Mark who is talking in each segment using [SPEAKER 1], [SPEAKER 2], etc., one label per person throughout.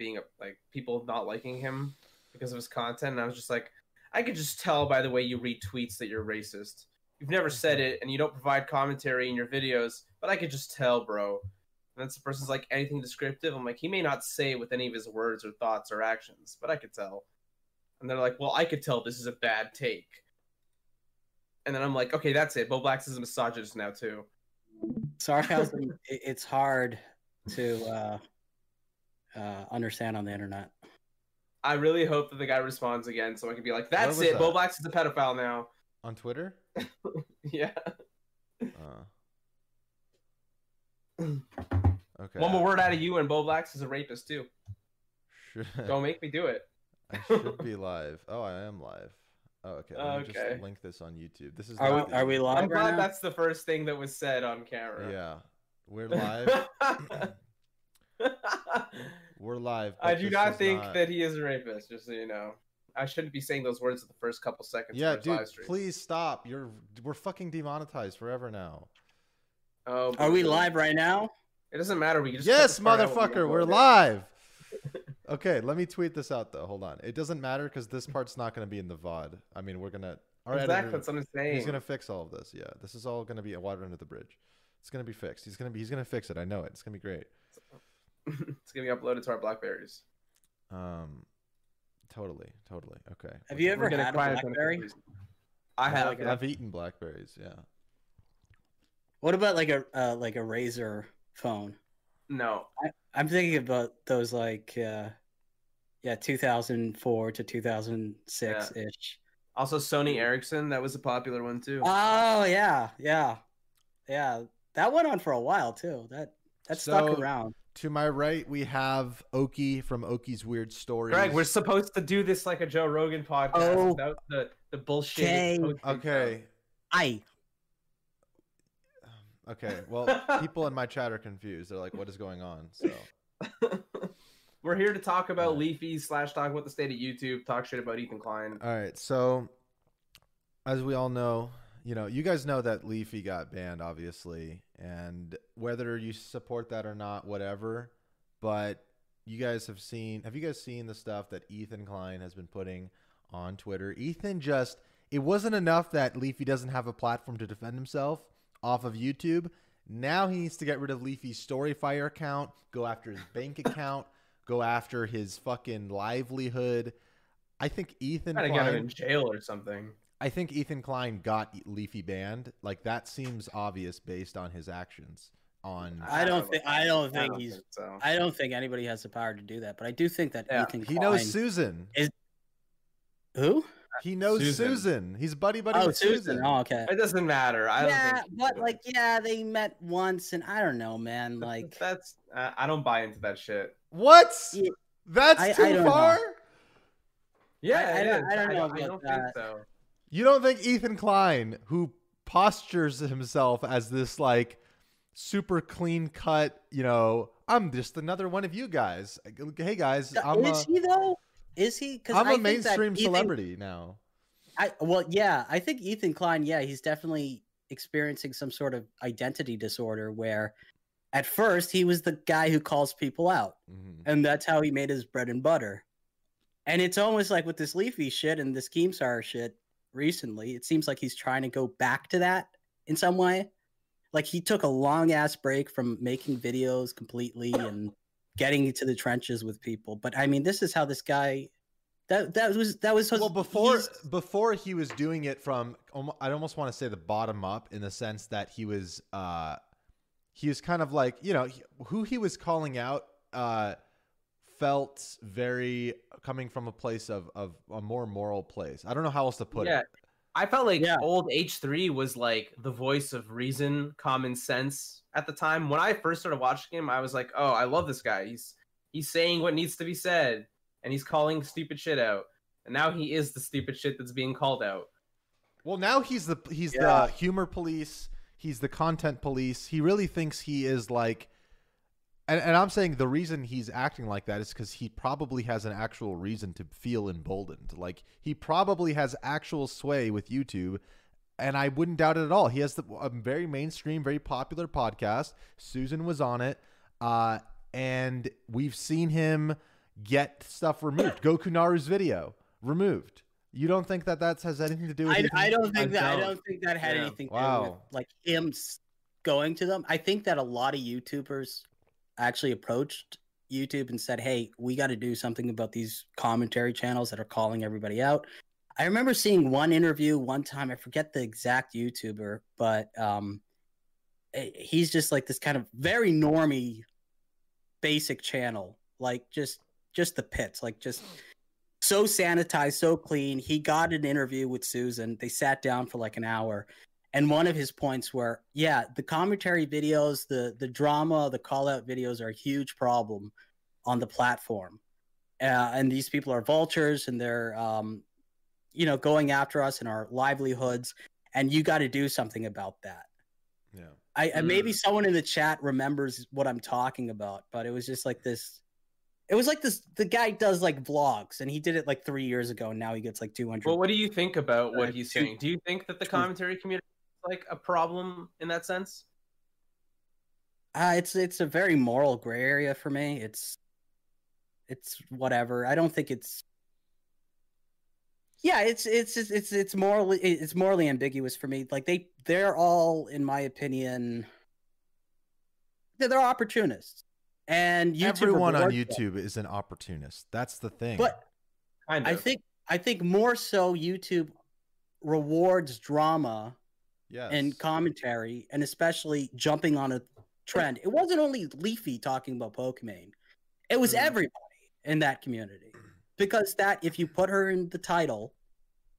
[SPEAKER 1] being a, like people not liking him because of his content, and I was just like, I could just tell by the way you read tweets that you're racist. You've never said
[SPEAKER 2] Mm-hmm.
[SPEAKER 1] it, and you don't provide commentary in your videos, but I could just tell, bro. And then the person's like anything descriptive. I'm like, he may not say it with any of his words or thoughts or actions, but I could tell. And they're like, well, I could tell this is a bad take. And then I'm like, okay, that's it. Bo Blacks is a misogynist now too.
[SPEAKER 2] sarcasm it's hard to uh, uh, understand on the internet.
[SPEAKER 1] I really hope that the guy responds again, so I can be like, "That's
[SPEAKER 3] was
[SPEAKER 1] it. Bo
[SPEAKER 3] that?
[SPEAKER 1] Blacks is a pedophile now."
[SPEAKER 3] On Twitter?
[SPEAKER 1] yeah.
[SPEAKER 3] Uh. Okay.
[SPEAKER 1] One more word out of you, and Bo Blacks is a rapist too.
[SPEAKER 3] Should,
[SPEAKER 1] Don't make me do it.
[SPEAKER 3] I should be live. Oh, I am live. Oh, okay. Let me
[SPEAKER 1] Okay.
[SPEAKER 3] just link this on YouTube. This is
[SPEAKER 2] Are we,
[SPEAKER 3] the-
[SPEAKER 2] are we live?
[SPEAKER 1] I'm
[SPEAKER 2] live
[SPEAKER 1] glad
[SPEAKER 2] now?
[SPEAKER 1] that's the first thing that was said on camera.
[SPEAKER 3] Yeah. We're live. We're live.
[SPEAKER 1] I do not think
[SPEAKER 3] not-
[SPEAKER 1] that he is a rapist. Just so you know, I shouldn't be saying those words in the first couple seconds.
[SPEAKER 3] Yeah,
[SPEAKER 1] of his
[SPEAKER 3] dude,
[SPEAKER 1] live stream.
[SPEAKER 3] please stop. You're we're fucking demonetized forever now.
[SPEAKER 1] Oh,
[SPEAKER 2] Are we live right now?
[SPEAKER 1] It doesn't matter. We can just
[SPEAKER 3] yes,
[SPEAKER 1] cut the part out when we
[SPEAKER 3] motherfucker, we're
[SPEAKER 1] upload
[SPEAKER 3] live. okay, let me tweet this out though. Hold on. It doesn't matter because this part's not going to be in the VOD. I mean, we're gonna. Our
[SPEAKER 1] Exactly,
[SPEAKER 3] editor,
[SPEAKER 1] that's what I'm saying.
[SPEAKER 3] he's gonna fix all of this. Yeah, this is all gonna be a water under the bridge. It's gonna be fixed. He's gonna be. He's gonna fix it. I know it. It's gonna be great.
[SPEAKER 1] it's gonna be uploaded to our Blackberries.
[SPEAKER 3] Um, totally, totally. Okay.
[SPEAKER 2] Have you
[SPEAKER 1] We're
[SPEAKER 2] ever
[SPEAKER 1] gonna
[SPEAKER 2] had a
[SPEAKER 1] quiet
[SPEAKER 2] BlackBerry?
[SPEAKER 1] I have.
[SPEAKER 2] like
[SPEAKER 1] yeah.
[SPEAKER 3] I've eaten blackberries. Yeah.
[SPEAKER 2] What about like a uh, like a Razr phone?
[SPEAKER 1] No,
[SPEAKER 2] I, I'm thinking about those like uh, yeah, 2004 to 2006 ish.
[SPEAKER 1] Also, Sony Ericsson, that was a popular one too.
[SPEAKER 2] Oh yeah, yeah, yeah. That went on for a while too. That that stuck around.
[SPEAKER 3] To my right, we have Oki from Oki's Weird Stories.
[SPEAKER 1] Greg, we're supposed to do this like a Joe Rogan podcast
[SPEAKER 2] Oh.
[SPEAKER 1] without the, the bullshit.
[SPEAKER 2] Okay.
[SPEAKER 1] posting
[SPEAKER 3] okay.
[SPEAKER 2] I um,
[SPEAKER 3] Okay. Well, people in my chat are confused. They're like, "What is going on?" So.
[SPEAKER 1] We're here to talk about
[SPEAKER 3] Yeah.
[SPEAKER 1] Leafy slash talk about the state of YouTube, talk shit about Ethan Klein.
[SPEAKER 3] All right. So, as we all know, you know, you guys know that Leafy got banned, obviously, and whether you support that or not, whatever. But you guys have seen. Have you guys seen the stuff that Ethan Klein has been putting on Twitter? Ethan just. It wasn't enough that Leafy doesn't have a platform to defend himself off of YouTube. Now he needs to get rid of Leafy's Storyfire account, go after his bank account, go after his fucking livelihood. I think Ethan
[SPEAKER 1] to
[SPEAKER 3] Klein,
[SPEAKER 1] get him in jail or something.
[SPEAKER 3] I think Ethan Klein got Leafy banned. Like that seems obvious based on his actions on
[SPEAKER 2] I don't think I don't
[SPEAKER 1] I
[SPEAKER 2] think
[SPEAKER 1] don't
[SPEAKER 2] he's
[SPEAKER 1] think so.
[SPEAKER 2] I don't think anybody has the power to do that. But I do think that
[SPEAKER 1] Yeah.
[SPEAKER 2] Ethan
[SPEAKER 3] He
[SPEAKER 2] Klein,
[SPEAKER 3] knows Susan.
[SPEAKER 2] who?
[SPEAKER 3] He knows Susan.
[SPEAKER 1] Susan.
[SPEAKER 3] He's buddy buddy
[SPEAKER 2] Oh,
[SPEAKER 3] with
[SPEAKER 2] Susan.
[SPEAKER 3] Susan.
[SPEAKER 2] Oh, okay.
[SPEAKER 1] It doesn't matter. I don't
[SPEAKER 2] yeah,
[SPEAKER 1] think.
[SPEAKER 2] but like, yeah, they met once, and I don't know, man. Like,
[SPEAKER 1] that's uh, I don't buy into that shit.
[SPEAKER 3] What?
[SPEAKER 2] Yeah.
[SPEAKER 3] That's
[SPEAKER 2] I-
[SPEAKER 3] too
[SPEAKER 2] I don't know.
[SPEAKER 3] far?
[SPEAKER 1] Yeah,
[SPEAKER 2] I
[SPEAKER 1] it
[SPEAKER 2] don't- I don't know
[SPEAKER 1] I don't
[SPEAKER 2] that.
[SPEAKER 1] think so.
[SPEAKER 3] You don't think Ethan Klein, who postures himself as this like super clean cut, you know, I'm just another one of you guys. Hey guys, I'm
[SPEAKER 2] is
[SPEAKER 3] a,
[SPEAKER 2] he though? Is he? Because
[SPEAKER 3] I'm
[SPEAKER 2] a
[SPEAKER 3] a mainstream
[SPEAKER 2] Ethan,
[SPEAKER 3] celebrity now.
[SPEAKER 2] I well, yeah, I think Ethan Klein. Yeah, he's definitely experiencing some sort of identity disorder where, at first, he was the guy who calls people out,
[SPEAKER 3] Mhm.
[SPEAKER 2] and that's how he made his bread and butter. And it's almost like with this Leafy shit and this Keemstar shit recently, it seems like he's trying to go back to that in some way. Like he took a long ass break from making videos completely and getting into the trenches with people. But I mean, this is how this guy. That that was that was
[SPEAKER 3] well before before he was doing it from i almost want to say the bottom up in the sense that he was uh he was kind of like you know who he was calling out uh felt very coming from a place of of a more moral place i don't know how else to put
[SPEAKER 1] Yeah.
[SPEAKER 3] it
[SPEAKER 1] I felt like
[SPEAKER 2] Yeah.
[SPEAKER 1] old H3 was like the voice of reason, common sense at the time. When I first started watching him, I was like, "Oh, I love this guy. He's he's saying what needs to be said and he's calling stupid shit out." And now he is the stupid shit that's being called out.
[SPEAKER 3] well now he's the he's
[SPEAKER 2] Yeah.
[SPEAKER 3] the humor police he's the content police he really thinks he is like and, and I'm saying the reason he's acting like that is because he probably has an actual reason to feel emboldened. Like he probably has actual sway with YouTube, and I wouldn't doubt it at all. He has the, a very mainstream, very popular podcast. Susan was on it, uh, and we've seen him get stuff removed. Goku Naru's video removed. You don't think that that has anything to do with?
[SPEAKER 2] I. I don't think
[SPEAKER 1] I
[SPEAKER 2] that I
[SPEAKER 1] don't.
[SPEAKER 2] don't think that had
[SPEAKER 1] Yeah.
[SPEAKER 2] anything to do with
[SPEAKER 3] Wow.
[SPEAKER 2] like him going to them. I think that a lot of YouTubers actually approached YouTube and said, "Hey, we got to do something about these commentary channels that are calling everybody out." I remember seeing one interview one time. I forget the exact YouTuber, but um, eh, he's just like this kind of very normy, basic channel, like just just the pits, like just so sanitized, so clean. He got an interview with Susan. They sat down for like an hour. And one of his points were, yeah, the commentary videos, the the drama, the call out videos are a huge problem on the platform. Uh, and these people are vultures and they're um, you know, going after us and our livelihoods. And you got to do something about that.
[SPEAKER 3] Yeah.
[SPEAKER 2] I, I maybe
[SPEAKER 1] Mm.
[SPEAKER 2] someone in the chat remembers what I'm talking about, but it was just like this. It was like this. The guy does like vlogs, and he did it like three years ago, and now he gets like 200.
[SPEAKER 1] Well, what do you think about what
[SPEAKER 2] Uh,
[SPEAKER 1] he's
[SPEAKER 2] two-
[SPEAKER 1] saying? Do you think that the commentary community is like a problem in that sense?
[SPEAKER 2] Uh, it's it's a very moral gray area for me. It's it's whatever. I don't think it's. Yeah, it's it's it's it's, it's morally it's morally ambiguous for me. Like they they're all, in my opinion, they're, they're opportunists, and YouTube
[SPEAKER 3] Everyone on
[SPEAKER 2] rewards them.
[SPEAKER 3] YouTube is an opportunist. That's the thing.
[SPEAKER 2] But
[SPEAKER 1] Kind of.
[SPEAKER 2] I think I think more so YouTube rewards drama
[SPEAKER 3] yes.
[SPEAKER 2] and commentary, and especially jumping on a trend. It wasn't only Leafy talking about Pokimane; it was
[SPEAKER 1] Mhm.
[SPEAKER 2] everybody in that community. Because that, if you put her in the title,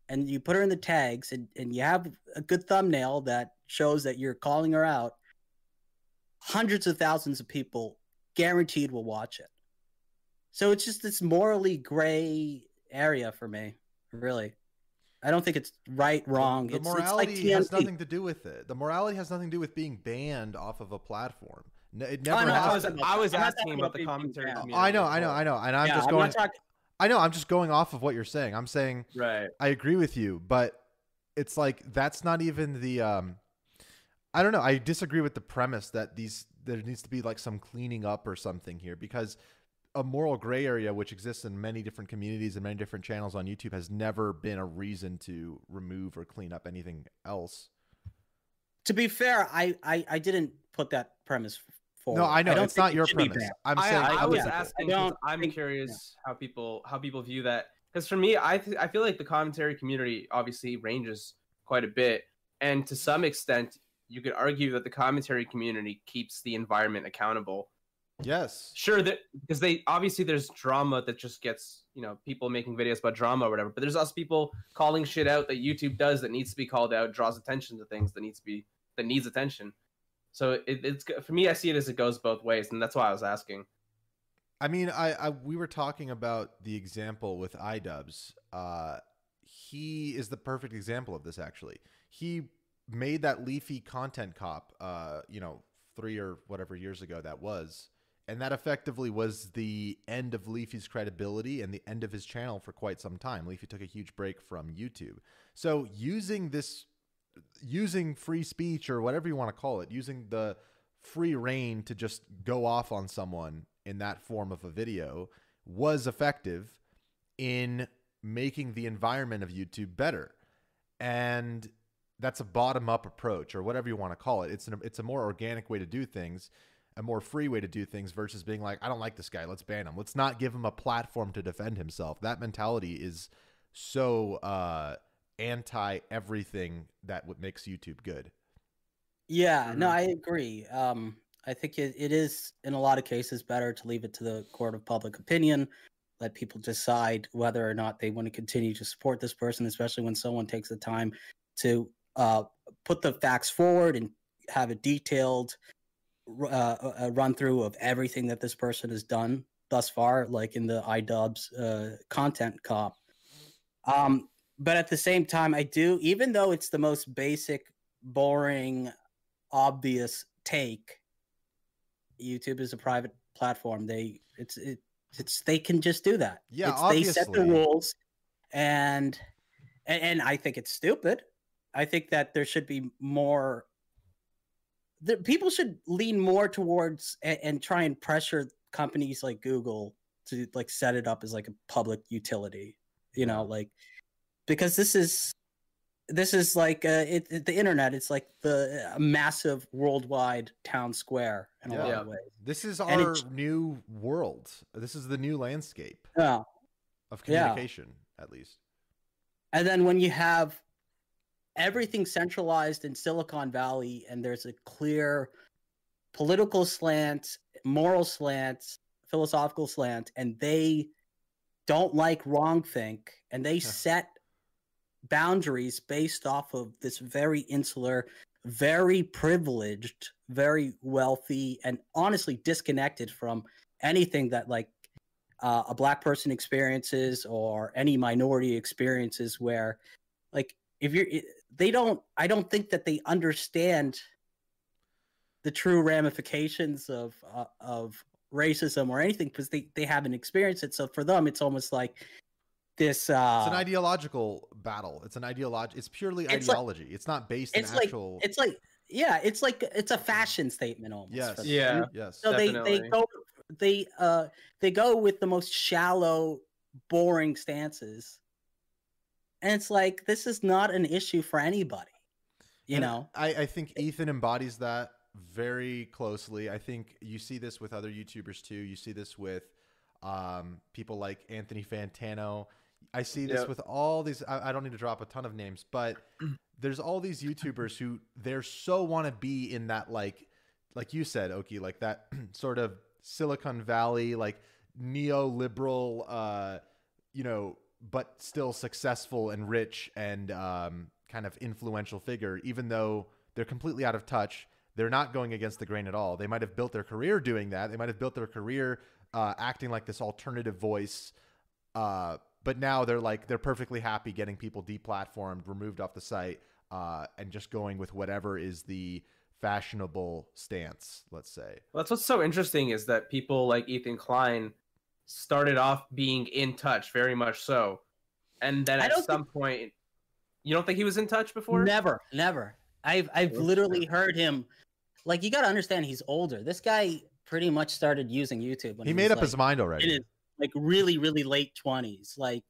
[SPEAKER 2] and you put her in the tags, and, and you have a good thumbnail that shows that you're calling her out, hundreds of thousands of people guaranteed will watch it. So it's just this morally gray area for me, really. I don't think it's right, wrong.
[SPEAKER 3] The
[SPEAKER 2] it's, it's
[SPEAKER 3] morality
[SPEAKER 2] like
[SPEAKER 3] has nothing to do with it. The morality has nothing to do with being banned off of a platform. No, it
[SPEAKER 2] Oh,
[SPEAKER 3] never
[SPEAKER 2] no,
[SPEAKER 1] I was, I was asking about
[SPEAKER 2] about
[SPEAKER 1] the commentary
[SPEAKER 2] banned.
[SPEAKER 1] community.
[SPEAKER 3] I know, I know. I know, and I'm
[SPEAKER 2] yeah,
[SPEAKER 3] just
[SPEAKER 2] I'm
[SPEAKER 3] going.
[SPEAKER 2] talking.
[SPEAKER 3] I know, I'm just going off of what you're saying. I'm saying
[SPEAKER 1] Right.
[SPEAKER 3] I agree with you, but it's like that's not even the. um I don't know. I disagree with the premise that these there needs to be like some cleaning up or something here because a moral gray area which exists in many different communities and many different channels on YouTube has never been a reason to remove or clean up anything else.
[SPEAKER 2] To be fair, I, I I didn't put that premise forward.
[SPEAKER 3] No, I know
[SPEAKER 2] don't
[SPEAKER 3] it's not
[SPEAKER 2] it
[SPEAKER 3] your
[SPEAKER 2] should
[SPEAKER 3] premise. I'm
[SPEAKER 1] I,
[SPEAKER 3] saying
[SPEAKER 1] I,
[SPEAKER 2] I-
[SPEAKER 1] was
[SPEAKER 2] yeah.
[SPEAKER 1] asking.
[SPEAKER 2] I
[SPEAKER 1] 'cause
[SPEAKER 2] don't
[SPEAKER 1] I'm
[SPEAKER 2] think-
[SPEAKER 1] curious how people how people view that. Because for me, I th- I feel like the commentary community obviously ranges quite a bit, and to some extent, you could argue that the commentary community keeps the environment accountable.
[SPEAKER 3] Yes.
[SPEAKER 1] Sure, that because they obviously there's drama that just gets you know people making videos about drama or whatever, but there's also people calling shit out that YouTube does that needs to be called out, draws attention to things that needs to be that needs attention. So it, it's for me, I see it as it goes both ways, and that's why I was asking.
[SPEAKER 3] I mean, I, I we were talking about the example with iDubbbz. Uh, he is the perfect example of this. Actually, he made that leafy content cop. Uh, you know, three or whatever years ago that was, and that effectively was the end of Leafy's credibility and the end of his channel for quite some time. Leafy took a huge break from YouTube. So using this, using free speech or whatever you want to call it, using the free reign to just go off on someone in that form of a video was effective in making the environment of YouTube better. And that's a bottom up approach or whatever you want to call it. It's an, it's a more organic way to do things, a more free way to do things versus being like I don't like this guy, let's ban him. Let's not give him a platform to defend himself. That mentality is so uh anti everything that what makes YouTube good.
[SPEAKER 2] Yeah, no. I agree. Um, I think it, it is in a lot of cases better to leave it to the court of public opinion, let people decide whether or not they want to continue to support this person, especially when someone takes the time to uh, put the facts forward and have a detailed r- uh, a run through of everything that this person has done thus far, like in the iDubbbz uh, content cop. Um, but at the same time, I do, even though it's the most basic, boring, obvious take, YouTube is a private platform. They it's it, it's they can just do that.
[SPEAKER 3] Yeah,
[SPEAKER 2] it's, they set the rules, and, and and I think it's stupid. I think that there should be more. The, people should lean more towards and, and try and pressure companies like Google to like set it up as like a public utility. You know, like because this is this is like uh, it, it- the internet. It's like the a massive worldwide town square in a lot of ways.
[SPEAKER 3] This is our
[SPEAKER 2] it's-
[SPEAKER 3] new world. This is the new landscape
[SPEAKER 2] Yeah.
[SPEAKER 3] of
[SPEAKER 2] Yeah.
[SPEAKER 3] communication, at least.
[SPEAKER 2] And then when you have everything centralized in Silicon Valley and there's a clear political slant, moral slant, philosophical slant, and they don't like wrongthink and they
[SPEAKER 3] Yeah.
[SPEAKER 2] set boundaries based off of this very insular, very privileged, very wealthy, and honestly disconnected from anything that like uh, a black person experiences or any minority experiences where like if you're they don't i don't think that they understand the true ramifications of uh, of racism or anything because they they haven't experienced it so for them it's almost like this uh
[SPEAKER 3] It's an ideological battle. It's an ideology. It's purely
[SPEAKER 2] It's like-
[SPEAKER 3] ideology. it's not based in
[SPEAKER 2] it's like
[SPEAKER 3] actual.
[SPEAKER 2] it's like yeah it's like it's a fashion statement almost
[SPEAKER 3] yes.
[SPEAKER 2] for them.
[SPEAKER 1] Yeah.
[SPEAKER 3] Yes.
[SPEAKER 2] so they they go they uh they go with the most shallow boring stances and it's like this is not an issue for anybody you
[SPEAKER 3] And
[SPEAKER 2] know
[SPEAKER 3] I, I think Ethan embodies that very closely. I think you see this with other YouTubers too. You see this with um, people like Anthony Fantano. I see this
[SPEAKER 1] Yep.
[SPEAKER 3] with all these. I, I don't need to drop a ton of names, but there's all these YouTubers who they're so want to be in that like, like you said, Oki, like that sort of Silicon Valley, like neoliberal, uh, you know, but still successful and rich and um, kind of influential figure, even though they're completely out of touch. They're not going against the grain at all. They might have built their career doing that. They might have built their career uh, acting like this alternative voice. Uh, but now they're like they're perfectly happy getting people deplatformed, removed off the site, uh, and just going with whatever is the fashionable stance. Let's say.
[SPEAKER 1] Well, that's what's so interesting is that people like Ethan Klein started off being in touch, very much so, and then at
[SPEAKER 2] don't
[SPEAKER 1] some point, you don't think he was in touch before?
[SPEAKER 2] Never, never. I've I've
[SPEAKER 1] That's
[SPEAKER 2] literally heard him. Like you got to understand, he's older. This guy pretty much started using YouTube when
[SPEAKER 3] He
[SPEAKER 2] he,
[SPEAKER 3] made
[SPEAKER 2] was,
[SPEAKER 3] up
[SPEAKER 2] like,
[SPEAKER 3] his mind
[SPEAKER 2] in
[SPEAKER 3] already.
[SPEAKER 2] his like really really late twenties. Like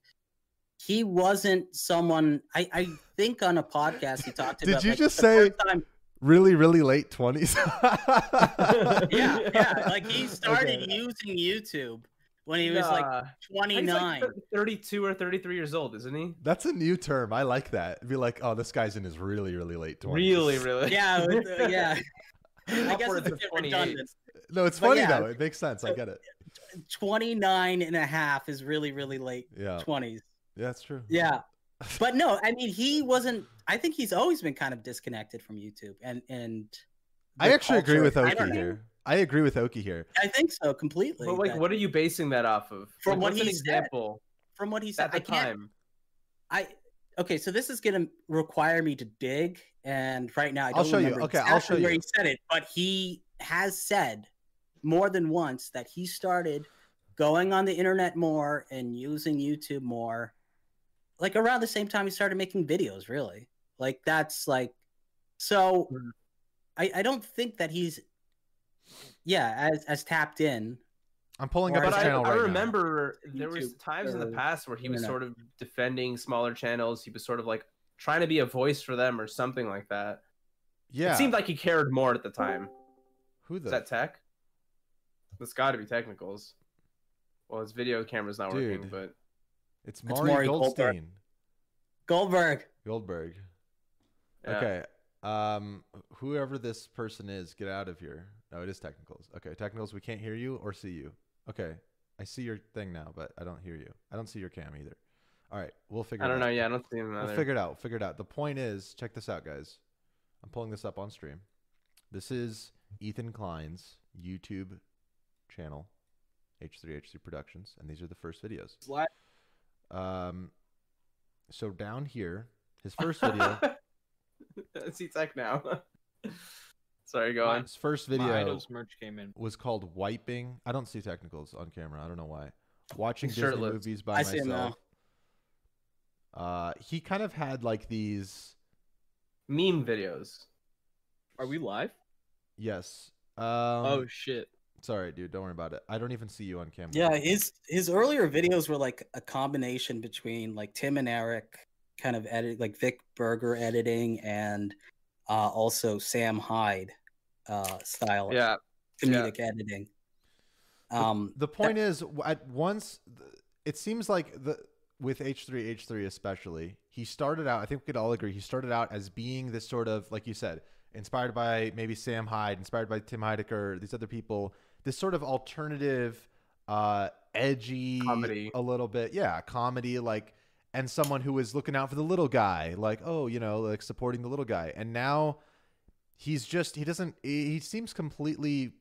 [SPEAKER 2] he wasn't someone. I I think on a podcast he talked
[SPEAKER 3] Did
[SPEAKER 2] about.
[SPEAKER 3] you
[SPEAKER 2] like,
[SPEAKER 3] just
[SPEAKER 2] the
[SPEAKER 3] say-
[SPEAKER 2] first
[SPEAKER 3] Really, really late twenties.
[SPEAKER 2] yeah, yeah. Like he started
[SPEAKER 1] Okay.
[SPEAKER 2] using YouTube when he was like
[SPEAKER 1] Nah.
[SPEAKER 2] twenty
[SPEAKER 1] He's like 32 or 33 years old, isn't he?
[SPEAKER 3] That's a new term. I like that. Be like, oh, this guy's in his really, really late twenties.
[SPEAKER 1] Really, really.
[SPEAKER 2] yeah, with, uh, yeah. I guess
[SPEAKER 1] Upwards
[SPEAKER 2] it's a
[SPEAKER 1] of
[SPEAKER 2] bit
[SPEAKER 1] 28.
[SPEAKER 2] redundant.
[SPEAKER 3] No, it's
[SPEAKER 2] But
[SPEAKER 3] funny
[SPEAKER 2] yeah.
[SPEAKER 3] though. It makes sense. I get it.
[SPEAKER 2] 29 and a half is really really late
[SPEAKER 3] Yeah,
[SPEAKER 2] 20s
[SPEAKER 3] yeah, that's true.
[SPEAKER 2] yeah but no i mean he wasn't i think he's always been kind of disconnected from youtube and and
[SPEAKER 3] I
[SPEAKER 2] the
[SPEAKER 3] actually agree with
[SPEAKER 2] I
[SPEAKER 3] Oki
[SPEAKER 2] don't know.
[SPEAKER 3] here. I agree with Oki here.
[SPEAKER 2] i think so completely
[SPEAKER 1] But like,
[SPEAKER 2] that-
[SPEAKER 1] what are you basing that off of?
[SPEAKER 2] From
[SPEAKER 1] Like,
[SPEAKER 2] what
[SPEAKER 1] what's an
[SPEAKER 2] he said.
[SPEAKER 1] example
[SPEAKER 2] from what he said
[SPEAKER 1] at the
[SPEAKER 2] i can't
[SPEAKER 1] time?
[SPEAKER 2] i okay so this is gonna require me to dig and right now i don't
[SPEAKER 3] I'll show you.
[SPEAKER 2] remember
[SPEAKER 3] Okay, I'll
[SPEAKER 2] exactly
[SPEAKER 3] show
[SPEAKER 2] where
[SPEAKER 3] you.
[SPEAKER 2] he said it but he has said more than once that he started going on the internet more and using youtube more like around the same time he started making videos really like that's like so
[SPEAKER 1] Mhm.
[SPEAKER 2] I, I don't think that he's yeah as as tapped in
[SPEAKER 3] I'm pulling up
[SPEAKER 2] Or
[SPEAKER 3] his
[SPEAKER 1] But I,
[SPEAKER 3] channel
[SPEAKER 1] I
[SPEAKER 3] right now.
[SPEAKER 1] remember there was times in the past where he was
[SPEAKER 2] internet.
[SPEAKER 1] sort of defending smaller channels. He was sort of like trying to be a voice for them or something like that.
[SPEAKER 3] Yeah.
[SPEAKER 1] It seemed like he cared more at the time.
[SPEAKER 3] Who the
[SPEAKER 1] Is that tech? That's got to be technicals. Well, his video camera's not working, but
[SPEAKER 3] It's
[SPEAKER 2] It's
[SPEAKER 3] Maury
[SPEAKER 2] Maury Goldberg.
[SPEAKER 3] Goldstein.
[SPEAKER 2] goldberg
[SPEAKER 3] Goldberg.
[SPEAKER 1] yeah.
[SPEAKER 3] Okay. Um, whoever this person is, get out of here. No, it is technicals. Okay, technicals. We can't hear you or see you. Okay, I see your thing now, but I don't hear you. I don't see your cam either. All right, we'll figure.
[SPEAKER 1] I don't
[SPEAKER 3] it
[SPEAKER 1] know.
[SPEAKER 3] out.
[SPEAKER 1] Yeah, I don't see him
[SPEAKER 3] We'll figure it out. Figure it out. The point is, check this out, guys. I'm pulling this up on stream. This is Ethan Klein's YouTube channel, H3H3 Productions, and these are the first videos. Um, so down here, his first video,
[SPEAKER 1] see tech now. Sorry, go on.
[SPEAKER 3] his first
[SPEAKER 4] My
[SPEAKER 3] video
[SPEAKER 4] idols merch came in.
[SPEAKER 3] was called Wiping. I don't see technicals on camera. I don't know why. Watching
[SPEAKER 1] He's
[SPEAKER 3] Disney
[SPEAKER 1] shirtless.
[SPEAKER 3] movies by
[SPEAKER 2] I see him
[SPEAKER 3] myself. Uh, he kind of had like these.
[SPEAKER 1] Meme videos.
[SPEAKER 4] Are we live?
[SPEAKER 3] Yes. Um,
[SPEAKER 4] oh shit!
[SPEAKER 3] Sorry, dude. Don't worry about it. I don't even see you on camera.
[SPEAKER 2] Yeah, his his earlier videos were like a combination between like Tim and Eric kind of edit like Vic Berger editing and uh also Sam Hyde uh style
[SPEAKER 1] Yeah.
[SPEAKER 2] comedic editing. Um
[SPEAKER 3] the point is at once it seems like the with H3 H3 especially he started out I think we could all agree he started out as being this sort of like you said inspired by maybe Sam Hyde inspired by Tim Heidecker these other people this sort of alternative uh edgy
[SPEAKER 1] Comedy.
[SPEAKER 3] a little bit yeah comedy like and someone who is looking out for the little guy like oh you know like supporting the little guy and now he's just he doesn't he seems completely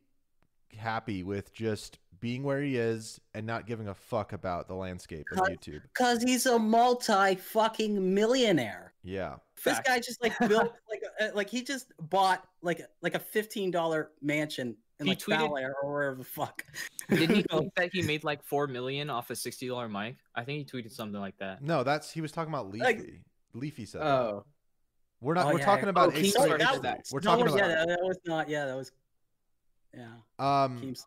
[SPEAKER 3] happy with just being where he is and not giving a fuck about the landscape of YouTube.
[SPEAKER 2] cuz he's a multi fucking millionaire.
[SPEAKER 3] Yeah.
[SPEAKER 2] This
[SPEAKER 4] Facts.
[SPEAKER 2] guy just like built like a, like he just bought like like a $15 mansion in
[SPEAKER 4] He
[SPEAKER 2] like
[SPEAKER 4] tweeted-
[SPEAKER 2] Bel Air or wherever the fuck.
[SPEAKER 4] Didn't he tweet that he made like four million off a sixty dollar mic? I think he tweeted something like that.
[SPEAKER 3] No, that's he was talking about Leafy.
[SPEAKER 2] Like-
[SPEAKER 3] Leafy said. that.
[SPEAKER 1] Oh.
[SPEAKER 3] We're not
[SPEAKER 2] Oh,
[SPEAKER 3] we're
[SPEAKER 2] yeah,
[SPEAKER 3] talking about
[SPEAKER 4] Oh,
[SPEAKER 3] H3
[SPEAKER 4] Keemstar
[SPEAKER 3] H3.
[SPEAKER 4] did that.
[SPEAKER 3] We're
[SPEAKER 2] No,
[SPEAKER 3] talking
[SPEAKER 2] yeah,
[SPEAKER 3] about
[SPEAKER 2] that, that was not yeah, that was yeah.
[SPEAKER 3] um
[SPEAKER 2] Keemstar.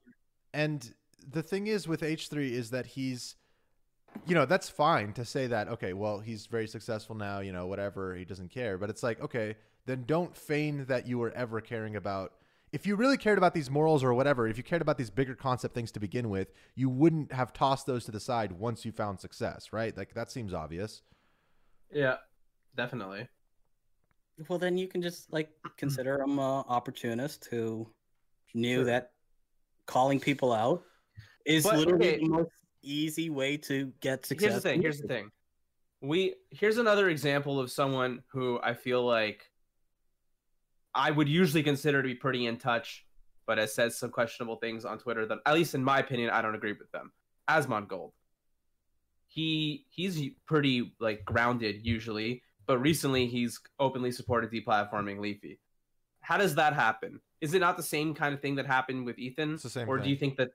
[SPEAKER 3] and the thing is with H3 is that he's you know, that's fine to say that okay, well, he's very successful now, you know, whatever, he doesn't care, but it's like, okay, then don't feign that you were ever caring about if you really cared about these morals or whatever, if you cared about these bigger concept things to begin with, you wouldn't have tossed those to the side once you found success, right? Like that seems obvious.
[SPEAKER 1] Yeah. Definitely.
[SPEAKER 2] Well, then you can just like consider him a opportunist who knew
[SPEAKER 1] Sure.
[SPEAKER 2] that calling people out is
[SPEAKER 1] But,
[SPEAKER 2] literally
[SPEAKER 1] okay.
[SPEAKER 2] the most easy way to get success.
[SPEAKER 1] Here's the thing. Here's the thing. We here's another example of someone who I feel like I would usually consider to be pretty in touch, but has said some questionable things on Twitter that, at least in my opinion, I don't agree with them. Asmongold. He he's pretty like grounded usually, but recently he's openly supported deplatforming Leafy. How does that happen? Is it not the same kind of thing that happened with Ethan?
[SPEAKER 3] It's the same
[SPEAKER 1] or do you think that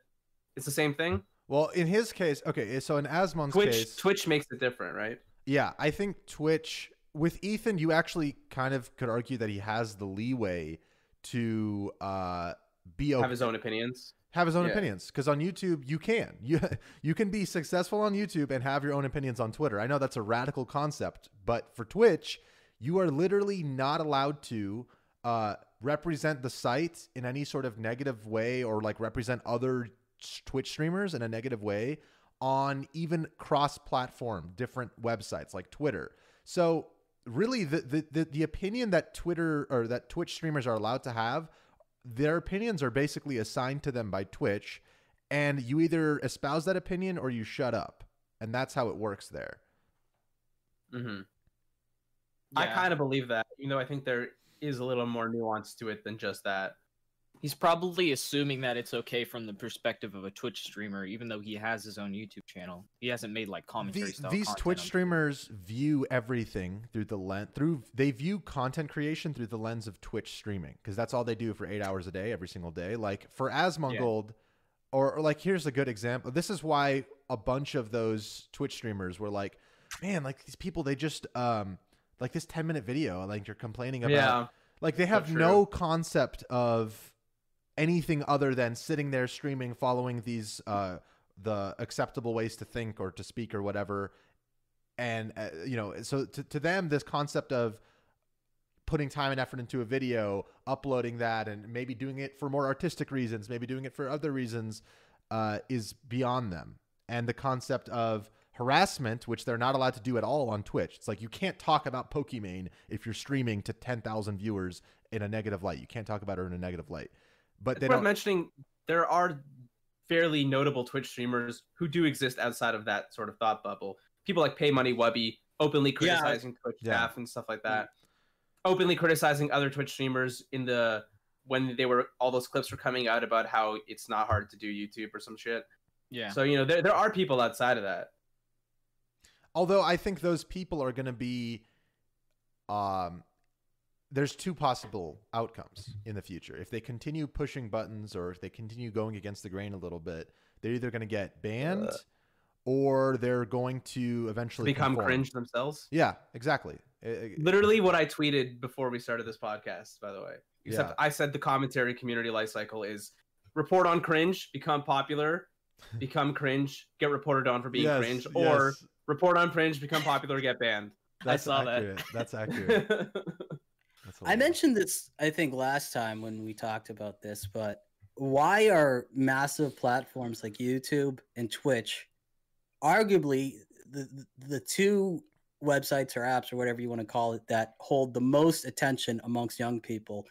[SPEAKER 1] it's the same thing?
[SPEAKER 3] Well, in his case, okay, so in Asmon's
[SPEAKER 1] Twitch
[SPEAKER 3] case,
[SPEAKER 1] Twitch makes it different, right?
[SPEAKER 3] Yeah, I think Twitch with Ethan, you actually kind of could argue that he has the leeway to uh, be okay,
[SPEAKER 1] Have his own opinions.
[SPEAKER 3] Have his own
[SPEAKER 1] yeah.
[SPEAKER 3] opinions because on YouTube you can you you can be successful on YouTube and have your own opinions on Twitter. I know that's a radical concept, but for Twitch, you are literally not allowed to uh, represent the site in any sort of negative way or like represent other Twitch streamers in a negative way on even cross-platform different websites like Twitter. So really the, the the the opinion that Twitter or that Twitch streamers are allowed to have their opinions are basically assigned to them by Twitch, and you either espouse that opinion or you shut up, and that's how it works there.
[SPEAKER 1] hmm I kind of believe that, even though I think there is a little more nuance to it than just that.
[SPEAKER 4] He's probably assuming that it's okay from the perspective of a Twitch streamer, even though he has his own YouTube channel. He hasn't made like commentary
[SPEAKER 3] The-
[SPEAKER 4] style.
[SPEAKER 3] these Twitch
[SPEAKER 4] on-
[SPEAKER 3] streamers view everything through the lens through they view content creation through the lens of Twitch streaming because that's all they do for eight hours a day every single day. Like for Asmongold, or, or like here's a good example. This is why a bunch of those Twitch streamers were like, man, like these people they just um like this ten minute video like you're complaining about
[SPEAKER 1] Yeah,
[SPEAKER 3] Like they have no concept of anything other than sitting there streaming, following these uh, the acceptable ways to think or to speak or whatever. And uh, you know, so to, to them, this concept of putting time and effort into a video, uploading that, and maybe doing it for more artistic reasons, maybe doing it for other reasons, uh, is beyond them. And the concept of harassment, which they're not allowed to do at all on Twitch. It's like you can't talk about Pokimane if you're streaming to 10,000 viewers in a negative light. You can't talk about her in a negative light. But
[SPEAKER 1] it's
[SPEAKER 3] they
[SPEAKER 1] worth
[SPEAKER 3] don't.
[SPEAKER 1] mentioning there are fairly notable Twitch streamers who do exist outside of that sort of thought bubble. People like PaymoneyWubby openly
[SPEAKER 2] Yeah.
[SPEAKER 1] criticizing Twitch
[SPEAKER 3] Yeah.
[SPEAKER 1] staff and stuff like that. Openly criticizing other Twitch streamers in the when they were all those clips were coming out about how it's not hard to do YouTube or some shit.
[SPEAKER 4] Yeah.
[SPEAKER 1] So you know there there are people outside of that.
[SPEAKER 3] Although I think those people are going to be, um, there's two possible outcomes in the future. If they continue pushing buttons or if they continue going against the grain a little bit, they're either going to get banned
[SPEAKER 1] Uh.
[SPEAKER 3] or they're going to eventually
[SPEAKER 1] Become
[SPEAKER 3] conform.
[SPEAKER 1] cringe themselves.
[SPEAKER 3] Yeah, exactly.
[SPEAKER 1] Literally what I tweeted before we started this podcast, by the way. Except
[SPEAKER 3] Yeah.
[SPEAKER 1] I said the commentary community life cycle is report on cringe, become popular, become cringe, get reported on for being
[SPEAKER 3] Yes,
[SPEAKER 1] cringe, or
[SPEAKER 3] yes,
[SPEAKER 1] report on cringe, become popular, get banned.
[SPEAKER 3] that's
[SPEAKER 1] saw that.
[SPEAKER 3] That's accurate.
[SPEAKER 2] I mentioned this, I think, last time when we talked about this, but why are massive platforms like YouTube and Twitch arguably the, the two websites or apps or whatever you want to call it that hold the most attention amongst young people?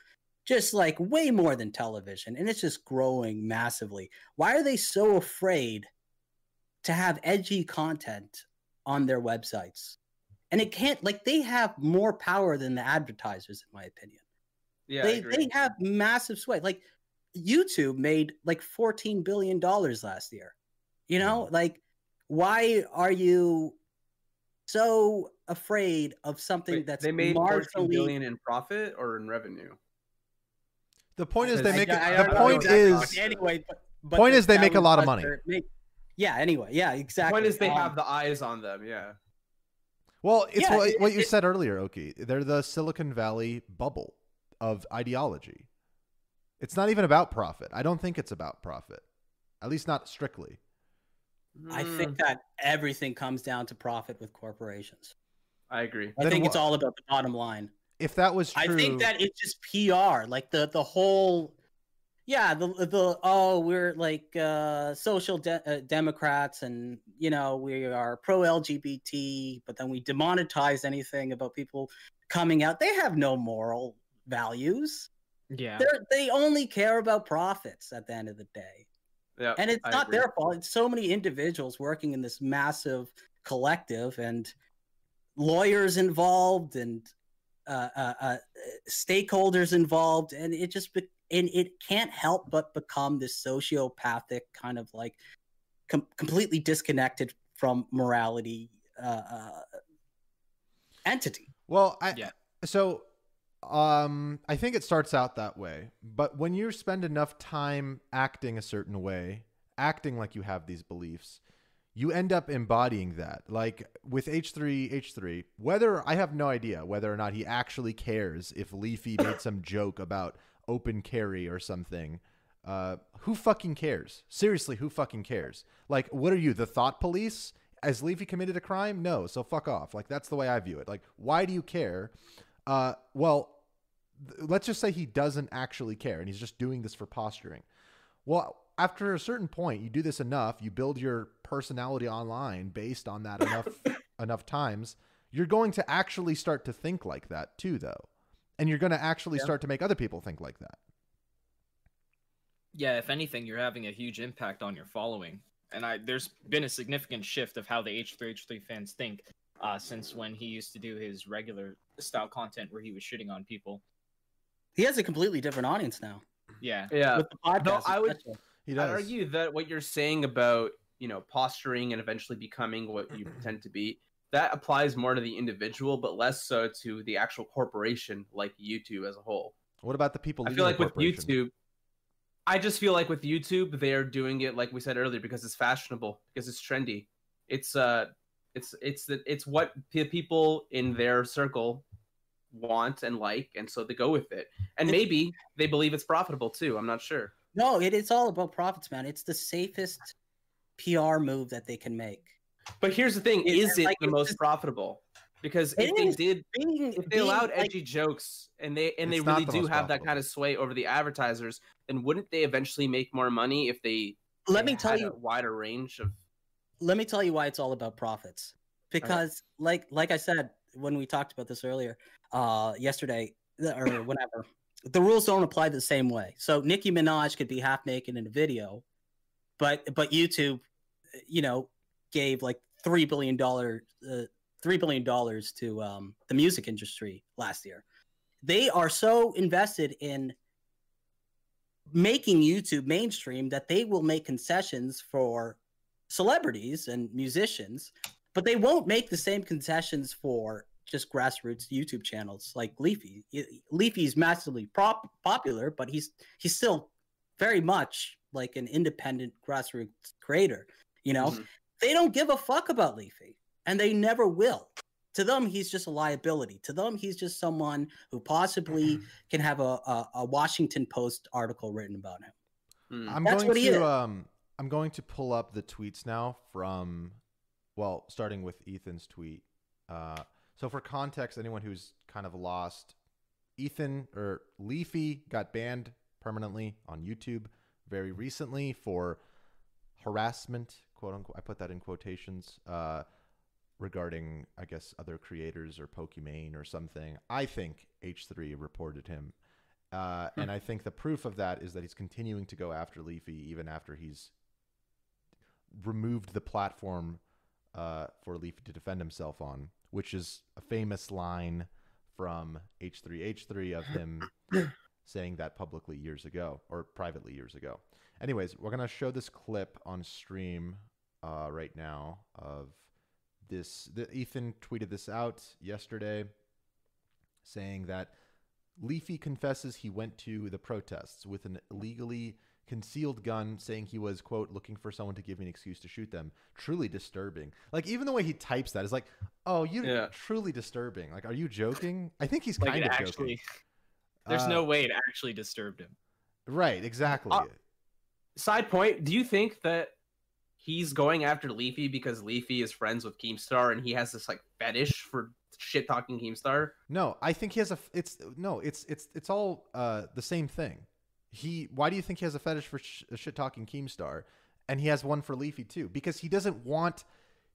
[SPEAKER 2] Just like way more than television, and it's just growing massively. Why are they so afraid to have edgy content on their websites? And it can't like they have more power than the advertisers in my opinion
[SPEAKER 1] yeah,
[SPEAKER 2] they they have massive sway like youtube made like 14 billion dollars last year you know like why are you so afraid of something
[SPEAKER 1] Wait,
[SPEAKER 2] that's
[SPEAKER 1] they made 14
[SPEAKER 2] marginally
[SPEAKER 1] billion in profit or in revenue.
[SPEAKER 3] the point is they make
[SPEAKER 2] I- I
[SPEAKER 3] the
[SPEAKER 2] know
[SPEAKER 3] point is
[SPEAKER 2] anyway but, but
[SPEAKER 3] point
[SPEAKER 2] the-
[SPEAKER 3] is they make a lot of money.
[SPEAKER 2] make- yeah anyway yeah
[SPEAKER 1] The
[SPEAKER 2] exactly
[SPEAKER 1] point is they
[SPEAKER 2] Um,
[SPEAKER 1] have the eyes on them. Yeah.
[SPEAKER 3] Well, it's
[SPEAKER 2] Yeah,
[SPEAKER 3] what,
[SPEAKER 2] it-
[SPEAKER 3] what you
[SPEAKER 2] it-
[SPEAKER 3] said earlier, Oki. They're the Silicon Valley bubble of ideology. It's not even about profit. I don't think it's about profit, at least not strictly.
[SPEAKER 2] i think hmm. that everything comes down to profit with corporations
[SPEAKER 1] I agree.
[SPEAKER 2] i
[SPEAKER 3] Then
[SPEAKER 2] think it's all about the bottom line
[SPEAKER 3] If that was true,
[SPEAKER 2] I think that it's just PR, like the the whole, yeah, the the oh we're like uh, social de- uh, democrats and you know we are pro LGBT, but then we demonetize anything about people coming out. They have no moral values.
[SPEAKER 4] Yeah.
[SPEAKER 2] They they only care about profits at the end of the day,
[SPEAKER 1] Yeah.
[SPEAKER 2] and it's
[SPEAKER 1] I
[SPEAKER 2] not
[SPEAKER 1] agree.
[SPEAKER 2] their fault. It's so many individuals working in this massive collective and lawyers involved and uh, uh, uh, stakeholders involved, and it just be- and it can't help but become this sociopathic kind of like com- completely disconnected from morality uh, uh, entity.
[SPEAKER 3] well, I
[SPEAKER 4] Yeah.
[SPEAKER 3] so um I think it starts out that way. But when you spend enough time acting a certain way, acting like you have these beliefs, you end up embodying that. Like with H3 H3, whether I have no idea whether or not he actually cares if Leafy made some joke about open carry or something. Uh, who fucking cares? Seriously, who fucking cares? Like, what are you, the thought police? Has Leafy committed a crime? No, so fuck off. Like, that's the way I view it. Like, why do you care? Uh, well, th- let's just say he doesn't actually care and he's just doing this for posturing. Well, after a certain point, you do this enough, you build your personality online based on that enough enough times, you're going to actually start to think like that too though. And you're going to actually
[SPEAKER 2] Yeah.
[SPEAKER 3] start to make other people think like that.
[SPEAKER 4] Yeah, if anything, you're having a huge impact on your following. And I there's been a significant shift of how the H3H3 fans think uh, since when he used to do his regular style content where he was shitting on people.
[SPEAKER 2] He has a completely different audience now
[SPEAKER 4] Yeah.
[SPEAKER 1] Yeah.
[SPEAKER 2] with the podcast.
[SPEAKER 1] I would-
[SPEAKER 2] especially.
[SPEAKER 3] He
[SPEAKER 1] I'd argue that what you're saying about you know posturing and eventually becoming what you pretend to be that applies more to the individual, but less so to the actual corporation like YouTube as a whole.
[SPEAKER 3] What about the people
[SPEAKER 1] I feel like with? YouTube, I just feel like with YouTube they are doing it like we said earlier because it's fashionable, because it's trendy. It's uh, it's it's the it's what pe- people in their circle want and like, and so they go with it. And maybe they believe it's profitable too. I'm not sure.
[SPEAKER 2] No, it, it's all about profits, man. It's the safest PR move that they can make.
[SPEAKER 1] But here's the thing: Is it
[SPEAKER 2] like,
[SPEAKER 1] the most
[SPEAKER 2] just-
[SPEAKER 1] profitable? Because if they did,
[SPEAKER 2] Being,
[SPEAKER 1] if they allowed
[SPEAKER 2] like,
[SPEAKER 1] edgy jokes and they and they really
[SPEAKER 3] the
[SPEAKER 1] do
[SPEAKER 3] most
[SPEAKER 1] have that kind of sway over the advertisers, then wouldn't they eventually make more money if they?
[SPEAKER 2] let
[SPEAKER 1] they
[SPEAKER 2] me tell
[SPEAKER 1] had
[SPEAKER 2] you,
[SPEAKER 1] a wider range of.
[SPEAKER 2] let me tell you why it's all about profits. Because, like, like I said when we talked about this earlier, uh, yesterday or whenever, the rules don't apply the same way. So Nicki Minaj could be half naked in a video, but but YouTube, you know, gave like three billion dollar uh, three billion dollars to um, the music industry last year. They are so invested in making YouTube mainstream that they will make concessions for celebrities and musicians, but they won't make the same concessions for just grassroots YouTube channels like Leafy. Leafy's massively prop- popular, but he's he's still very much like an independent grassroots creator. You know,
[SPEAKER 1] Mhm.
[SPEAKER 2] They don't give a fuck about Leafy, and they never will. To them, he's just a liability. To them, he's just someone who possibly can have a, a, a Washington Post article written about him.
[SPEAKER 1] Hmm.
[SPEAKER 3] I'm
[SPEAKER 2] That's
[SPEAKER 3] going
[SPEAKER 2] what he
[SPEAKER 3] to
[SPEAKER 2] is.
[SPEAKER 3] um I'm going to pull up the tweets now from well, starting with Ethan's tweet. Uh so for context, anyone who's kind of lost, Ethan or Leafy got banned permanently on YouTube very recently for harassment, quote unquote. I put that in quotations. Uh regarding I guess other creators or Pokimane or something. I think H3 reported him. Uh,
[SPEAKER 1] Hmm.
[SPEAKER 3] and I think the proof of that is that he's continuing to go after Leafy even after he's removed the platform uh, for Leafy to defend himself on, which is a famous line from H3H3 of him saying that publicly years ago or privately years ago. Anyways, we're going to show this clip on stream uh, right now of this. The, Ethan tweeted this out yesterday saying that Leafy confesses he went to the protests with an illegally concealed gun, saying he was, quote, looking for someone to give me an excuse to shoot them. Truly disturbing. Like, even the way he types that is like, oh, you
[SPEAKER 1] Yeah.
[SPEAKER 3] truly disturbing. Like, are you joking? I think he's
[SPEAKER 4] Like
[SPEAKER 3] kind of
[SPEAKER 4] actually,
[SPEAKER 3] joking.
[SPEAKER 4] there's
[SPEAKER 3] Uh,
[SPEAKER 4] no way it actually disturbed him.
[SPEAKER 3] Right, exactly.
[SPEAKER 1] Uh, Side point: Do you think that he's going after Leafy because Leafy is friends with Keemstar and he has this like fetish for shit talking Keemstar?
[SPEAKER 3] No, I think he has a. f- It's no, it's it's it's all uh, the same thing. He. Why do you think he has a fetish for sh- shit talking Keemstar, and he has one for Leafy too? Because he doesn't want.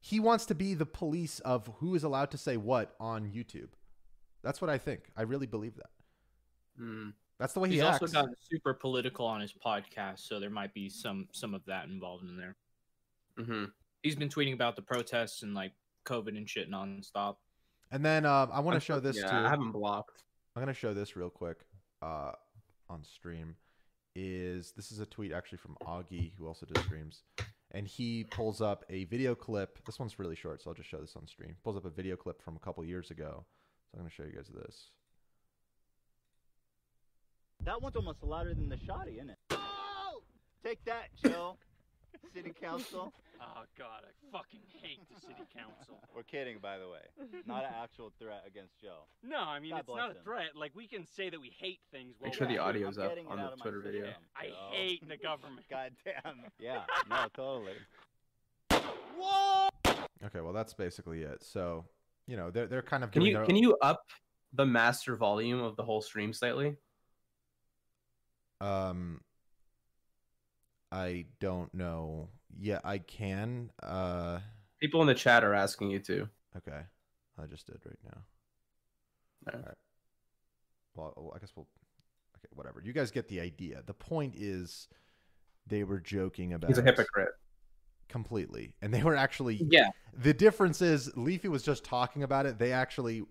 [SPEAKER 3] He wants to be the police of who is allowed to say what on YouTube. That's what I think. I really believe that.
[SPEAKER 1] Hmm.
[SPEAKER 3] That's the way he
[SPEAKER 4] He's also
[SPEAKER 3] acts.
[SPEAKER 4] gotten super political on his podcast, so there might be some some of that involved in there.
[SPEAKER 1] Hmm
[SPEAKER 4] He's been tweeting about the protests and like COVID and shit nonstop.
[SPEAKER 3] and then um, I want to show this
[SPEAKER 1] yeah,
[SPEAKER 3] too.
[SPEAKER 1] I haven't blocked.
[SPEAKER 3] I'm gonna show this real quick uh, on stream. Is this is a tweet actually from Augie, who also does streams, and he pulls up a video clip. This one's really short, so I'll just show this on stream. Pulls up a video clip from a couple years ago. So I'm gonna show you guys this.
[SPEAKER 5] That one's almost louder than the shoddy, isn't it? Oh! Take that, Joe. City Council.
[SPEAKER 6] Oh god, I fucking hate the city council.
[SPEAKER 5] We're kidding, by the way. Not an actual threat against Joe.
[SPEAKER 6] No, I mean
[SPEAKER 5] God
[SPEAKER 6] it's
[SPEAKER 5] bless
[SPEAKER 6] not a
[SPEAKER 5] him.
[SPEAKER 6] threat. Like we can say that we hate things.
[SPEAKER 1] Make
[SPEAKER 6] while
[SPEAKER 1] sure
[SPEAKER 6] we're
[SPEAKER 1] the audio's
[SPEAKER 5] I'm
[SPEAKER 1] up
[SPEAKER 5] getting it
[SPEAKER 1] on
[SPEAKER 5] out
[SPEAKER 1] the
[SPEAKER 5] of my
[SPEAKER 1] Twitter video.
[SPEAKER 5] system,
[SPEAKER 6] I
[SPEAKER 5] Joe.
[SPEAKER 6] hate the government.
[SPEAKER 5] God damn. Yeah, no, totally.
[SPEAKER 3] Okay, well that's basically it. So you know they're they're kind of
[SPEAKER 1] Can
[SPEAKER 3] doing
[SPEAKER 1] you
[SPEAKER 3] their-
[SPEAKER 1] can you up the master volume of the whole stream slightly?
[SPEAKER 3] um. I don't know. Yeah, I can. Uh,
[SPEAKER 1] People in the chat are asking you to.
[SPEAKER 3] okay, I just did right now.
[SPEAKER 1] Alright.
[SPEAKER 3] well, well, I guess we'll. Okay, whatever. You guys get the idea. The point is, they were joking about
[SPEAKER 1] He's a hypocrite.
[SPEAKER 3] completely, and they were actually.
[SPEAKER 4] Yeah,
[SPEAKER 3] The difference is, Leafy was just talking about it. They actually,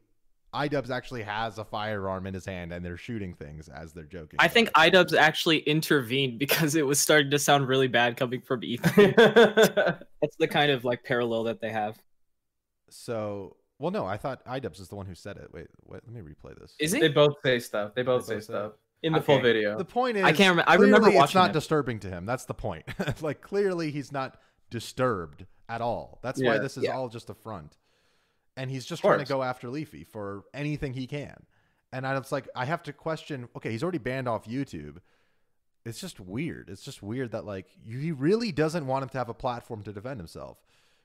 [SPEAKER 3] iDubbbz actually has a firearm in his hand, and they're shooting things as they're joking.
[SPEAKER 4] I think iDubbbz actually intervened because it was starting to sound really bad coming from Ethan. That's the kind of like parallel that they have.
[SPEAKER 3] so. Well, no, I thought iDubbbz is the one who said it. Wait, wait let me replay this.
[SPEAKER 4] Is it?
[SPEAKER 1] they both say stuff. They both
[SPEAKER 3] They
[SPEAKER 1] say
[SPEAKER 3] both say
[SPEAKER 1] stuff in the full video.
[SPEAKER 3] The point is,
[SPEAKER 4] I can't remember. I
[SPEAKER 3] clearly
[SPEAKER 4] remember
[SPEAKER 3] it's not
[SPEAKER 4] it.
[SPEAKER 3] disturbing to him. That's the point. like clearly he's not disturbed at all. That's why this is
[SPEAKER 4] yeah.
[SPEAKER 3] all just a front. And he's just trying to go after Leafy for anything he can. And I was like, I have to question. Okay, he's already banned off YouTube. It's just weird. It's just weird that like he really doesn't want him to have a platform to defend himself.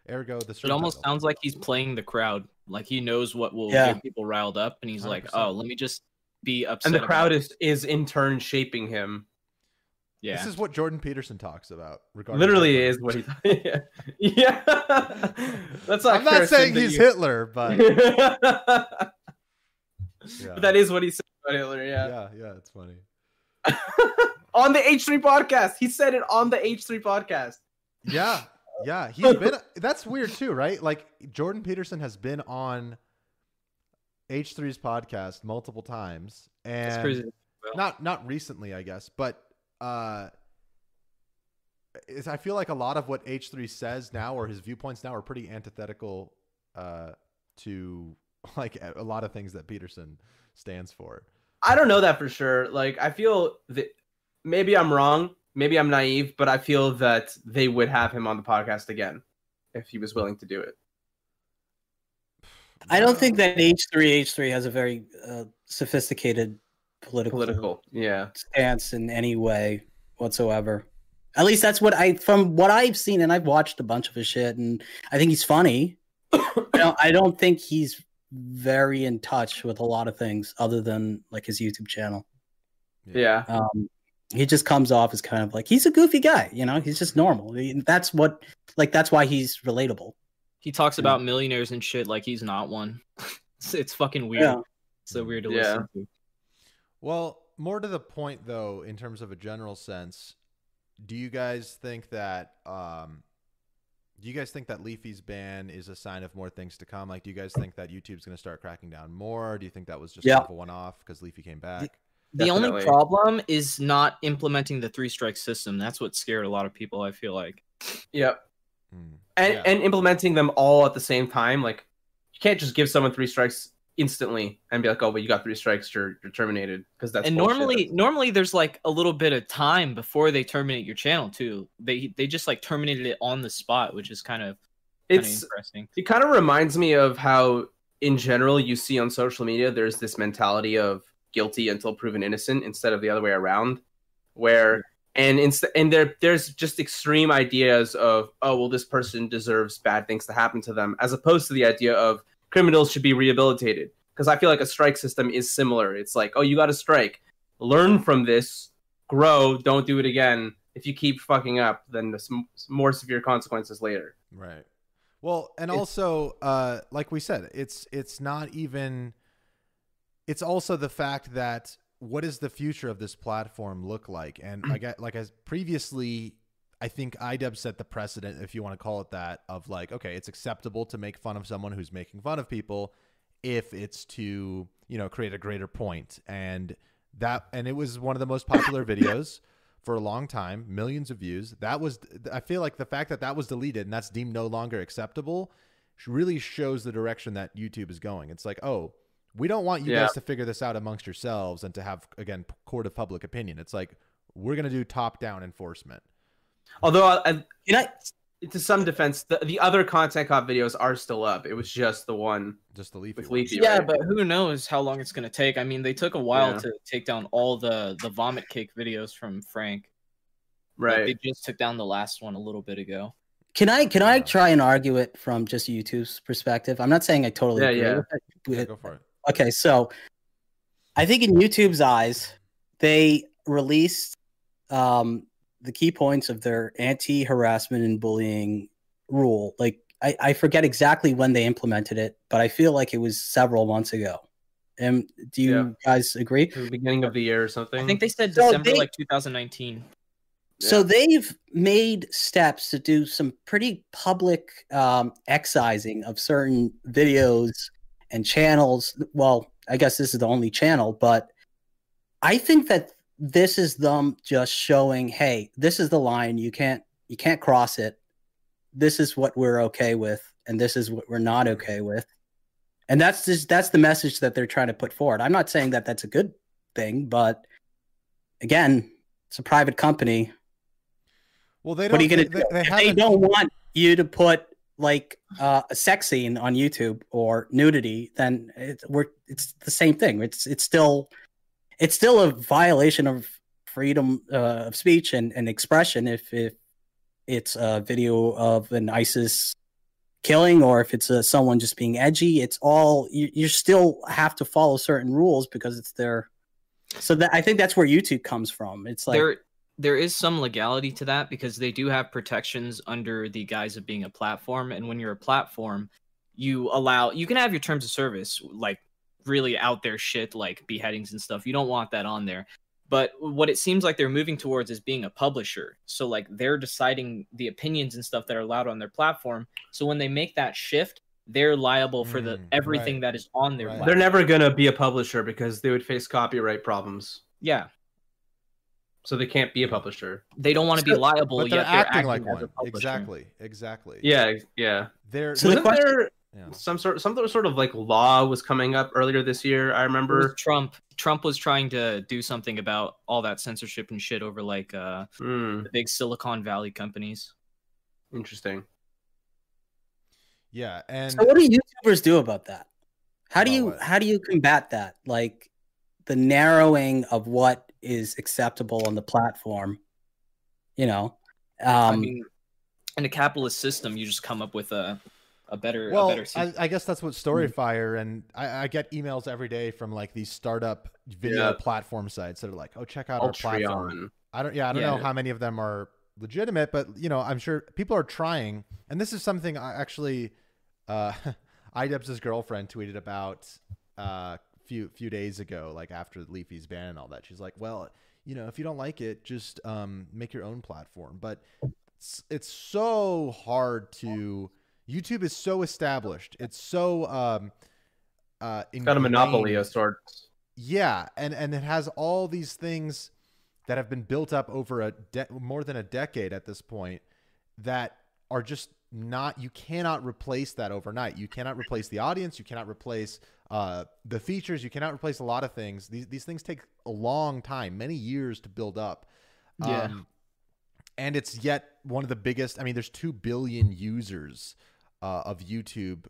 [SPEAKER 3] Ergo, the
[SPEAKER 4] It almost
[SPEAKER 3] title.
[SPEAKER 4] sounds like he's playing the crowd. Like he knows what will
[SPEAKER 2] Yeah.
[SPEAKER 4] get people riled up, and he's like,
[SPEAKER 3] 100%.
[SPEAKER 4] "Oh, let me just be upset."
[SPEAKER 1] and the crowd
[SPEAKER 4] it."
[SPEAKER 1] is is in turn shaping him.
[SPEAKER 4] Yeah.
[SPEAKER 3] This is what Jordan Peterson talks about. Regarding
[SPEAKER 1] Literally is what he. yeah. yeah. That's not.
[SPEAKER 3] I'm not saying he's Hitler, but
[SPEAKER 1] but
[SPEAKER 3] yeah.
[SPEAKER 1] that is what he said about Hitler. Yeah.
[SPEAKER 3] yeah, yeah, it's funny.
[SPEAKER 1] on the H3 podcast, he said it on the H3 podcast.
[SPEAKER 3] Yeah, yeah. He's been. That's weird too, right? Like Jordan Peterson has been on H3's podcast multiple times, and
[SPEAKER 4] crazy.
[SPEAKER 3] not not recently, I guess, but uh, is I feel like a lot of what H3 says now or his viewpoints now are pretty antithetical uh, to like a lot of things that Peterson stands for.
[SPEAKER 1] I don't know that for sure. Like, I feel that maybe I'm wrong, maybe I'm naive, but I feel that they would have him on the podcast again if he was willing to do it.
[SPEAKER 2] I don't think that H three H three has a very uh, sophisticated political,
[SPEAKER 1] Political, yeah.
[SPEAKER 2] stance in any way. whatsoever. At least that's what I from what I've seen, and I've watched a bunch of his shit, and I think he's funny. I, don't, I don't think he's very in touch with a lot of things other than like his YouTube channel.
[SPEAKER 1] Yeah.
[SPEAKER 2] Um, he just comes off as kind of like he's a goofy guy, you know. He's just normal. He- That's what like that's why he's relatable.
[SPEAKER 4] He talks about millionaires and shit like he's not one. it's, it's fucking weird.
[SPEAKER 2] Yeah.
[SPEAKER 4] So weird to
[SPEAKER 1] Yeah.
[SPEAKER 4] listen to.
[SPEAKER 3] Well, more to the point though, in terms of a general sense, do you guys think that um do you guys think that Leafy's ban is a sign of more things to come? Like, do you guys think that YouTube's going to start cracking down more? Do you think that was just
[SPEAKER 2] Yeah.
[SPEAKER 3] kind of a one-off because Leafy came back?
[SPEAKER 4] The only
[SPEAKER 1] Definitely.
[SPEAKER 4] problem is not implementing the three strike system. That's what scared a lot of people. I feel like.
[SPEAKER 1] Yep.
[SPEAKER 3] Hmm.
[SPEAKER 1] And
[SPEAKER 3] Yeah.
[SPEAKER 1] and implementing them all at the same time, like you can't just give someone three strikes instantly and be like, oh, but you got three strikes, you're you're terminated because that's
[SPEAKER 4] and
[SPEAKER 1] bullshit.
[SPEAKER 4] normally, normally there's like a little bit of time before they terminate your channel too. They they just like terminated it on the spot, which is kind of kind of
[SPEAKER 1] it's
[SPEAKER 4] interesting.
[SPEAKER 1] it kind of reminds me of how in general you see on social media there's this mentality of guilty until proven innocent instead of the other way around where and inst- and there there's just extreme ideas of oh well this person deserves bad things to happen to them as opposed to the idea of criminals should be rehabilitated because i feel like a strike system is similar it's like oh you got a strike learn from this grow don't do it again if you keep fucking up then there's more severe consequences later
[SPEAKER 3] Right. Well, and
[SPEAKER 1] It's-
[SPEAKER 3] also, uh, like we said, it's it's not even. It's also the fact that what does the future of this platform look like? And I got like as previously, I think IDub set the precedent, if you want to call it that, of like, okay, it's acceptable to make fun of someone who's making fun of people, if it's to you know create a greater point, and that and it was one of the most popular videos for a long time, millions of views. That was, I feel like the fact that that was deleted and that's deemed no longer acceptable really shows the direction that YouTube is going. It's like, oh, we don't want you
[SPEAKER 1] Yeah.
[SPEAKER 3] guys to figure this out amongst yourselves and to have, again, court of public opinion. It's like, we're going to do top down enforcement.
[SPEAKER 1] Although I, I,
[SPEAKER 2] You
[SPEAKER 1] to some defense, the, the other content cop videos are still up. It was just the one.
[SPEAKER 3] Just the leafy.
[SPEAKER 1] With. Leafy.
[SPEAKER 4] Yeah,
[SPEAKER 1] right?
[SPEAKER 4] but who knows how long it's gonna take? I mean, they took a while
[SPEAKER 1] Yeah.
[SPEAKER 4] to take down all the the vomit cake videos from Frank. Like,
[SPEAKER 1] Right.
[SPEAKER 4] they just took down the last one a little bit ago.
[SPEAKER 2] Can I can I try and argue it from just YouTube's perspective? I'm not saying I totally
[SPEAKER 1] Yeah,
[SPEAKER 2] agree
[SPEAKER 1] yeah.
[SPEAKER 2] with it.
[SPEAKER 3] Yeah, go for it.
[SPEAKER 2] Okay, so I think in YouTube's eyes, they released um, the key points of their anti-harassment and bullying rule. Like I, I forget exactly when they implemented it, but I feel like it was several months ago. And do you
[SPEAKER 1] Yeah.
[SPEAKER 2] guys agree?
[SPEAKER 1] The beginning of the year or something.
[SPEAKER 4] I think they said
[SPEAKER 2] So
[SPEAKER 4] December
[SPEAKER 2] they-
[SPEAKER 4] like 2019.
[SPEAKER 2] So
[SPEAKER 1] Yeah.
[SPEAKER 2] they've made steps to do some pretty public um, excising of certain videos and channels. Well, I guess this is the only channel, but I think that this is them just showing, hey, this is the line. You can't you can't cross it. This is what we're okay with, and this is what we're not okay with. And that's just that's the message that they're trying to put forward. I'm not saying that that's a good thing, but again, it's a private company
[SPEAKER 3] Well, they don't.
[SPEAKER 2] what are you gonna
[SPEAKER 3] they,
[SPEAKER 2] do?
[SPEAKER 3] they, they
[SPEAKER 2] they don't want you to put like uh, a sex scene on YouTube or nudity, then it's we're it's the same thing. It's it's still it's still a violation of freedom uh, of speech and, and expression if if it's a video of an ISIS killing or if it's uh someone just being edgy. It's all you, you still have to follow certain rules because it's their. So that I think that's where YouTube comes from. It's like
[SPEAKER 4] there there is some legality to that because they do have protections under the guise of being a platform and when you're a platform you allow you can have your terms of service like really out there shit like beheadings and stuff you don't want that on there but what it seems like they're moving towards is being a publisher so like they're deciding the opinions and stuff that are allowed on their platform so when they make that shift they're liable for the
[SPEAKER 3] Mm,
[SPEAKER 4] everything
[SPEAKER 3] right.
[SPEAKER 4] that is on their
[SPEAKER 3] Right.
[SPEAKER 1] They're never gonna be a publisher because they would face copyright problems.
[SPEAKER 4] yeah
[SPEAKER 1] So they can't be a publisher.
[SPEAKER 4] they don't want to be liable
[SPEAKER 3] But they're
[SPEAKER 4] yet they're
[SPEAKER 3] acting like one. Exactly. Exactly.
[SPEAKER 1] Yeah, yeah.
[SPEAKER 3] They're.
[SPEAKER 2] So the question-
[SPEAKER 1] there
[SPEAKER 3] yeah.
[SPEAKER 1] some sort some sort of like law was coming up earlier this year? I remember.
[SPEAKER 4] Trump. Trump was trying to do something about all that censorship and shit over like uh
[SPEAKER 1] Hmm,
[SPEAKER 4] the big Silicon Valley companies.
[SPEAKER 1] interesting.
[SPEAKER 3] Yeah, and
[SPEAKER 2] So what do YouTubers do about that? How do you
[SPEAKER 3] what?
[SPEAKER 2] how do you combat that? Like the narrowing of what is acceptable on the platform You know, um,
[SPEAKER 4] I mean, in a capitalist system, you just come up with a a better a
[SPEAKER 3] well,
[SPEAKER 4] better
[SPEAKER 3] I. I guess that's what Storyfire and I, I get emails every day from like these startup video
[SPEAKER 1] Yeah.
[SPEAKER 3] platform sites that are like, oh, check out our platform. I don't. Yeah, I don't know how many of them are legitimate, but you know, I'm sure people are trying. And this is something I actually, uh, iDubbbz's girlfriend tweeted about uh, few few days ago, like after Leafy's ban and all that. She's like, well, you know, if you don't like it, just um, make your own platform. But it's, it's so hard to. YouTube is so established. It's so um, uh,
[SPEAKER 1] It's got a monopoly
[SPEAKER 3] ingrained.
[SPEAKER 1] of sorts.
[SPEAKER 3] Yeah, and and it has all these things that have been built up over a de- more than a decade at this point that are just not you cannot replace that overnight. You cannot replace the audience, you cannot replace uh, the features, you cannot replace a lot of things. These these things take a long time, many years to build up.
[SPEAKER 4] Yeah.
[SPEAKER 3] Um, and it's yet one of the biggest. I mean, there's two billion users uh, of YouTube.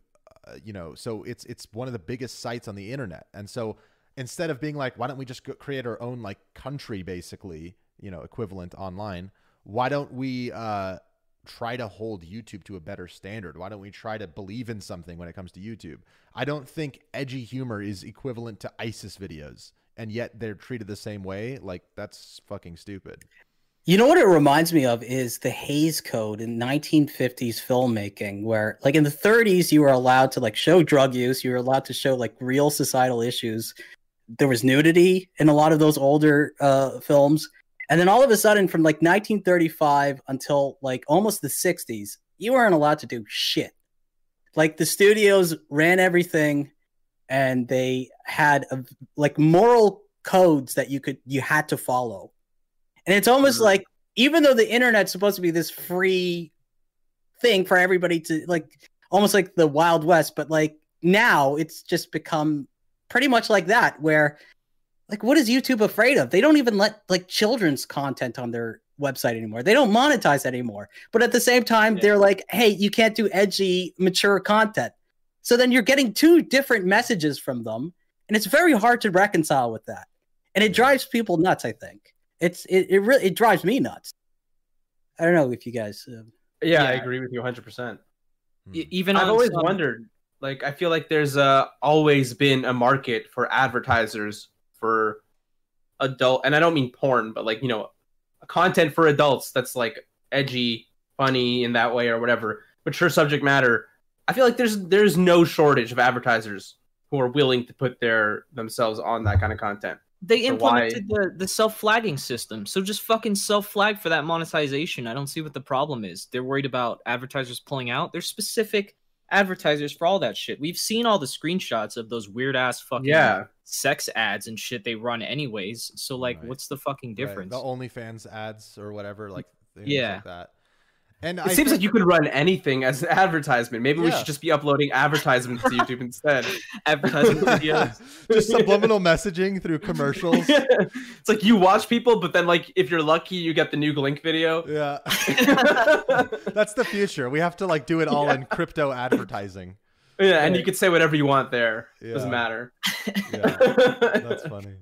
[SPEAKER 3] Uh, you know, so it's it's one of the biggest sites on the internet. And so instead of being like, why don't we just create our own like country, basically, you know, equivalent online? Why don't we uh, try to hold YouTube to a better standard? Why don't we try to believe in something when it comes to YouTube? I don't think edgy humor is equivalent to ISIS videos, and yet they're treated the same way. Like that's fucking stupid.
[SPEAKER 2] You know what it reminds me of is the Hays Code in 1950s filmmaking, where like in the 30s you were allowed to like show drug use, you were allowed to show like real societal issues. There was nudity in a lot of those older uh, films, and then all of a sudden, from like 1935 until like almost the 60s, you weren't allowed to do shit. Like the studios ran everything, and they had a, like moral codes that you could you had to follow. And it's almost
[SPEAKER 1] Mhm.
[SPEAKER 2] like even though the internet's supposed to be this free thing for everybody to like almost like the wild west, but like now it's just become pretty much like that where like what is YouTube afraid of? They don't even let like children's content on their website anymore. They don't monetize anymore. But at the same time,
[SPEAKER 6] Yeah.
[SPEAKER 2] they're like, hey, you can't do edgy, mature content. So then you're getting two different messages from them. And it's very hard to reconcile with that. And it drives people nuts, I think. It's it, it really it drives me nuts. I don't know if you guys uh,
[SPEAKER 1] Yeah, I agree with you 100. percent
[SPEAKER 4] E- even
[SPEAKER 1] I've always
[SPEAKER 4] some-
[SPEAKER 1] wondered. Like, I feel like there's uh, always been a market for advertisers for adult, and I don't mean porn, but like you know, content for adults that's like edgy, funny in that way or whatever, mature subject matter. I feel like there's there's no shortage of advertisers who are willing to put their themselves on that kind of content.
[SPEAKER 4] They
[SPEAKER 1] So why-
[SPEAKER 4] implemented the, the self flagging system. So just fucking self flag for that monetization. I don't see what the problem is. They're worried about advertisers pulling out. There's specific advertisers for all that shit. We've seen all the screenshots of those weird ass fucking
[SPEAKER 1] Yeah,
[SPEAKER 4] sex ads and shit they run anyways. So like
[SPEAKER 3] Right.
[SPEAKER 4] what's the fucking
[SPEAKER 3] Right,
[SPEAKER 4] difference?
[SPEAKER 3] The OnlyFans ads or whatever, like things
[SPEAKER 4] Yeah.
[SPEAKER 3] like that. And
[SPEAKER 1] it
[SPEAKER 3] I
[SPEAKER 1] seems
[SPEAKER 3] think-
[SPEAKER 1] like you could run anything as an advertisement. Maybe we should just be uploading advertisements to YouTube instead.
[SPEAKER 4] Advertising videos.
[SPEAKER 3] just subliminal messaging through commercials.
[SPEAKER 1] it's like you watch people, but then like if you're lucky, you get the new Glink video.
[SPEAKER 3] Yeah. That's the future. We have to like do it all in crypto advertising.
[SPEAKER 1] Yeah, and you could say whatever you want there. It
[SPEAKER 3] doesn't
[SPEAKER 1] matter.
[SPEAKER 3] Yeah. That's funny.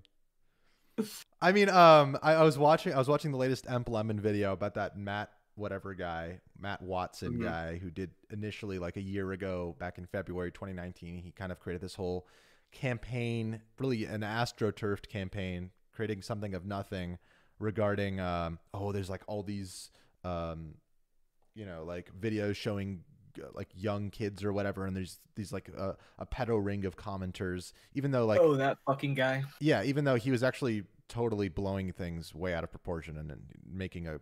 [SPEAKER 3] I mean, um, I, I was watching I was watching the latest EmpLemon video about that Matt whatever guy, Matt Watson
[SPEAKER 1] Mhm.
[SPEAKER 3] guy who did initially like a year ago back in February 2019, he kind of created this whole campaign, really an astroturfed campaign, creating something of nothing regarding um oh, there's like all these um you know, like videos showing like young kids or whatever and there's these like uh, a pedo ring of commenters even though like
[SPEAKER 4] oh, that fucking guy.
[SPEAKER 3] yeah, even though he was actually totally blowing things way out of proportion and, and making a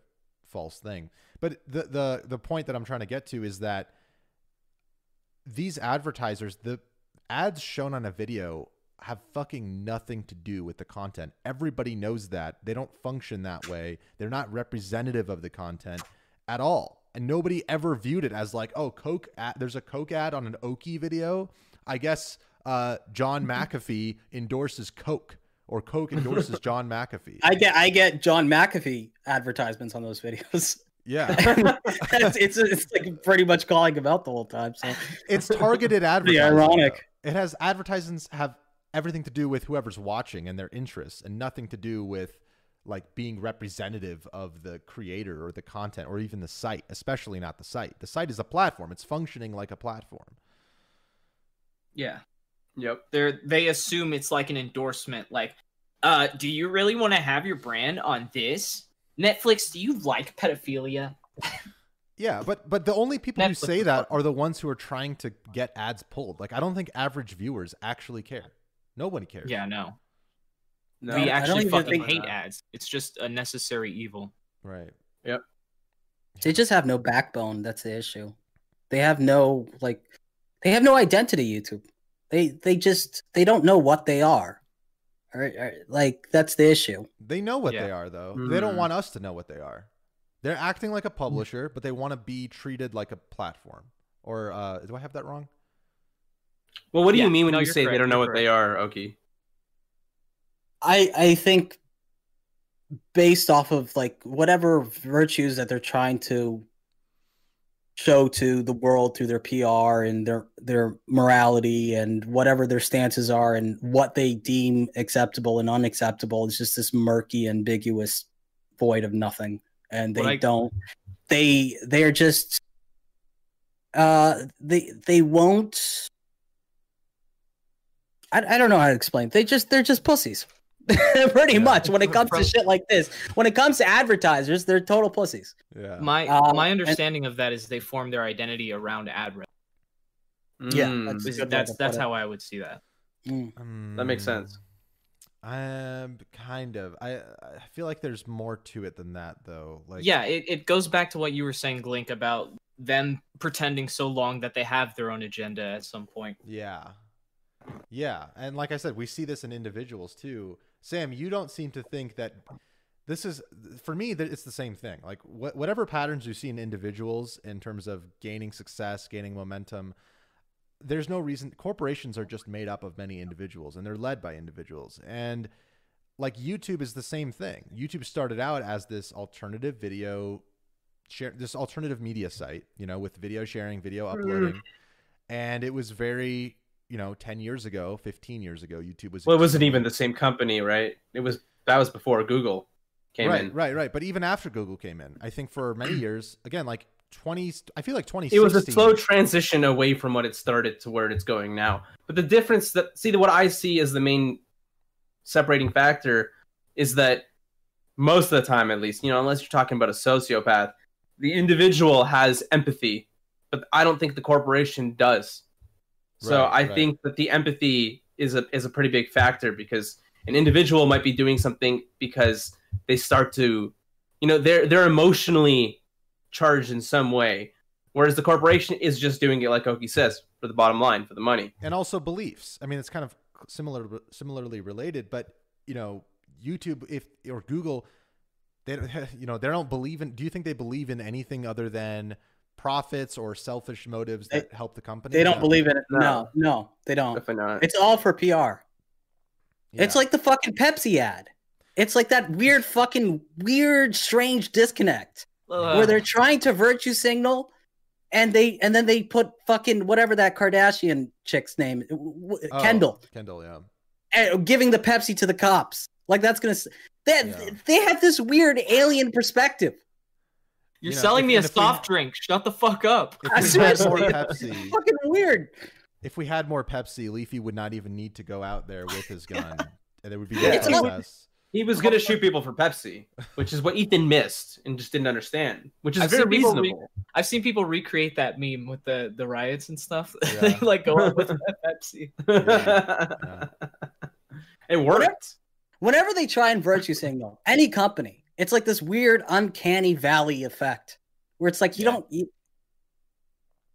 [SPEAKER 3] false thing. But the the the point that I'm trying to get to is that these advertisers, the ads shown on a video have fucking nothing to do with the content. Everybody knows that. They don't function that way. They're not representative of the content at all. And nobody ever viewed it as like, oh, Coke ad, there's a Coke ad on an Oki video. I guess uh, John McAfee endorses Coke or Coke endorses John McAfee.
[SPEAKER 2] I get I get John McAfee advertisements on those videos.
[SPEAKER 3] yeah.
[SPEAKER 2] it's, it's it's like pretty much calling him out the whole time. So
[SPEAKER 3] it's targeted advertising.
[SPEAKER 2] ironic.
[SPEAKER 3] though. It has advertisements have everything to do with whoever's watching and their interests, and nothing to do with like being representative of the creator or the content or even the site, especially not the site. The site is a platform. It's functioning like a platform.
[SPEAKER 4] Yeah.
[SPEAKER 1] Yep.
[SPEAKER 4] They're they assume it's like an endorsement. Like, uh, do you really want to have your brand on this? Netflix, do you like pedophilia?
[SPEAKER 3] Yeah, but but the only people who say that are the ones who are trying to get ads pulled. Like I don't think average viewers actually care. Nobody cares.
[SPEAKER 4] Yeah, no.
[SPEAKER 1] No.
[SPEAKER 4] we actually fucking
[SPEAKER 2] think-
[SPEAKER 4] hate ads. It's just a necessary evil.
[SPEAKER 3] Right. Yep.
[SPEAKER 2] They just have no backbone. That's the issue. They have no like, they have no identity. YouTube. They they just they don't know what they are. Or, or, like that's the issue.
[SPEAKER 3] They know what
[SPEAKER 4] Yeah.
[SPEAKER 3] they are though. They don't
[SPEAKER 1] Mm.
[SPEAKER 3] want us to know what they are. They're acting like a publisher, but they want to be treated like a platform. Or uh do I have that wrong?
[SPEAKER 1] Well, what do
[SPEAKER 4] Yeah,
[SPEAKER 1] you mean when
[SPEAKER 4] no,
[SPEAKER 1] you
[SPEAKER 4] you're
[SPEAKER 1] say they don't know
[SPEAKER 4] you're
[SPEAKER 1] what they are, Oki?
[SPEAKER 2] I I think based off of like whatever virtues that they're trying to show to the world through their PR and their their morality and whatever their stances are and what they deem acceptable and unacceptable is just this murky ambiguous void of nothing and they
[SPEAKER 4] I-
[SPEAKER 2] don't they they're just uh they they won't I, I don't know how to explain. They just they're just pussies. Pretty
[SPEAKER 3] Yeah.
[SPEAKER 2] much when it comes to shit like this. When it comes to advertisers, they're total pussies.
[SPEAKER 3] Yeah.
[SPEAKER 4] My
[SPEAKER 2] Uh,
[SPEAKER 4] my
[SPEAKER 2] and-
[SPEAKER 4] understanding of that is they form their identity around ad revenue.
[SPEAKER 2] Yeah,
[SPEAKER 1] Mm.
[SPEAKER 2] that's-
[SPEAKER 4] Is-
[SPEAKER 2] good way
[SPEAKER 4] That's that's how I would see that.
[SPEAKER 1] That makes sense.
[SPEAKER 3] Um, kind of. I I feel like there's more to it than that, though. Like,
[SPEAKER 4] yeah, it, it goes back to what you were saying, Glink, about them pretending so long that they have their own agenda at some point.
[SPEAKER 3] yeah, yeah. And like I said, we see this in individuals too. Sam, you don't seem to think that this is for me that it's the same thing. Like wh- whatever patterns you see in individuals in terms of gaining success, gaining momentum. There's no reason corporations are just made up of many individuals and they're led by individuals. And like YouTube is the same thing. YouTube started out as this alternative video share this alternative media site, you know, with video sharing, video mm-hmm. uploading. And it was very, you know, 10 years ago, 15 years ago, YouTube was
[SPEAKER 1] Well, it wasn't even the same company, right? It was that was before Google came
[SPEAKER 3] right,
[SPEAKER 1] in.
[SPEAKER 3] Right, right. But even after Google came in, I think for many years, again, like 20, I feel like 20.
[SPEAKER 1] It was a slow transition away from what it started to where it's going now. But the difference that see what I see as the main separating factor is that most of the time, at least, you know, unless you're talking about a sociopath, the individual has empathy, but I don't think the corporation does. So
[SPEAKER 3] Right,
[SPEAKER 1] I
[SPEAKER 3] right.
[SPEAKER 1] think that the empathy is a is a pretty big factor because an individual might be doing something because they start to, you know, they're they're emotionally charged in some way, whereas the corporation is just doing it like Oki says for the bottom line for the money.
[SPEAKER 3] and also beliefs. I mean, it's kind of similar, similarly related, but you know, YouTube, if or Google, they, you know, they don't believe in. Do you think they believe in anything other than profits or selfish motives
[SPEAKER 2] They-
[SPEAKER 3] that help the company?
[SPEAKER 2] They don't
[SPEAKER 3] No.
[SPEAKER 2] believe in it.
[SPEAKER 1] No.
[SPEAKER 2] No, no, they don't.
[SPEAKER 1] Definitely not.
[SPEAKER 2] It's all for PR. It's like the fucking Pepsi ad. It's like that weird fucking weird strange disconnect where they're trying to virtue signal and they and then they put fucking whatever that Kardashian chick's name w- w-
[SPEAKER 3] Oh,
[SPEAKER 2] Kendall
[SPEAKER 3] Kendall, yeah.
[SPEAKER 2] and giving the Pepsi to the cops. Like that's going to they
[SPEAKER 3] Yeah.
[SPEAKER 2] they have this weird alien perspective.
[SPEAKER 4] You're
[SPEAKER 3] You know,
[SPEAKER 4] selling
[SPEAKER 3] if-
[SPEAKER 4] me a
[SPEAKER 3] and if we-
[SPEAKER 4] soft drink. Shut the fuck up.
[SPEAKER 3] If
[SPEAKER 2] I
[SPEAKER 3] we had more Pepsi,
[SPEAKER 2] Fucking weird.
[SPEAKER 3] if we had more Pepsi, Leafy would not even need to go out there with his gun, and there would be no
[SPEAKER 1] It's all- he was gonna shoot people for Pepsi, which is what Ethan missed and just didn't understand, which is
[SPEAKER 4] I've
[SPEAKER 1] very
[SPEAKER 4] seen people re-
[SPEAKER 1] reasonable.
[SPEAKER 4] I've seen people recreate that meme with the the riots and stuff.
[SPEAKER 3] Yeah.
[SPEAKER 4] they like go up with Pepsi.
[SPEAKER 3] Yeah.
[SPEAKER 1] it worked.
[SPEAKER 2] Whenever they try and virtue signal any company, it's like this weird uncanny valley effect where it's like you
[SPEAKER 4] Yeah.
[SPEAKER 2] don't you,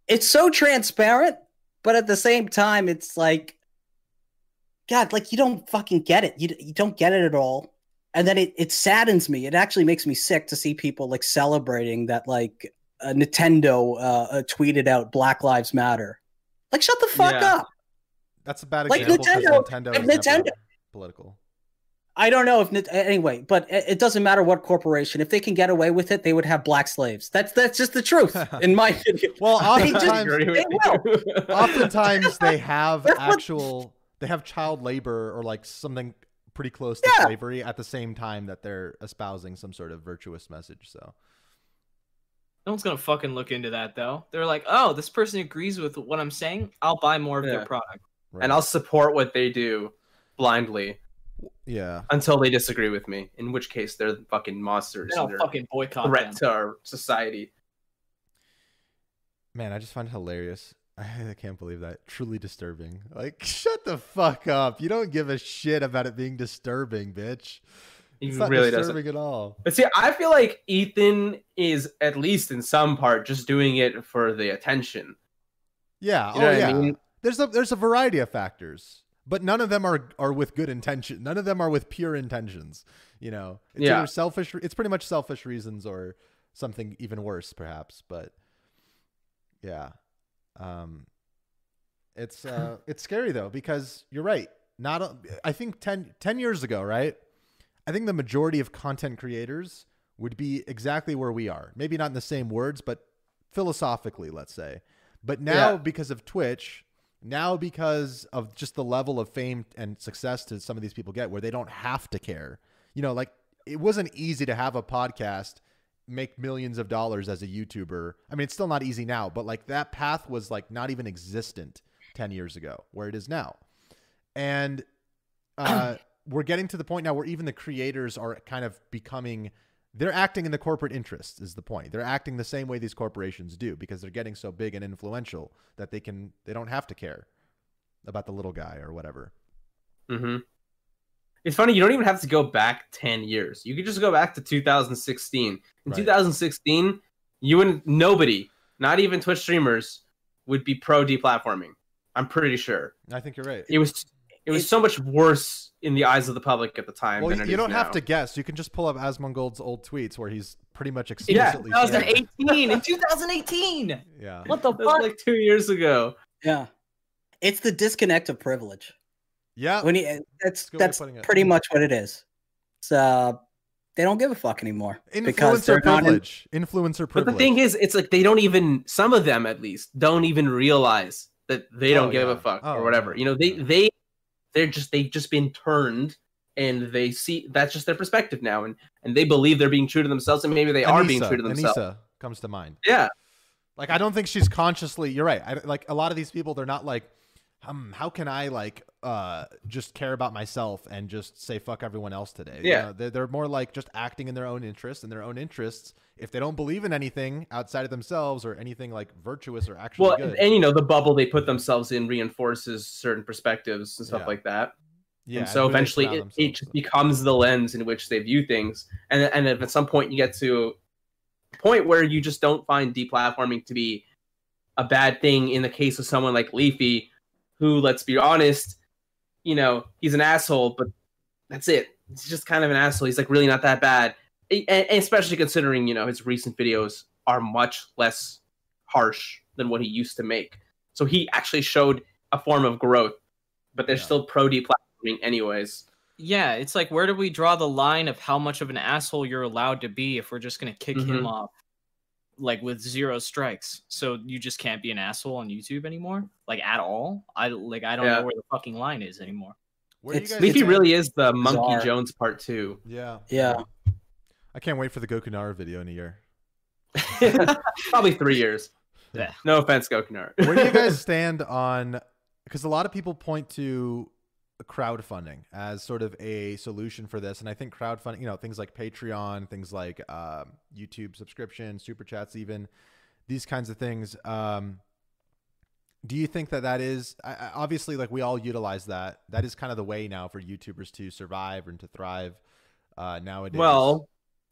[SPEAKER 2] it's so transparent, but at the same time it's like god, like you don't fucking get it. You you don't get it at all. And then it it saddens me. It actually makes me sick to see people like celebrating that like uh, Nintendo uh, uh, tweeted out Black Lives Matter. Like shut the fuck
[SPEAKER 1] Yeah.
[SPEAKER 2] up.
[SPEAKER 3] That's a bad example because
[SPEAKER 2] Nintendo-
[SPEAKER 3] Nintendo,
[SPEAKER 2] like Nintendo-
[SPEAKER 3] political.
[SPEAKER 2] I don't know if Nit- anyway, but it, it doesn't matter what corporation. If they can get away with it, they would have black slaves. That's that's just the truth, in my opinion.
[SPEAKER 3] Well,
[SPEAKER 2] They just-
[SPEAKER 3] oftentimes,
[SPEAKER 1] Agree
[SPEAKER 2] They
[SPEAKER 1] you.
[SPEAKER 3] oftentimes they have
[SPEAKER 2] That's what-
[SPEAKER 3] actual they have child labor or like something pretty close to
[SPEAKER 2] Yeah.
[SPEAKER 3] slavery at the same time that they're espousing some sort of virtuous message. So
[SPEAKER 4] No one's gonna fucking look into that though. They're like, oh, this person agrees with what I'm saying. I'll buy more of
[SPEAKER 1] Yeah.
[SPEAKER 4] their product.
[SPEAKER 3] right.
[SPEAKER 1] And I'll support what they do blindly
[SPEAKER 3] yeah.
[SPEAKER 1] until they disagree with me. In which case, they're fucking monsters.
[SPEAKER 4] Then I'll
[SPEAKER 1] they're
[SPEAKER 4] fucking
[SPEAKER 1] a
[SPEAKER 4] boycott
[SPEAKER 1] threat
[SPEAKER 4] them.
[SPEAKER 1] to our society.
[SPEAKER 3] Man, I just find it hilarious. I can't believe that. Truly disturbing. Like, shut the fuck up. You don't give a shit about it being disturbing, bitch.
[SPEAKER 1] He
[SPEAKER 3] It's not
[SPEAKER 1] really doesn't.
[SPEAKER 3] disturbing at all.
[SPEAKER 1] But see, I feel like Ethan is at least in some part just doing it for the attention.
[SPEAKER 3] Yeah.
[SPEAKER 1] You know
[SPEAKER 3] oh,
[SPEAKER 1] what
[SPEAKER 3] yeah.
[SPEAKER 1] I mean?
[SPEAKER 3] There's a there's a variety of factors, but none of them are are with good intention. None of them are with pure intentions. You know, it's
[SPEAKER 1] Yeah.
[SPEAKER 3] either selfish. It's pretty much selfish reasons or something even worse, perhaps. But yeah, um, it's uh, it's scary though because you're right. Not a- I think 10, 10 years ago, right? I think the majority of content creators would be exactly where we are. Maybe not in the same words, but philosophically, let's say. But now,
[SPEAKER 1] Yeah.
[SPEAKER 3] because of Twitch, now because of just the level of fame and success that some of these people get, where they don't have to care. You know, like it wasn't easy to have a podcast, make millions of dollars as a YouTuber. I mean, it's still not easy now, but like that path was like not even existent 10 years ago, where it is now. And uh, we're getting to the point now where even the creators are kind of becoming they're acting in the corporate interest is the point they're acting the same way these corporations do because they're getting so big and influential that they can they don't have to care about the little guy or whatever
[SPEAKER 1] hmm It's funny, you don't even have to go back 10 years. You could just go back to 2016. In
[SPEAKER 3] Right.
[SPEAKER 1] 2016, you wouldn't, nobody, not even Twitch streamers, would be pro deplatforming. I'm pretty sure.
[SPEAKER 3] i think you're right
[SPEAKER 1] It was it was
[SPEAKER 2] It's-
[SPEAKER 1] so much worse in the eyes of the public at the time.
[SPEAKER 3] well
[SPEAKER 1] than
[SPEAKER 3] you,
[SPEAKER 1] it
[SPEAKER 3] don't have
[SPEAKER 1] now.
[SPEAKER 3] to guess you can just pull up asmongold's old tweets where he's pretty much
[SPEAKER 1] Yeah,
[SPEAKER 3] explicitly saying-
[SPEAKER 4] 2018 in 2018.
[SPEAKER 3] yeah
[SPEAKER 4] What the fuck?
[SPEAKER 1] like two years ago.
[SPEAKER 2] Yeah. It's the disconnect of privilege.
[SPEAKER 3] yeah
[SPEAKER 2] When you that's
[SPEAKER 3] Good way of
[SPEAKER 2] that's
[SPEAKER 3] putting it.
[SPEAKER 2] pretty much what it is. It's uh they don't give a fuck anymore. because
[SPEAKER 3] influencer
[SPEAKER 2] they're not in-
[SPEAKER 3] influencer privilege
[SPEAKER 1] But the thing is, it's like they don't even some of them at least don't even realize that they don't
[SPEAKER 3] Oh,
[SPEAKER 1] give
[SPEAKER 3] yeah.
[SPEAKER 1] a fuck
[SPEAKER 3] Oh,
[SPEAKER 1] or whatever.
[SPEAKER 3] yeah.
[SPEAKER 1] You know, they they they're just they've just been turned and they see that's just their perspective now and and they believe they're being true to themselves and maybe they are being true to themselves.
[SPEAKER 3] Anisa comes to mind
[SPEAKER 1] Yeah.
[SPEAKER 3] Like I don't think she's consciously. You're right. I, like a lot of these people, they're not like, um, how can I like uh just care about myself and just say fuck everyone else today? You
[SPEAKER 1] Yeah.
[SPEAKER 3] know, they're they're more like just acting in their own interests and their own interests. If they don't believe in anything outside of themselves or anything like virtuous or actually
[SPEAKER 1] Well,
[SPEAKER 3] good,
[SPEAKER 1] and you know, the bubble they put themselves in reinforces certain perspectives and stuff
[SPEAKER 3] Yeah.
[SPEAKER 1] like that.
[SPEAKER 3] yeah.
[SPEAKER 1] and so
[SPEAKER 3] they
[SPEAKER 1] eventually it, it just becomes the lens in which they view things and and if at some point you get to a point where you just don't find deplatforming to be a bad thing in the case of someone like leafy who let's be honest you know he's an asshole but that's it. He's just kind of an asshole. He's like really not that bad. And, and especially considering you know his recent videos are much less harsh than what he used to make. So he actually showed a form of growth but they're
[SPEAKER 3] Yeah.
[SPEAKER 1] still pro deplatforming anyways.
[SPEAKER 4] Yeah, it's like where do we draw the line of how much of an asshole you're allowed to be if we're just gonna kick him
[SPEAKER 1] Mhm.
[SPEAKER 4] off like with zero strikes? So you just can't be an asshole on YouTube anymore, like at all. I like I don't
[SPEAKER 1] Yeah.
[SPEAKER 4] know where the fucking line is anymore.
[SPEAKER 3] Where do you
[SPEAKER 2] it's-
[SPEAKER 3] guys
[SPEAKER 1] Leafy really is the Monkey
[SPEAKER 2] Bizarre.
[SPEAKER 1] Jones part two.
[SPEAKER 3] Yeah.
[SPEAKER 2] Yeah.
[SPEAKER 3] I can't wait for the Gokunara video in a year.
[SPEAKER 1] Probably three years.
[SPEAKER 4] Yeah.
[SPEAKER 1] No offense, Gokunar.
[SPEAKER 3] Where do you guys stand on? Because a lot of people point to crowdfunding as sort of a solution for this, and I think crowdfunding, you know, things like Patreon, things like um, YouTube subscription, super chats, even these kinds of things. Um, do you think that that is I, I- obviously like we all utilize that? That is kind of the way now for YouTubers to survive and to thrive uh, nowadays.
[SPEAKER 1] well,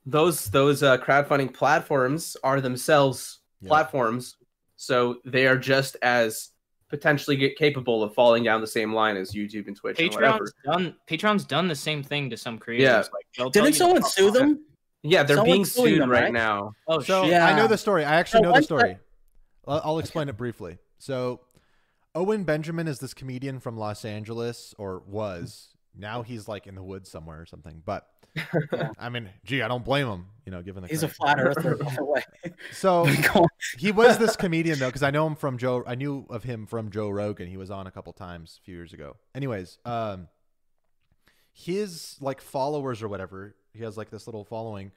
[SPEAKER 1] those those uh, crowdfunding platforms are themselves
[SPEAKER 3] Yeah.
[SPEAKER 1] platforms, so they are just as potentially get capable of falling down the same line as YouTube and Twitch and whatever.
[SPEAKER 4] Patreon's done. Patreon's done the same thing to some creators.
[SPEAKER 1] Yeah.
[SPEAKER 4] Like they'll tell
[SPEAKER 2] Didn't
[SPEAKER 4] you
[SPEAKER 2] someone
[SPEAKER 4] to
[SPEAKER 2] sue
[SPEAKER 4] fuck off.
[SPEAKER 2] them?
[SPEAKER 1] Yeah, they're being
[SPEAKER 2] Someone's suing
[SPEAKER 1] sued
[SPEAKER 2] them,
[SPEAKER 1] right,
[SPEAKER 2] right?
[SPEAKER 1] now.
[SPEAKER 4] Oh
[SPEAKER 3] So
[SPEAKER 4] shit!
[SPEAKER 3] I know the story. I actually
[SPEAKER 2] So
[SPEAKER 3] know the
[SPEAKER 2] oh,
[SPEAKER 3] story. I'll, I'll explain it briefly. So Owen Benjamin is this comedian from Los Angeles, or was. Now he's like in the woods somewhere or something. But I mean, gee, I don't blame him. You know, given the
[SPEAKER 2] He's a flat earther, by the way.
[SPEAKER 3] So he was this comedian though, because I know him from Joe. I knew of him from Joe Rogan. He was on a couple times a few years ago. Anyways, um, his like followers or whatever, he has like this little following.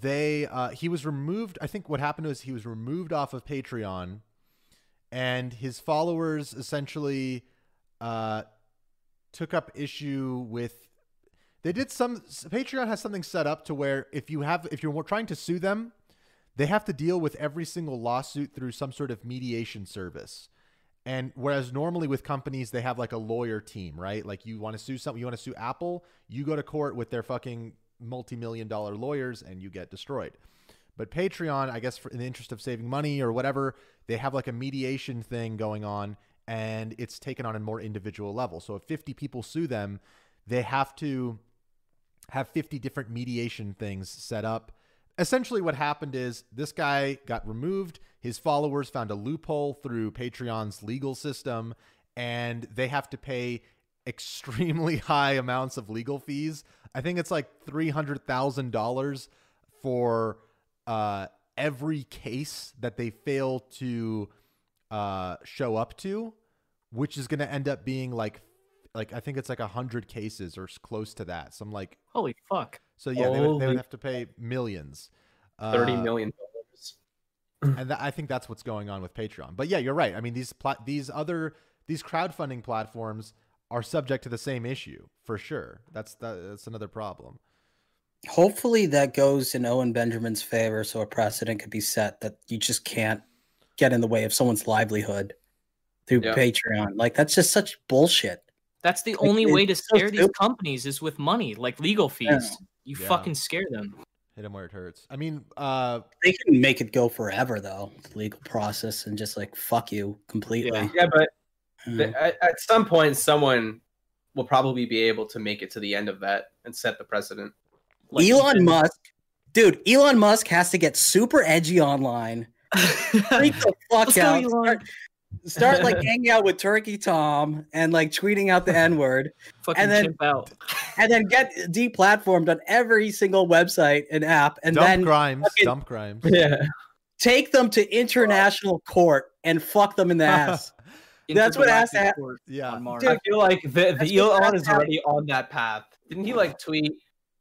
[SPEAKER 3] They uh, he was removed. I think what happened was he was removed off of Patreon, and his followers essentially uh, took up issue with. They did some. Patreon has something set up to where if you have if you're trying to sue them, they have to deal with every single lawsuit through some sort of mediation service. And whereas normally with companies they have like a lawyer team, right? Like you want to sue something, you want to sue Apple, you go to court with their fucking multi-million dollar lawyers and you get destroyed. But Patreon, I guess for in the interest of saving money or whatever, they have like a mediation thing going on and it's taken on a more individual level. So if 50 people sue them, they have to have 50 different mediation things set up. Essentially what happened is this guy got removed. His followers found a loophole through patreon's legal system and they have to pay extremely high amounts of legal fees. I think it's like $300000 for uh, every case that they fail to uh, show up to which is going to end up being like like i think it's like 100 cases or close to that. Some like
[SPEAKER 4] Holy fuck.
[SPEAKER 3] so yeah, they would, they would have to pay millions.
[SPEAKER 1] Thirty
[SPEAKER 3] Uh,
[SPEAKER 1] million dollars.
[SPEAKER 3] and that, I think that's what's going on with Patreon. But yeah, you're right. I mean, these pla- these other these crowdfunding platforms are subject to the same issue for sure. That's that, that's another problem.
[SPEAKER 2] Hopefully that goes in Owen Benjamin's favor so a precedent could be set that you just can't get in the way of someone's livelihood through
[SPEAKER 1] Yeah.
[SPEAKER 2] Patreon. Like that's just such bullshit.
[SPEAKER 4] That's the
[SPEAKER 2] Like,
[SPEAKER 4] only way to
[SPEAKER 2] it's so
[SPEAKER 4] scare these companies is with money, like legal fees. You
[SPEAKER 3] Yeah.
[SPEAKER 4] fucking scare them.
[SPEAKER 3] Hit them where it hurts. I mean, uh,
[SPEAKER 2] They can make it go forever though, legal process and just like fuck you completely.
[SPEAKER 4] Yeah.
[SPEAKER 1] Yeah, but
[SPEAKER 2] Mm.
[SPEAKER 1] the, at, at some point, someone will probably be able to make it to the end of that and set the precedent.
[SPEAKER 4] Like
[SPEAKER 2] Elon Musk, dude, Elon Musk has to get super edgy online. Freak the fuck
[SPEAKER 4] Let's go,
[SPEAKER 2] out.
[SPEAKER 4] Elon.
[SPEAKER 2] Start, start like hanging out with Turkey Tom and like tweeting out the N word, and then-
[SPEAKER 4] chimp out.
[SPEAKER 2] and then get deplatformed on every single website and app, and
[SPEAKER 3] dump
[SPEAKER 2] then
[SPEAKER 3] crimes,
[SPEAKER 2] fucking-
[SPEAKER 3] dump crimes.
[SPEAKER 1] Yeah.
[SPEAKER 2] take them to international court and fuck them in the ass. That's what has to
[SPEAKER 4] Intergalactic
[SPEAKER 2] hap-
[SPEAKER 4] court
[SPEAKER 3] Yeah.
[SPEAKER 4] on Mars.
[SPEAKER 2] Dude,
[SPEAKER 1] I feel like the,
[SPEAKER 2] That's
[SPEAKER 1] the Elon is already on that path. Didn't he like tweet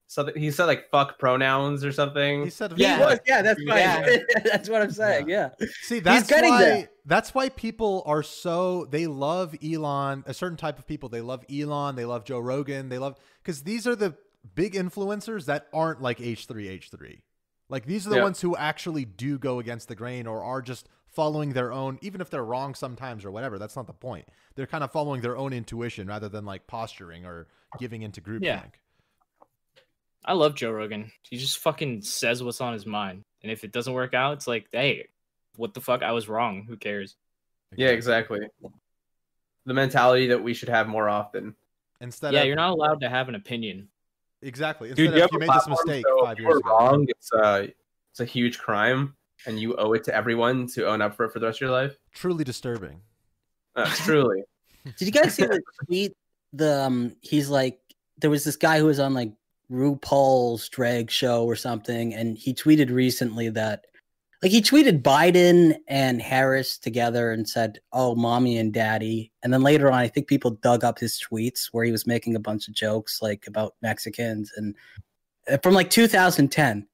[SPEAKER 1] something? He said like "fuck pronouns" or something.
[SPEAKER 3] He said,
[SPEAKER 2] Yeah,
[SPEAKER 3] yeah.
[SPEAKER 2] yeah, that's fine.
[SPEAKER 1] Yeah.
[SPEAKER 2] that's what I'm saying. Yeah.
[SPEAKER 3] See, that's
[SPEAKER 2] getting
[SPEAKER 3] why
[SPEAKER 2] there.
[SPEAKER 3] That's why people are so they love Elon, a certain type of people. They love Elon, they love Joe Rogan, they love cuz these are the big influencers that aren't like H3H3. Like these are the
[SPEAKER 1] Yeah.
[SPEAKER 3] ones who actually do go against the grain or are just following their own even if they're wrong sometimes or whatever. That's not the point. They're kind of following their own intuition rather than like posturing or giving into groupthink.
[SPEAKER 4] Yeah. I love Joe Rogan. He just fucking says what's on his mind. And if it doesn't work out, it's like, hey, what the fuck? I was wrong. Who cares?
[SPEAKER 1] yeah, exactly. The mentality that we should have more often.
[SPEAKER 3] Instead
[SPEAKER 4] yeah,
[SPEAKER 3] of
[SPEAKER 4] you're not allowed to have an opinion.
[SPEAKER 3] exactly.
[SPEAKER 1] Dude, you
[SPEAKER 3] of you
[SPEAKER 1] a
[SPEAKER 3] made this mistake
[SPEAKER 1] so
[SPEAKER 3] 5
[SPEAKER 1] if
[SPEAKER 3] years
[SPEAKER 1] you're
[SPEAKER 3] ago.
[SPEAKER 1] wrong. It's a it's a huge crime, and you owe it to everyone to own up for it for the rest of your life.
[SPEAKER 3] Truly disturbing.
[SPEAKER 1] Uh, truly.
[SPEAKER 2] Did you guys see the tweet? The um, he's like, there was this guy who was on like RuPaul's drag show or something, and he tweeted recently that, like, he tweeted Biden and Harris together and said, "Oh, mommy and daddy," and then later on, I think people dug up his tweets where he was making a bunch of jokes like about Mexicans and uh, from like 2010.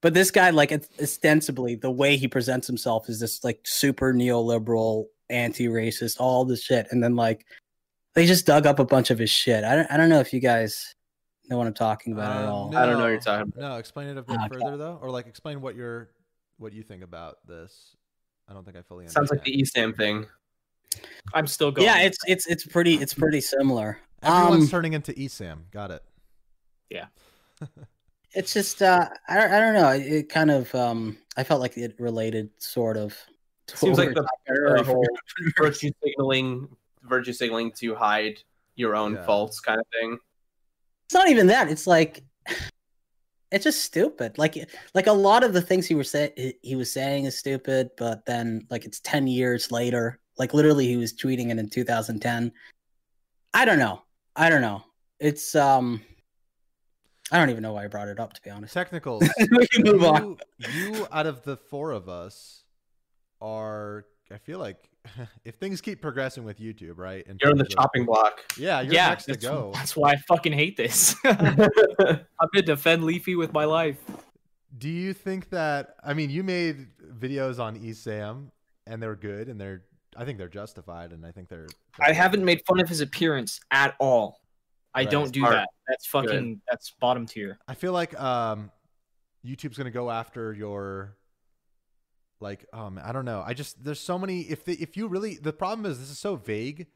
[SPEAKER 2] But this guy, like, ostensibly, the way he presents himself is this like super neoliberal, anti-racist, all this shit, and then like they just dug up a bunch of his shit. I don't, I don't know if you guys know what I'm talking about at
[SPEAKER 3] Um,
[SPEAKER 2] all.
[SPEAKER 1] I don't know what you're talking about.
[SPEAKER 3] No, explain it a bit
[SPEAKER 2] okay.
[SPEAKER 3] further though, or like explain what you're, what do you think about this. I don't think I fully understand.
[SPEAKER 1] Sounds like the ESAM thing.
[SPEAKER 4] I'm still going.
[SPEAKER 2] Yeah, it's it's it's pretty it's pretty similar.
[SPEAKER 3] Everyone's
[SPEAKER 2] Um,
[SPEAKER 3] turning into ESAM. Got it. Yeah.
[SPEAKER 2] it's just uh, I don't, I don't know. It, it kind of um, I felt like it related sort of. to
[SPEAKER 1] Seems like the,
[SPEAKER 2] were
[SPEAKER 1] whole virtue signaling, virtue signaling to hide your own
[SPEAKER 3] Yeah.
[SPEAKER 1] faults, kind of thing.
[SPEAKER 2] it's not even that. It's like it's just stupid. Like like a lot of the things he was say he was saying is stupid, but then like it's ten years later. Like literally, he was tweeting it in 2010. I don't know. I don't know. It's um. I don't even know why I brought it up. To be honest,
[SPEAKER 3] Technicals.
[SPEAKER 2] we can move on.
[SPEAKER 3] you, you out of the four of us are, I feel like if things keep progressing with YouTube, right? in
[SPEAKER 1] You're on the
[SPEAKER 3] terms of-
[SPEAKER 1] chopping block.
[SPEAKER 3] Yeah, you're
[SPEAKER 4] yeah,
[SPEAKER 3] next to
[SPEAKER 4] that's,
[SPEAKER 3] go.
[SPEAKER 4] that's why I fucking hate this. I'm gonna defend Leafy with my life.
[SPEAKER 3] Do you think that? I mean, you made videos on ESAM, and they're good, and they're. I think they're justified, and I think they're.
[SPEAKER 4] I haven't made fun of his appearance at all. I
[SPEAKER 3] Right.
[SPEAKER 4] don't do
[SPEAKER 1] Smart.
[SPEAKER 4] that. That's fucking. That's bottom tier.
[SPEAKER 3] I feel like um, YouTube's gonna go after your. Like um, I don't know. I just there's so many. If the, if you really the problem is this is so vague.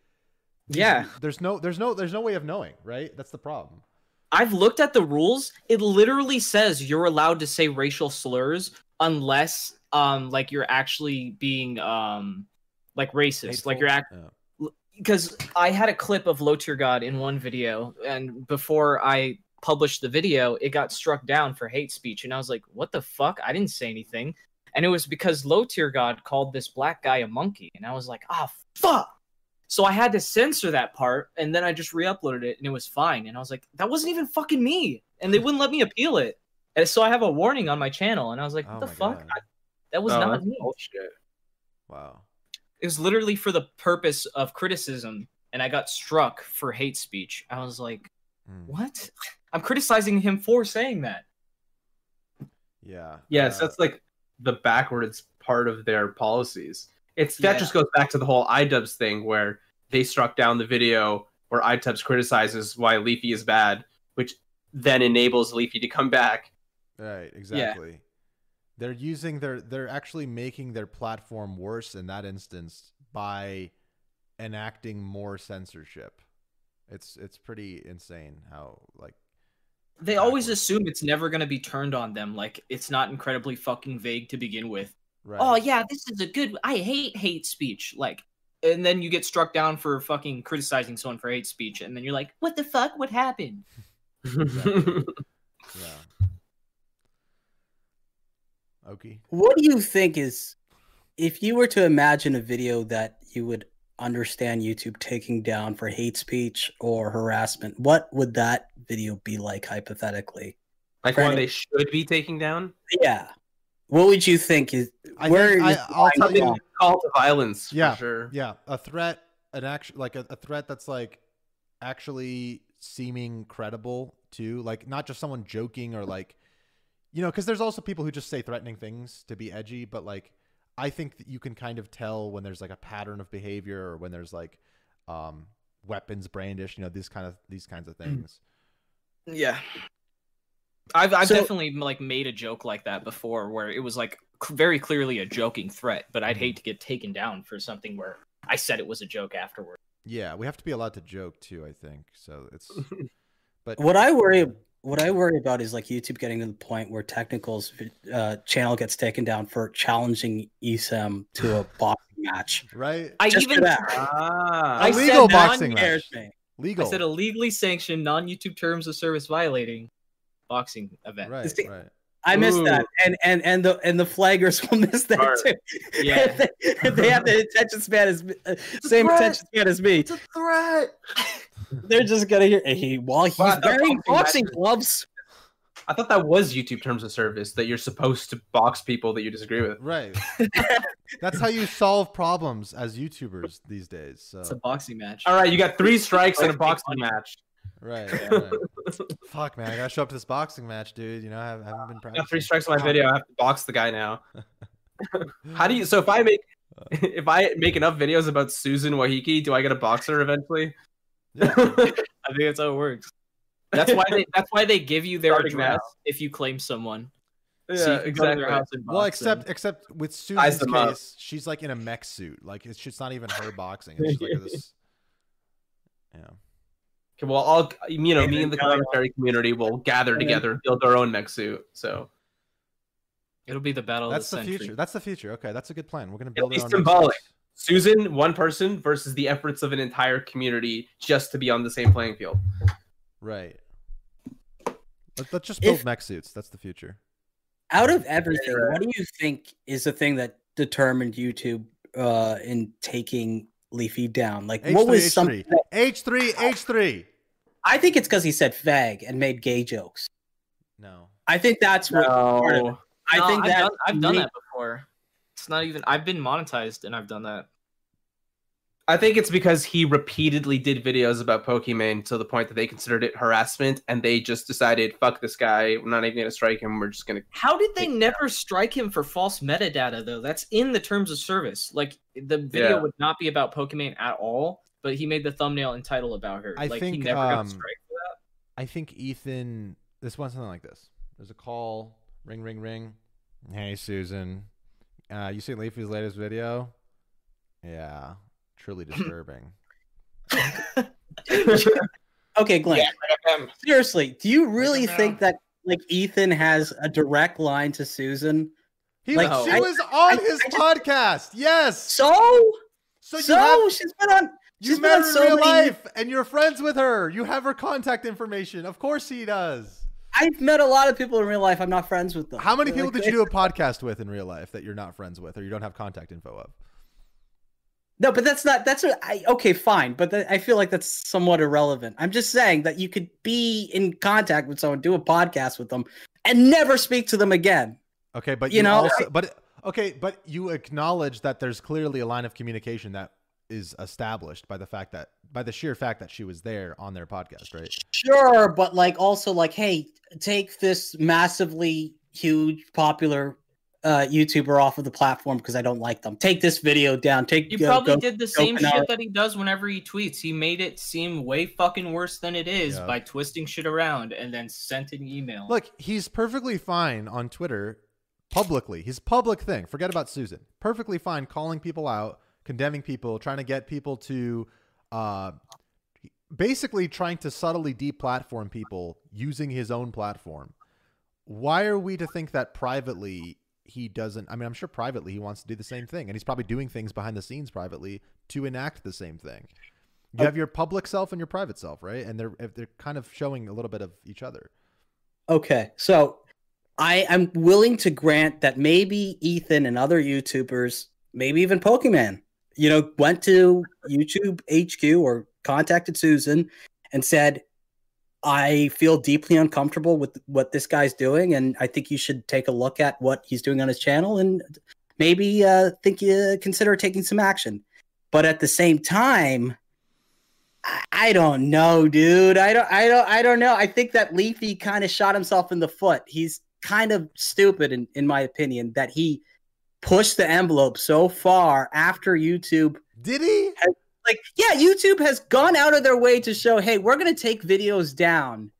[SPEAKER 4] Yeah.
[SPEAKER 3] There's no there's no there's no way of knowing, right? That's the problem.
[SPEAKER 4] I've looked at the rules. It literally says you're allowed to say racial slurs unless um like you're actually being um like racist. Like you're act
[SPEAKER 3] Yeah.
[SPEAKER 4] because I had a clip of Low Tier God in one video, and before I published the video, it got struck down for hate speech, and I was like, "What the fuck? I didn't say anything." And it was because Low Tier God called this black guy a monkey, and I was like, "Ah, fuck." So I had to censor that part, and then I just re-uploaded it, and it was fine. And I was like, "That wasn't even fucking me," and they wouldn't let me appeal it. And so I have a warning on my channel, and I was like, "What
[SPEAKER 3] Oh
[SPEAKER 4] the fuck? I- that was
[SPEAKER 1] Oh,
[SPEAKER 4] not me."
[SPEAKER 1] bullshit.
[SPEAKER 3] Wow.
[SPEAKER 4] it was literally for the purpose of criticism and i got struck for hate speech i was like
[SPEAKER 3] Mm.
[SPEAKER 4] what i'm criticizing him for saying that
[SPEAKER 3] Yeah.
[SPEAKER 1] Yes,
[SPEAKER 3] uh,
[SPEAKER 1] that's like the backwards part of their policies. It's that
[SPEAKER 4] Yeah.
[SPEAKER 1] just goes back to the whole iDubbbz thing where they struck down the video where iDubbbz criticizes why Leafy is bad, which then enables Leafy to come back.
[SPEAKER 3] Right, exactly. They're using their they're actually making their platform worse in that instance by enacting more censorship. It's it's pretty insane how like
[SPEAKER 4] they always assume it's never going to be turned on them like it's not incredibly fucking vague to begin with
[SPEAKER 3] right.
[SPEAKER 4] oh yeah this is a good i hate hate speech like and then you get struck down for fucking criticizing someone for hate speech and then you're like what the fuck what happened
[SPEAKER 3] Exactly. Yeah. Okay.
[SPEAKER 2] What do you think is if you were to imagine a video that you would understand YouTube taking down for hate speech or harassment, what would that video be like hypothetically?
[SPEAKER 1] like
[SPEAKER 2] Granted-
[SPEAKER 1] one they should be taking down.
[SPEAKER 2] Yeah. What would you think is
[SPEAKER 3] I
[SPEAKER 2] where
[SPEAKER 3] think I,
[SPEAKER 2] is-
[SPEAKER 3] I'll tell you
[SPEAKER 1] Call to violence.
[SPEAKER 3] Yeah.
[SPEAKER 1] for sure.
[SPEAKER 3] Yeah, a threat, an action, like a, a threat that's like actually seeming credible too, like not just someone joking or like, you know, because there's also people who just say threatening things to be edgy, but like, I think that you can kind of tell when there's like a pattern of behavior or when there's like, um, weapons brandish, you know, these kind of these kinds of things.
[SPEAKER 4] Yeah. I've I've
[SPEAKER 2] So-
[SPEAKER 4] definitely like made a joke like that before where it was like c- very clearly a joking threat, but I'd hate to get taken down for something where I said it was a joke afterward.
[SPEAKER 3] Yeah, we have to be allowed to joke too. I think so. It's but
[SPEAKER 2] what I worry what I worry about is like YouTube getting to the point where Technical's uh, channel gets taken down for challenging ESAM to a boxing match.
[SPEAKER 3] right
[SPEAKER 4] I
[SPEAKER 2] Just
[SPEAKER 4] even
[SPEAKER 2] that.
[SPEAKER 1] Ah.
[SPEAKER 4] I
[SPEAKER 3] Illegal
[SPEAKER 4] said
[SPEAKER 3] boxing match. legal.
[SPEAKER 4] I said a legally sanctioned non-YouTube terms of service violating boxing event.
[SPEAKER 3] right,
[SPEAKER 2] See,
[SPEAKER 3] right.
[SPEAKER 2] I missed that, and and and the and the flaggers will miss that
[SPEAKER 1] Smart.
[SPEAKER 2] too.
[SPEAKER 4] Yeah.
[SPEAKER 2] they, they have the attention span as uh, same
[SPEAKER 1] threat.
[SPEAKER 2] attention span as me.
[SPEAKER 1] It's a threat.
[SPEAKER 2] They're just gonna hear he while he's
[SPEAKER 1] Wow, that uh,
[SPEAKER 2] wearing
[SPEAKER 1] boxing
[SPEAKER 2] boxing gloves.
[SPEAKER 1] I thought that was YouTube terms of service that you're supposed to box people that you disagree with.
[SPEAKER 3] Right. That's how you solve problems as YouTubers these days. So
[SPEAKER 4] It's a boxing match.
[SPEAKER 1] All right, you got three strikes in a
[SPEAKER 4] Boxing
[SPEAKER 1] boxing match.
[SPEAKER 3] right. right. Fuck man, I gotta show up to this boxing match, dude. You know, I haven't, haven't been
[SPEAKER 1] I
[SPEAKER 3] practicing.
[SPEAKER 1] got three strikes on my video. I have to box the guy now. How do you? So if I make if I make enough videos about Susan Wojcicki, do I get a boxer eventually?
[SPEAKER 4] I think that's how it works. That's why they that's why they give you their
[SPEAKER 1] Starting now.
[SPEAKER 4] address if you claim someone.
[SPEAKER 1] yeah,
[SPEAKER 4] So you can go to their house and
[SPEAKER 3] Well,
[SPEAKER 4] box them.
[SPEAKER 3] except except with
[SPEAKER 1] Size
[SPEAKER 3] Susan's
[SPEAKER 1] them up.
[SPEAKER 3] case, she's like in a mech suit. Like it's just not even her boxing. It's just like this. Yeah.
[SPEAKER 1] Okay, well, I'll you know me and the commentary community will gather
[SPEAKER 2] Hey, man.
[SPEAKER 1] together and build our own mech suit. So
[SPEAKER 4] It'll be the battle
[SPEAKER 3] That's
[SPEAKER 4] of
[SPEAKER 3] the
[SPEAKER 4] the,
[SPEAKER 3] future. That's the future. Okay, that's a good plan. We're gonna build
[SPEAKER 1] be
[SPEAKER 3] our own
[SPEAKER 1] symbolic.
[SPEAKER 3] Mech suits.
[SPEAKER 1] Susan, one person versus the efforts of an entire community just to be on the same playing field.
[SPEAKER 3] Right. Let, let's just build
[SPEAKER 2] If-
[SPEAKER 3] mech suits. That's the future.
[SPEAKER 2] Out of everything, what do you think is the thing that determined YouTube uh, in taking Leafy down? Like, what
[SPEAKER 3] H3,
[SPEAKER 2] was something?
[SPEAKER 3] H3.
[SPEAKER 2] that-
[SPEAKER 3] H3, H3.
[SPEAKER 2] I think it's because he said fag and made gay jokes.
[SPEAKER 3] No.
[SPEAKER 2] I think that's what. part of it. I
[SPEAKER 4] No,
[SPEAKER 2] think
[SPEAKER 4] I've
[SPEAKER 2] that
[SPEAKER 4] done, I've done
[SPEAKER 2] made-
[SPEAKER 4] that before. It's not even. I've been monetized and I've done that.
[SPEAKER 1] I think it's because he repeatedly did videos about Pokimane to the point that they considered it harassment, and they just decided, "Fuck this guy. We're not even gonna strike him. We're just gonna."
[SPEAKER 4] How did they never strike him for false metadata though? That's in the terms of service. Like the video
[SPEAKER 1] Yeah.
[SPEAKER 4] would not be about Pokimane at all, but he made the thumbnail and title about her.
[SPEAKER 3] I
[SPEAKER 4] like he
[SPEAKER 3] think,
[SPEAKER 4] never got
[SPEAKER 3] um,
[SPEAKER 4] a strike for that.
[SPEAKER 3] I think Ethan. This went something like this. There's a call. Ring, ring, ring. Hey, Susan. Uh, you seen Leafy's latest video? Yeah, truly disturbing.
[SPEAKER 2] Okay, Glenn. Seriously, do you really think that like Ethan has a direct line to Susan?
[SPEAKER 3] He
[SPEAKER 2] Like,
[SPEAKER 3] she
[SPEAKER 2] I-
[SPEAKER 3] was on
[SPEAKER 2] I-
[SPEAKER 3] his
[SPEAKER 2] I just-
[SPEAKER 3] podcast. Yes.
[SPEAKER 2] So,
[SPEAKER 3] So
[SPEAKER 2] so,
[SPEAKER 3] you have
[SPEAKER 2] she's been on.
[SPEAKER 3] you
[SPEAKER 2] she's been
[SPEAKER 3] met
[SPEAKER 2] on
[SPEAKER 3] her in
[SPEAKER 2] so
[SPEAKER 3] real
[SPEAKER 2] many-
[SPEAKER 3] life, and you're friends with her. You have her contact information. Of course he does.
[SPEAKER 2] I've met a lot of people in real life. I'm not friends with them.
[SPEAKER 3] How many
[SPEAKER 2] They're
[SPEAKER 3] people
[SPEAKER 2] like-
[SPEAKER 3] did you do a podcast with in real life that you're not friends with or you don't have contact info of?
[SPEAKER 2] No, but that's not. That's I, okay. Fine, but that, I feel like that's somewhat irrelevant. I'm just saying that you could be in contact with someone, do a podcast with them, and never speak to them again.
[SPEAKER 3] Okay, but
[SPEAKER 2] You
[SPEAKER 3] you,
[SPEAKER 2] know,
[SPEAKER 3] also but okay, but you acknowledge that there's clearly a line of communication that is established by the fact that by the sheer fact that she was there on their podcast, right?
[SPEAKER 2] Sure, but like also like, hey, take this massively huge popular uh YouTuber off of the platform because I don't like them. Take this video down. Take
[SPEAKER 4] He
[SPEAKER 2] go-
[SPEAKER 4] probably
[SPEAKER 2] go-
[SPEAKER 4] did the same
[SPEAKER 2] Canaro.
[SPEAKER 4] shit that he does whenever he tweets. He made it seem way fucking worse than it is
[SPEAKER 3] Yeah.
[SPEAKER 4] by twisting shit around and then sent an email.
[SPEAKER 3] Look, he's perfectly fine on Twitter publicly. His public thing. Forget about Susan. Perfectly fine calling people out, condemning people, trying to get people to uh basically trying to subtly deplatform people using his own platform. Why are we to think that privately he doesn't I mean I'm sure privately he wants to do the same thing and he's probably doing things behind the scenes privately to enact the same thing. You have your public self and your private self, right? And they're they're kind of showing a little bit of each other.
[SPEAKER 2] Okay, so I am willing to grant that maybe Ethan and other YouTubers, maybe even Pokimane, you know, went to YouTube HQ or contacted Susan and said, I feel deeply uncomfortable with what this guy's doing, and I think you should take a look at what he's doing on his channel and maybe uh, think you consider taking some action. But at the same time, I- I don't know, dude. I don't, I don't, I don't know. I think that Leafy kind of shot himself in the foot. He's kind of stupid, in, in my opinion, that he pushed the envelope so far after YouTube.
[SPEAKER 3] Did he?
[SPEAKER 2] Like, yeah, YouTube has gone out of their way to show, hey, we're going to take videos down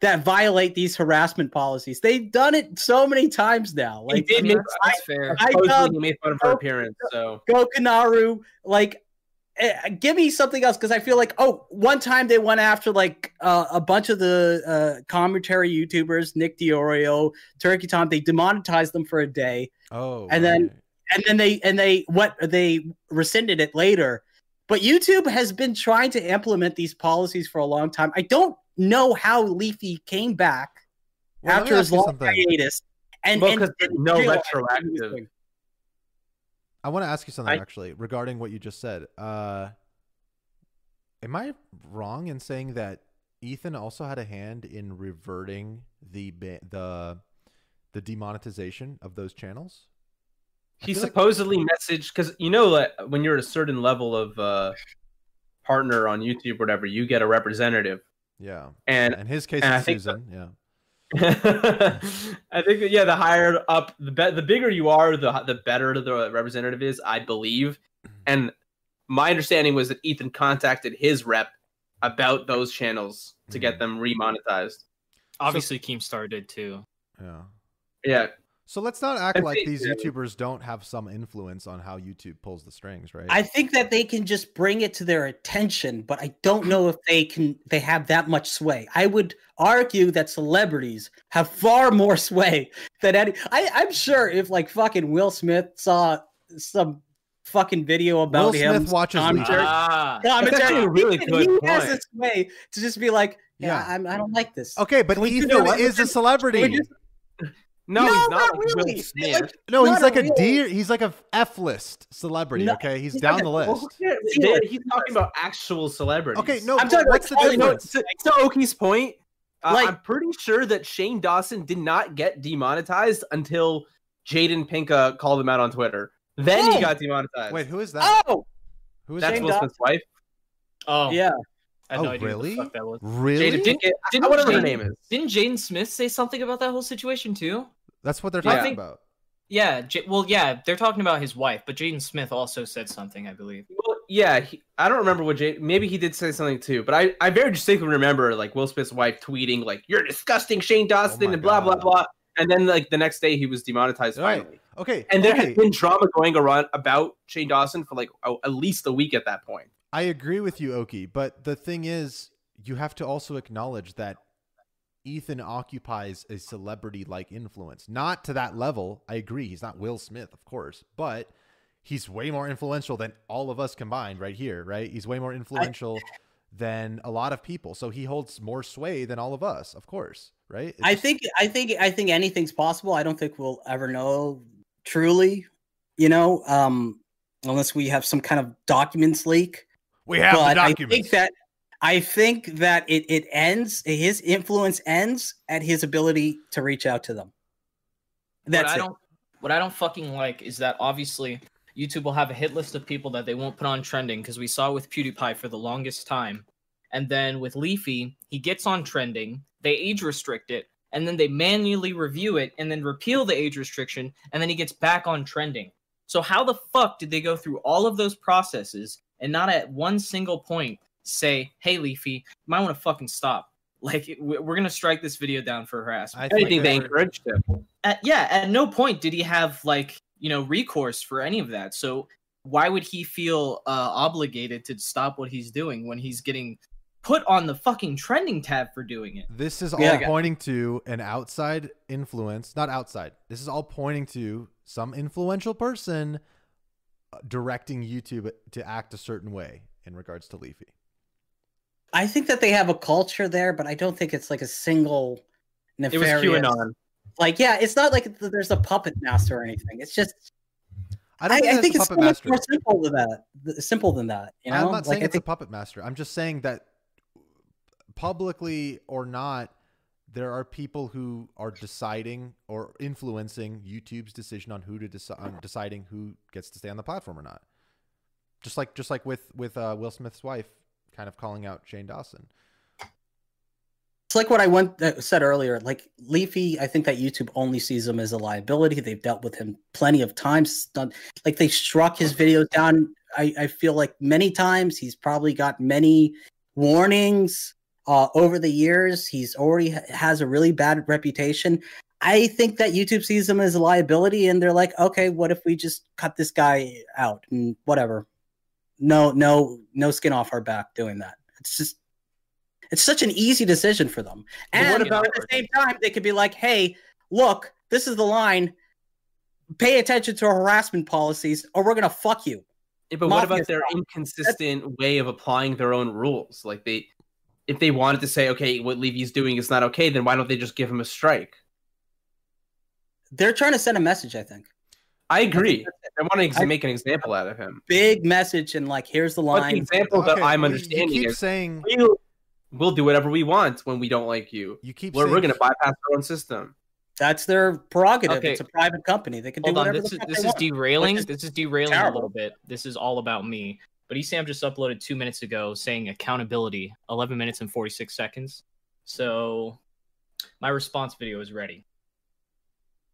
[SPEAKER 2] that violate these harassment policies. They've done it so many times now.
[SPEAKER 1] He
[SPEAKER 2] Like,
[SPEAKER 1] did
[SPEAKER 2] I mean,
[SPEAKER 1] make-
[SPEAKER 4] that's fair.
[SPEAKER 2] I
[SPEAKER 1] Supposedly
[SPEAKER 2] dubbed
[SPEAKER 1] he made fun of her appearance. So
[SPEAKER 2] Gokinaru, like, eh, give me something else because I feel like, oh, one time they went after like uh, a bunch of the uh, commentary YouTubers, Nick Diorio, Turkey Tom. They demonetized them for a day,
[SPEAKER 3] Oh.
[SPEAKER 2] And then-
[SPEAKER 3] right.
[SPEAKER 2] and then they and they what they rescinded it later. But YouTube has been trying to implement these policies for a long time. I don't know how Leafy came back
[SPEAKER 3] Well,
[SPEAKER 2] after his long
[SPEAKER 3] something.
[SPEAKER 2] hiatus. And,
[SPEAKER 1] Well,
[SPEAKER 2] and
[SPEAKER 1] 'cause
[SPEAKER 2] didn't
[SPEAKER 1] no
[SPEAKER 2] realize what he was
[SPEAKER 1] retroactive.
[SPEAKER 3] I want to ask you something
[SPEAKER 1] I-
[SPEAKER 3] actually regarding what you just said. Uh, am I wrong in saying that Ethan also had a hand in reverting the the the demonetization of those channels?
[SPEAKER 1] He
[SPEAKER 3] feel like-
[SPEAKER 1] supposedly messaged because you know like when you're at a certain level of uh, partner on YouTube, or whatever, you get a representative,
[SPEAKER 3] yeah.
[SPEAKER 1] and
[SPEAKER 3] In his case,
[SPEAKER 1] and I
[SPEAKER 3] it's
[SPEAKER 1] think
[SPEAKER 3] Susan. Yeah.
[SPEAKER 1] I think that yeah, the higher up, the be- the bigger you are, the the better the representative is, I believe. And my understanding was that Ethan contacted his rep about those channels to get
[SPEAKER 3] Mhm.
[SPEAKER 1] them remonetized.
[SPEAKER 4] Obviously, Keemstar did too.
[SPEAKER 3] Yeah.
[SPEAKER 1] Yeah,
[SPEAKER 3] So let's not act
[SPEAKER 1] I
[SPEAKER 3] like
[SPEAKER 1] think-
[SPEAKER 3] these. YouTubers don't have some influence on how YouTube pulls the strings, right?
[SPEAKER 2] I think that they can just bring it to their attention, but I don't know if they can they have that much sway. I would argue that celebrities have far more sway than any I, I'm sure if like fucking Will Smith saw some fucking video about
[SPEAKER 3] Will
[SPEAKER 2] him
[SPEAKER 3] Smith watches
[SPEAKER 2] commentary,
[SPEAKER 3] Legion.
[SPEAKER 4] Ah,
[SPEAKER 2] commentary,
[SPEAKER 1] That's actually a really
[SPEAKER 2] he,
[SPEAKER 1] good
[SPEAKER 2] he has
[SPEAKER 1] point.
[SPEAKER 2] this way to just be like, yeah,
[SPEAKER 3] Yeah.
[SPEAKER 2] I'm, I don't like this.
[SPEAKER 3] Okay, but
[SPEAKER 2] Can we do-
[SPEAKER 3] Ethan
[SPEAKER 2] you know what?
[SPEAKER 3] is a celebrity.
[SPEAKER 2] Can we just-
[SPEAKER 1] no,
[SPEAKER 2] No,
[SPEAKER 1] he's not,
[SPEAKER 2] not
[SPEAKER 1] like Will
[SPEAKER 2] really.
[SPEAKER 1] Smith.
[SPEAKER 2] Like,
[SPEAKER 3] no, he's like
[SPEAKER 2] a
[SPEAKER 3] a
[SPEAKER 2] real-
[SPEAKER 3] D. He's like a F list celebrity.
[SPEAKER 2] No,
[SPEAKER 3] okay, he's
[SPEAKER 2] he's
[SPEAKER 3] down
[SPEAKER 2] like
[SPEAKER 3] the
[SPEAKER 2] a-
[SPEAKER 3] list.
[SPEAKER 1] They- he's talking about actual celebrities.
[SPEAKER 3] Okay, no,
[SPEAKER 2] I'm talking
[SPEAKER 3] what's the
[SPEAKER 2] about
[SPEAKER 1] Oh, you know,
[SPEAKER 3] difference?
[SPEAKER 1] to, to Oki's point, uh,
[SPEAKER 2] Like-
[SPEAKER 1] I'm pretty sure that Shane Dawson did not get demonetized until Jaden Pinkett called him out on Twitter. Then
[SPEAKER 2] Oh.
[SPEAKER 1] he got demonetized.
[SPEAKER 3] Wait, who is that?
[SPEAKER 2] Oh,
[SPEAKER 3] Who is
[SPEAKER 1] That's
[SPEAKER 2] Shane
[SPEAKER 1] Will Smith's wife.
[SPEAKER 4] Oh,
[SPEAKER 2] Yeah,
[SPEAKER 4] I had no
[SPEAKER 3] Oh,
[SPEAKER 4] idea
[SPEAKER 3] really?
[SPEAKER 4] what the fuck that was.
[SPEAKER 3] Really?
[SPEAKER 1] Jada
[SPEAKER 4] Didn't-
[SPEAKER 1] Pinkett,
[SPEAKER 4] didn't
[SPEAKER 1] whatever her
[SPEAKER 4] Jada-
[SPEAKER 1] name is.
[SPEAKER 4] Didn't Jaden Smith say something about that whole situation too?
[SPEAKER 3] That's what they're
[SPEAKER 1] Yeah.
[SPEAKER 3] talking about.
[SPEAKER 4] Yeah, J- well, yeah, they're talking about his wife, but Jaden Smith also said something, I believe.
[SPEAKER 1] Well, yeah, he, I don't remember what Jay. Maybe he did say something too, but I, I very distinctly remember like Will Smith's wife tweeting like "You're disgusting, Shane oh Dawson,"
[SPEAKER 3] Oh
[SPEAKER 1] and blah blah
[SPEAKER 3] God.
[SPEAKER 1] blah. And then like the next day he was demonetized
[SPEAKER 3] Right.
[SPEAKER 1] finally.
[SPEAKER 3] Okay.
[SPEAKER 1] And there
[SPEAKER 3] okay.
[SPEAKER 1] has been drama going around about Shane Dawson for like a, at least a week at that point.
[SPEAKER 3] I agree with you, Oki, but the thing is, you have to also acknowledge that Ethan occupies a celebrity like influence. Not to that level. I agree. He's not Will Smith, of course, but he's way more influential than all of us combined right here, right? He's way more influential than a lot of people. So he holds more sway than all of us, of course, right? It's
[SPEAKER 2] I think I think I think anything's possible. I don't think we'll ever know truly, you know, um, unless we have some kind of documents leak.
[SPEAKER 3] we have
[SPEAKER 2] but
[SPEAKER 3] the
[SPEAKER 2] I think that I think that it it ends. His influence ends at his ability to reach out to them. That's
[SPEAKER 4] what I
[SPEAKER 2] it.
[SPEAKER 4] don't what I don't fucking like is that obviously YouTube will have a hit list of people that they won't put on trending because we saw with PewDiePie for the longest time. And then with Leafy, he gets on trending, they age restrict it, and then they manually review it and then repeal the age restriction, and then he gets back on trending. So how the fuck did they go through all of those processes and not at one single point say, "Hey Leafy, you might want to fucking stop." Like we- we're gonna strike this video down for harassment.
[SPEAKER 3] I
[SPEAKER 1] If
[SPEAKER 3] think
[SPEAKER 1] anything, they encouraged him.
[SPEAKER 4] at, yeah, at no point did he have like you know recourse for any of that. So why would he feel uh, obligated to stop what he's doing when he's getting put on the fucking trending tab for doing it?
[SPEAKER 3] This is all
[SPEAKER 2] Yeah.
[SPEAKER 3] pointing to an outside influence, not outside. This is all pointing to some influential person uh, directing YouTube to act a certain way in regards to Leafy.
[SPEAKER 2] I think that they have a culture there, but I don't think it's like a single
[SPEAKER 1] It was. QAnon.
[SPEAKER 2] Like, yeah, it's not like there's a puppet master or anything. It's just
[SPEAKER 3] I
[SPEAKER 2] I,
[SPEAKER 3] don't
[SPEAKER 2] I
[SPEAKER 3] think,
[SPEAKER 2] think
[SPEAKER 3] it's
[SPEAKER 2] it's
[SPEAKER 3] a
[SPEAKER 2] so
[SPEAKER 3] puppet
[SPEAKER 2] much more simple than that. Simple than that. You know,
[SPEAKER 3] I'm not saying
[SPEAKER 2] I
[SPEAKER 3] it's
[SPEAKER 2] think
[SPEAKER 3] a puppet master. I'm just saying that publicly or not, there are people who are deciding or influencing YouTube's decision on who to decide on deciding who gets to stay on the platform or not. Just like just like with with uh, Will Smith's wife, kind of calling out Shane Dawson.
[SPEAKER 2] it's like what I went uh, said earlier. Like Leafy, I think that YouTube only sees him as a liability. They've dealt with him plenty of times. Like they struck his videos down. I, I feel like many times he's probably got many warnings uh, over the years. He's already ha- has a really bad reputation. I think that YouTube sees him as a liability, and they're like, okay, what if we just cut this guy out and whatever? No, no, no skin off our back doing that. It's just it's such an easy decision for them. And
[SPEAKER 4] what about-
[SPEAKER 2] at the same time, they could be like, hey, look, this is the line. Pay attention to our harassment policies, or we're gonna fuck you.
[SPEAKER 1] Yeah, but what about their
[SPEAKER 2] style.
[SPEAKER 1] inconsistent way of applying their own rules? Like they, if they wanted to say, okay, what Leafy's doing is not okay, then why don't they just give him a strike?
[SPEAKER 2] They're trying to send a message, I think.
[SPEAKER 1] I agree. I want to ex-
[SPEAKER 2] I-
[SPEAKER 1] make an example out of him.
[SPEAKER 2] Big message and like here's the
[SPEAKER 1] But the
[SPEAKER 2] line.
[SPEAKER 1] example that I'm understanding
[SPEAKER 3] You keep
[SPEAKER 1] is
[SPEAKER 3] saying
[SPEAKER 1] we'll, we'll do whatever we want when we don't like you.
[SPEAKER 3] you keep
[SPEAKER 1] We're,
[SPEAKER 3] saying
[SPEAKER 1] we're going to bypass our own system.
[SPEAKER 2] That's their prerogative.
[SPEAKER 4] Okay.
[SPEAKER 2] It's a private company. They can do
[SPEAKER 4] Hold on,
[SPEAKER 2] whatever
[SPEAKER 4] this
[SPEAKER 2] the
[SPEAKER 4] is
[SPEAKER 2] fuck
[SPEAKER 4] this is derailing.
[SPEAKER 2] Is
[SPEAKER 4] This is derailing a little bit. This is all about me. But ESAM just uploaded two minutes ago saying accountability, 11 minutes and 46 seconds. So my response video is ready.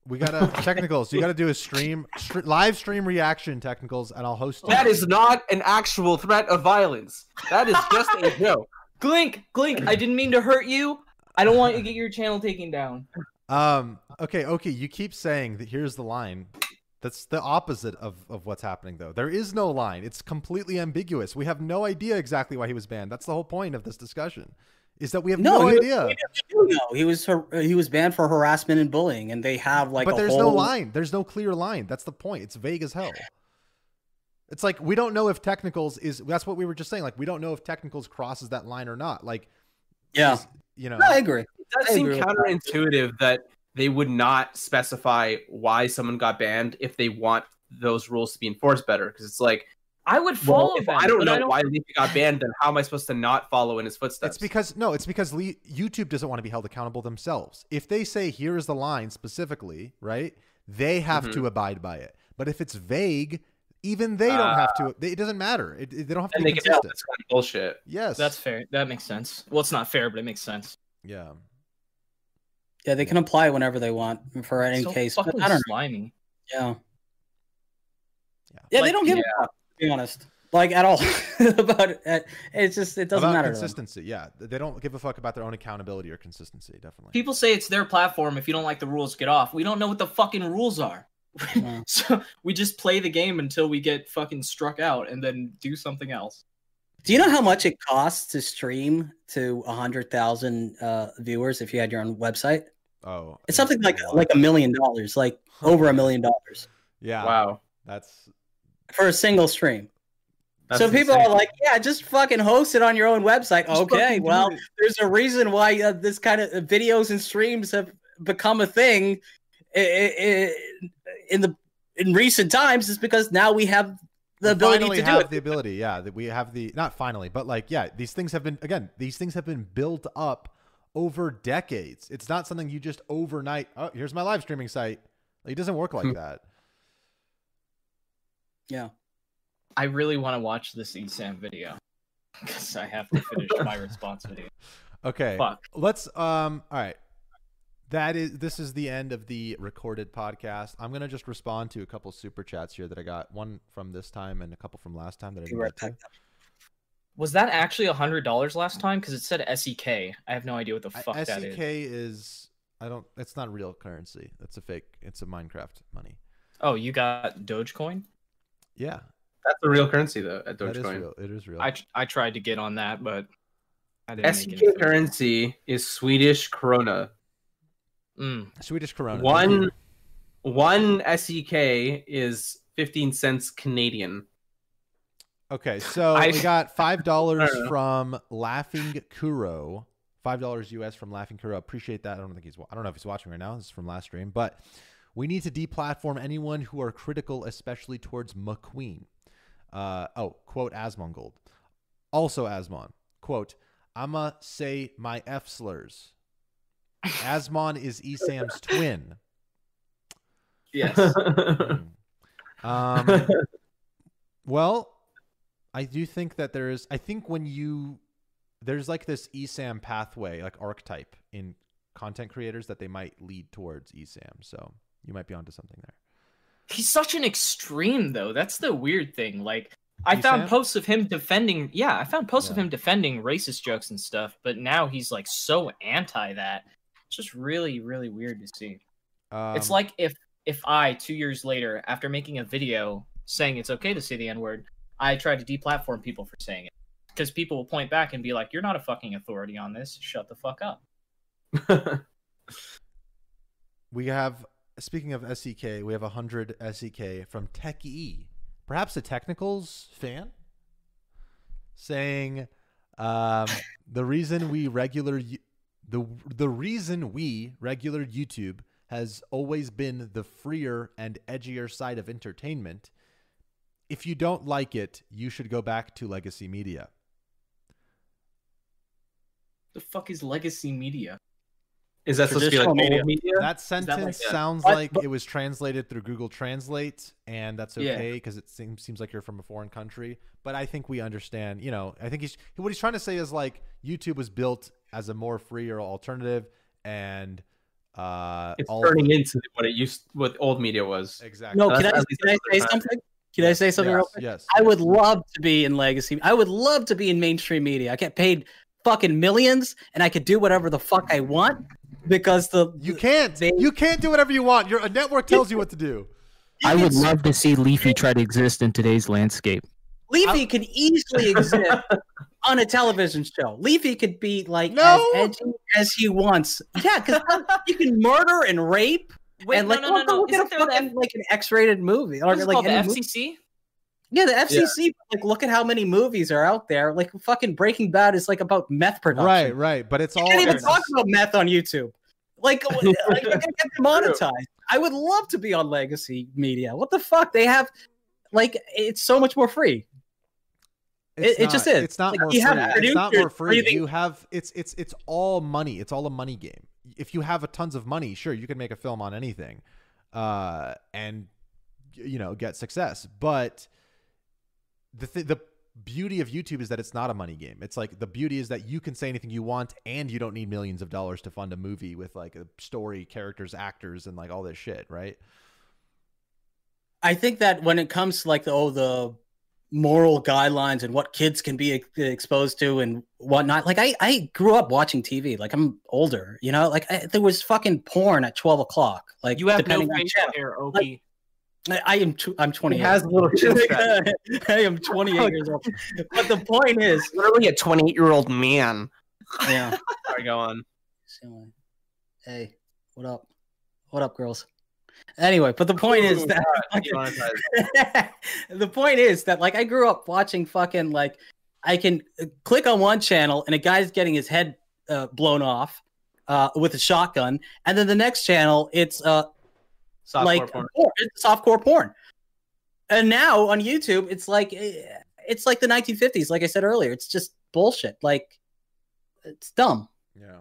[SPEAKER 3] We got to technicals. You got to do a stream str- live stream reaction technicals, and I'll host. it.
[SPEAKER 1] That is not an actual threat of violence. That is just a joke.
[SPEAKER 4] Glink, Glink, I didn't mean to hurt you. I don't want you to get your channel taken down.
[SPEAKER 3] Um. Okay. Okay. You keep saying that. Here's the line. That's the opposite of, of what's happening, though. There is no line. It's completely ambiguous. We have no idea exactly why he was banned. That's the whole point of this discussion. Is that we have no,
[SPEAKER 2] No, you-
[SPEAKER 3] idea.
[SPEAKER 2] No, he was he was banned for harassment and bullying, and they have like.
[SPEAKER 3] but
[SPEAKER 2] a
[SPEAKER 3] there's
[SPEAKER 2] whole...
[SPEAKER 3] no line. There's no clear line. That's the point. It's vague as hell. It's like we don't know if technicals is. That's what we were just saying. Like we don't know if technicals crosses that line or not. Like
[SPEAKER 2] Yeah,
[SPEAKER 3] you know.
[SPEAKER 2] no, I agree.
[SPEAKER 1] It does
[SPEAKER 2] I
[SPEAKER 1] seem
[SPEAKER 2] agree with that.
[SPEAKER 1] counterintuitive that they would not specify why someone got banned if they want those rules to be enforced better. Because it's like,
[SPEAKER 4] I would follow
[SPEAKER 1] well, if
[SPEAKER 4] them.
[SPEAKER 1] I don't
[SPEAKER 4] but
[SPEAKER 1] know why Leafy got banned, then how am I supposed to not follow in his footsteps?
[SPEAKER 3] It's because no, it's because Le- YouTube doesn't want to be held accountable themselves. If they say here is the line specifically, right? They have
[SPEAKER 1] Mhm.
[SPEAKER 3] to abide by it. But if it's vague, Even they don't have to. They, it doesn't matter. It, it- they don't have to
[SPEAKER 1] And
[SPEAKER 3] be
[SPEAKER 1] they can tell
[SPEAKER 3] consistent.
[SPEAKER 1] it's kind of bullshit.
[SPEAKER 3] Yes,
[SPEAKER 4] That's fair. That makes sense. Well, it's not fair, but it makes sense.
[SPEAKER 3] yeah.
[SPEAKER 2] Yeah, they can apply whenever they want for any
[SPEAKER 4] so
[SPEAKER 2] case. But
[SPEAKER 4] fucking
[SPEAKER 2] I don't know.
[SPEAKER 4] slimy.
[SPEAKER 2] Yeah.
[SPEAKER 3] Yeah.
[SPEAKER 2] Yeah, they don't give
[SPEAKER 4] yeah.
[SPEAKER 2] a fuck, to be honest. Like at all about it. It's just it doesn't
[SPEAKER 3] about
[SPEAKER 2] matter.
[SPEAKER 3] consistency. Yeah, they don't give a fuck about their own accountability or consistency. Definitely.
[SPEAKER 4] People say it's their platform. If you don't like the rules, get off. We don't know what the fucking rules are.
[SPEAKER 2] Yeah.
[SPEAKER 4] so we just play the game until we get fucking struck out and then do something else.
[SPEAKER 2] Do you know how much it costs to stream to a hundred thousand uh, viewers if you had your own website?
[SPEAKER 3] oh,
[SPEAKER 2] It's something like like a million dollars, like over a million dollars
[SPEAKER 3] yeah.
[SPEAKER 1] Wow.
[SPEAKER 3] That's
[SPEAKER 2] for a single stream.
[SPEAKER 1] That's
[SPEAKER 2] so people
[SPEAKER 1] insane.
[SPEAKER 2] are like, yeah, just fucking host it on your own website.
[SPEAKER 4] Just
[SPEAKER 2] okay, well, there's a reason why uh, this kind of videos and streams have become a thing in the in recent times. Is because now we have the
[SPEAKER 3] we
[SPEAKER 2] ability
[SPEAKER 3] finally
[SPEAKER 2] to do
[SPEAKER 3] have
[SPEAKER 2] it.
[SPEAKER 3] the ability. Yeah, that we have the not finally, but like yeah, these things have been again. These things have been built up over decades. It's not something you just overnight. Oh, here's my live streaming site. It doesn't work like
[SPEAKER 1] Hmm.
[SPEAKER 3] that.
[SPEAKER 2] Yeah.
[SPEAKER 4] I really want to watch this ESAM video because I have to finish my response video.
[SPEAKER 3] Okay.
[SPEAKER 4] Fuck.
[SPEAKER 3] Let's um all right. That is this is the end of the recorded podcast. I'm gonna just respond to a couple super chats here that I got. One from this time and a couple from last time that I
[SPEAKER 2] Be
[SPEAKER 3] didn't get to.
[SPEAKER 4] Was that actually a hundred dollars last time? Because it said SEK. I have no idea what the
[SPEAKER 3] I-
[SPEAKER 4] fuck that
[SPEAKER 3] SEK
[SPEAKER 4] is.
[SPEAKER 3] is I don't it's not real currency. That's a fake it's a Minecraft money.
[SPEAKER 4] Oh, you got Dogecoin?
[SPEAKER 3] Yeah.
[SPEAKER 1] That's a real currency though at
[SPEAKER 3] That is
[SPEAKER 1] Dogecoin.
[SPEAKER 3] real. It is real.
[SPEAKER 4] I I tried to get on that, but I didn't make
[SPEAKER 1] SEK
[SPEAKER 4] it.
[SPEAKER 1] currency is Swedish krona.
[SPEAKER 4] Mm.
[SPEAKER 3] Swedish Corona.
[SPEAKER 1] One one SEK is 15 cents Canadian.
[SPEAKER 3] Okay, so
[SPEAKER 1] I-
[SPEAKER 3] we got five dollars
[SPEAKER 1] I don't know.
[SPEAKER 3] from Laughing Kuro. Five dollars US from Laughing Kuro. Appreciate that. I don't think he's. I don't know if he's watching right now. This is from last stream, but we need to deplatform anyone who are critical, especially towards McQueen. Uh, oh, quote Asmongold. Also Asmon. Quote. I'ma say my F slurs. Asmon is ESAM's twin.
[SPEAKER 4] Yes.
[SPEAKER 3] Hmm. Um, well, I do think that there is. I think when you there's like this ESAM pathway, like archetype in content creators that they might lead towards ESAM. So you might be onto something there.
[SPEAKER 4] He's such an extreme though. That's the weird thing. Like I
[SPEAKER 3] You,
[SPEAKER 4] found
[SPEAKER 3] Sam?
[SPEAKER 4] posts of him defending yeah, I found posts of him defending racist jokes and stuff, but now he's like so anti that. It's just really, really weird to see.
[SPEAKER 3] Um,
[SPEAKER 4] it's like if if I two years later, after making a video saying it's okay to say the N-word, I tried to deplatform people for saying it. Because people will point back and be like, You're not a fucking authority on this. Shut the fuck up.
[SPEAKER 3] we have. Speaking of SEK, we have a hundred SEK from Tech E, perhaps a technicals fan, saying um, the reason we regular the the reason we regular YouTube has always been the freer and edgier side of entertainment. If you don't like it, you should go back to legacy media.
[SPEAKER 4] The fuck is legacy media?
[SPEAKER 1] Is that supposed to be like
[SPEAKER 2] Traditional
[SPEAKER 1] old media?
[SPEAKER 3] That
[SPEAKER 4] that
[SPEAKER 3] sentence
[SPEAKER 4] like a-
[SPEAKER 3] sounds
[SPEAKER 2] But-
[SPEAKER 3] like
[SPEAKER 2] but-
[SPEAKER 3] it was translated through Google Translate, and that's okay because it seems seems like you're from a foreign country. But I think we understand. You know, I think he's what he's trying to say is like YouTube was built as a more freer alternative, and uh,
[SPEAKER 1] It's
[SPEAKER 3] all
[SPEAKER 1] turning into what it used, what old media was.
[SPEAKER 3] exactly.
[SPEAKER 2] No,
[SPEAKER 1] That's
[SPEAKER 2] can I, can I say something? Can I say something
[SPEAKER 3] yes,
[SPEAKER 2] real quick?
[SPEAKER 3] yes.
[SPEAKER 2] I would love to be in legacy. I would love to be in mainstream media. I get paid fucking millions, and I could do whatever the fuck I want because the
[SPEAKER 3] You can't.
[SPEAKER 2] They-
[SPEAKER 3] you can't do whatever you want. Your a network tells you what to do.
[SPEAKER 7] I would love to see Leafy try to exist in today's landscape.
[SPEAKER 2] Leafy can easily exist on a television show. Leafy could be like
[SPEAKER 3] No.
[SPEAKER 2] as edgy as he wants. Yeah, because you can murder and rape
[SPEAKER 4] Wait,
[SPEAKER 2] and like
[SPEAKER 4] no, no,
[SPEAKER 2] look,
[SPEAKER 4] no.
[SPEAKER 2] look at
[SPEAKER 4] Isn't
[SPEAKER 2] a
[SPEAKER 4] there the
[SPEAKER 2] fucking like an X-rated movie or
[SPEAKER 4] What's
[SPEAKER 2] like
[SPEAKER 4] called, the
[SPEAKER 2] any movie-
[SPEAKER 4] FCC?
[SPEAKER 2] Yeah, the FCC. Like, look at how many movies are out there. Like, fucking Breaking Bad is like about meth production.
[SPEAKER 3] Right, right. But it's
[SPEAKER 2] You
[SPEAKER 3] all.
[SPEAKER 2] can't even talk about meth on YouTube. Like, like you're gonna get demonetized. I would love to be on legacy media. What the fuck? They have, like, it's so much more free.
[SPEAKER 3] It's
[SPEAKER 2] It- it just
[SPEAKER 3] not-
[SPEAKER 2] is.
[SPEAKER 3] It's not
[SPEAKER 2] Like,
[SPEAKER 3] more free. It's not more free.
[SPEAKER 2] breathing-
[SPEAKER 3] You have it's it's it's all money. It's all a money game. If you have a tons of money, sure, you can make a film on anything, uh, and you know get success. But the th- the beauty of YouTube is that it's not a money game. It's like the beauty is that you can say anything you want and you don't need millions of dollars to fund a movie with like a story, characters, actors, and like all this shit, right?
[SPEAKER 2] I think that when it comes to like the oh the moral guidelines and what kids can be exposed to and whatnot, like I I grew up watching TV. Like I'm older, you know. Like I, there was fucking porn at twelve o'clock. Like
[SPEAKER 4] You have no
[SPEAKER 2] depending on
[SPEAKER 4] facial
[SPEAKER 2] channel.
[SPEAKER 4] hair, Oki.
[SPEAKER 2] I, I am tw- I'm 20.
[SPEAKER 1] He has
[SPEAKER 2] old.
[SPEAKER 1] little chin strap.
[SPEAKER 2] I am 28 years old. But the point is,
[SPEAKER 1] Literally a 28 year old man.
[SPEAKER 2] yeah.
[SPEAKER 1] Sorry, go on.
[SPEAKER 2] Hey, what up? What up, girls? Anyway, but the point is that
[SPEAKER 1] Demonetized.
[SPEAKER 2] the point is that like I grew up watching fucking like I can uh, click on one channel and a guy's getting his head uh, blown off uh, with a shotgun, and then the next channel it's uh
[SPEAKER 1] Softcore
[SPEAKER 2] like
[SPEAKER 1] porn.
[SPEAKER 2] porn. It's softcore porn. And now on YouTube, it's like eh, it's like the 1950s. Like I said earlier, it's just bullshit. Like it's dumb.
[SPEAKER 3] Yeah.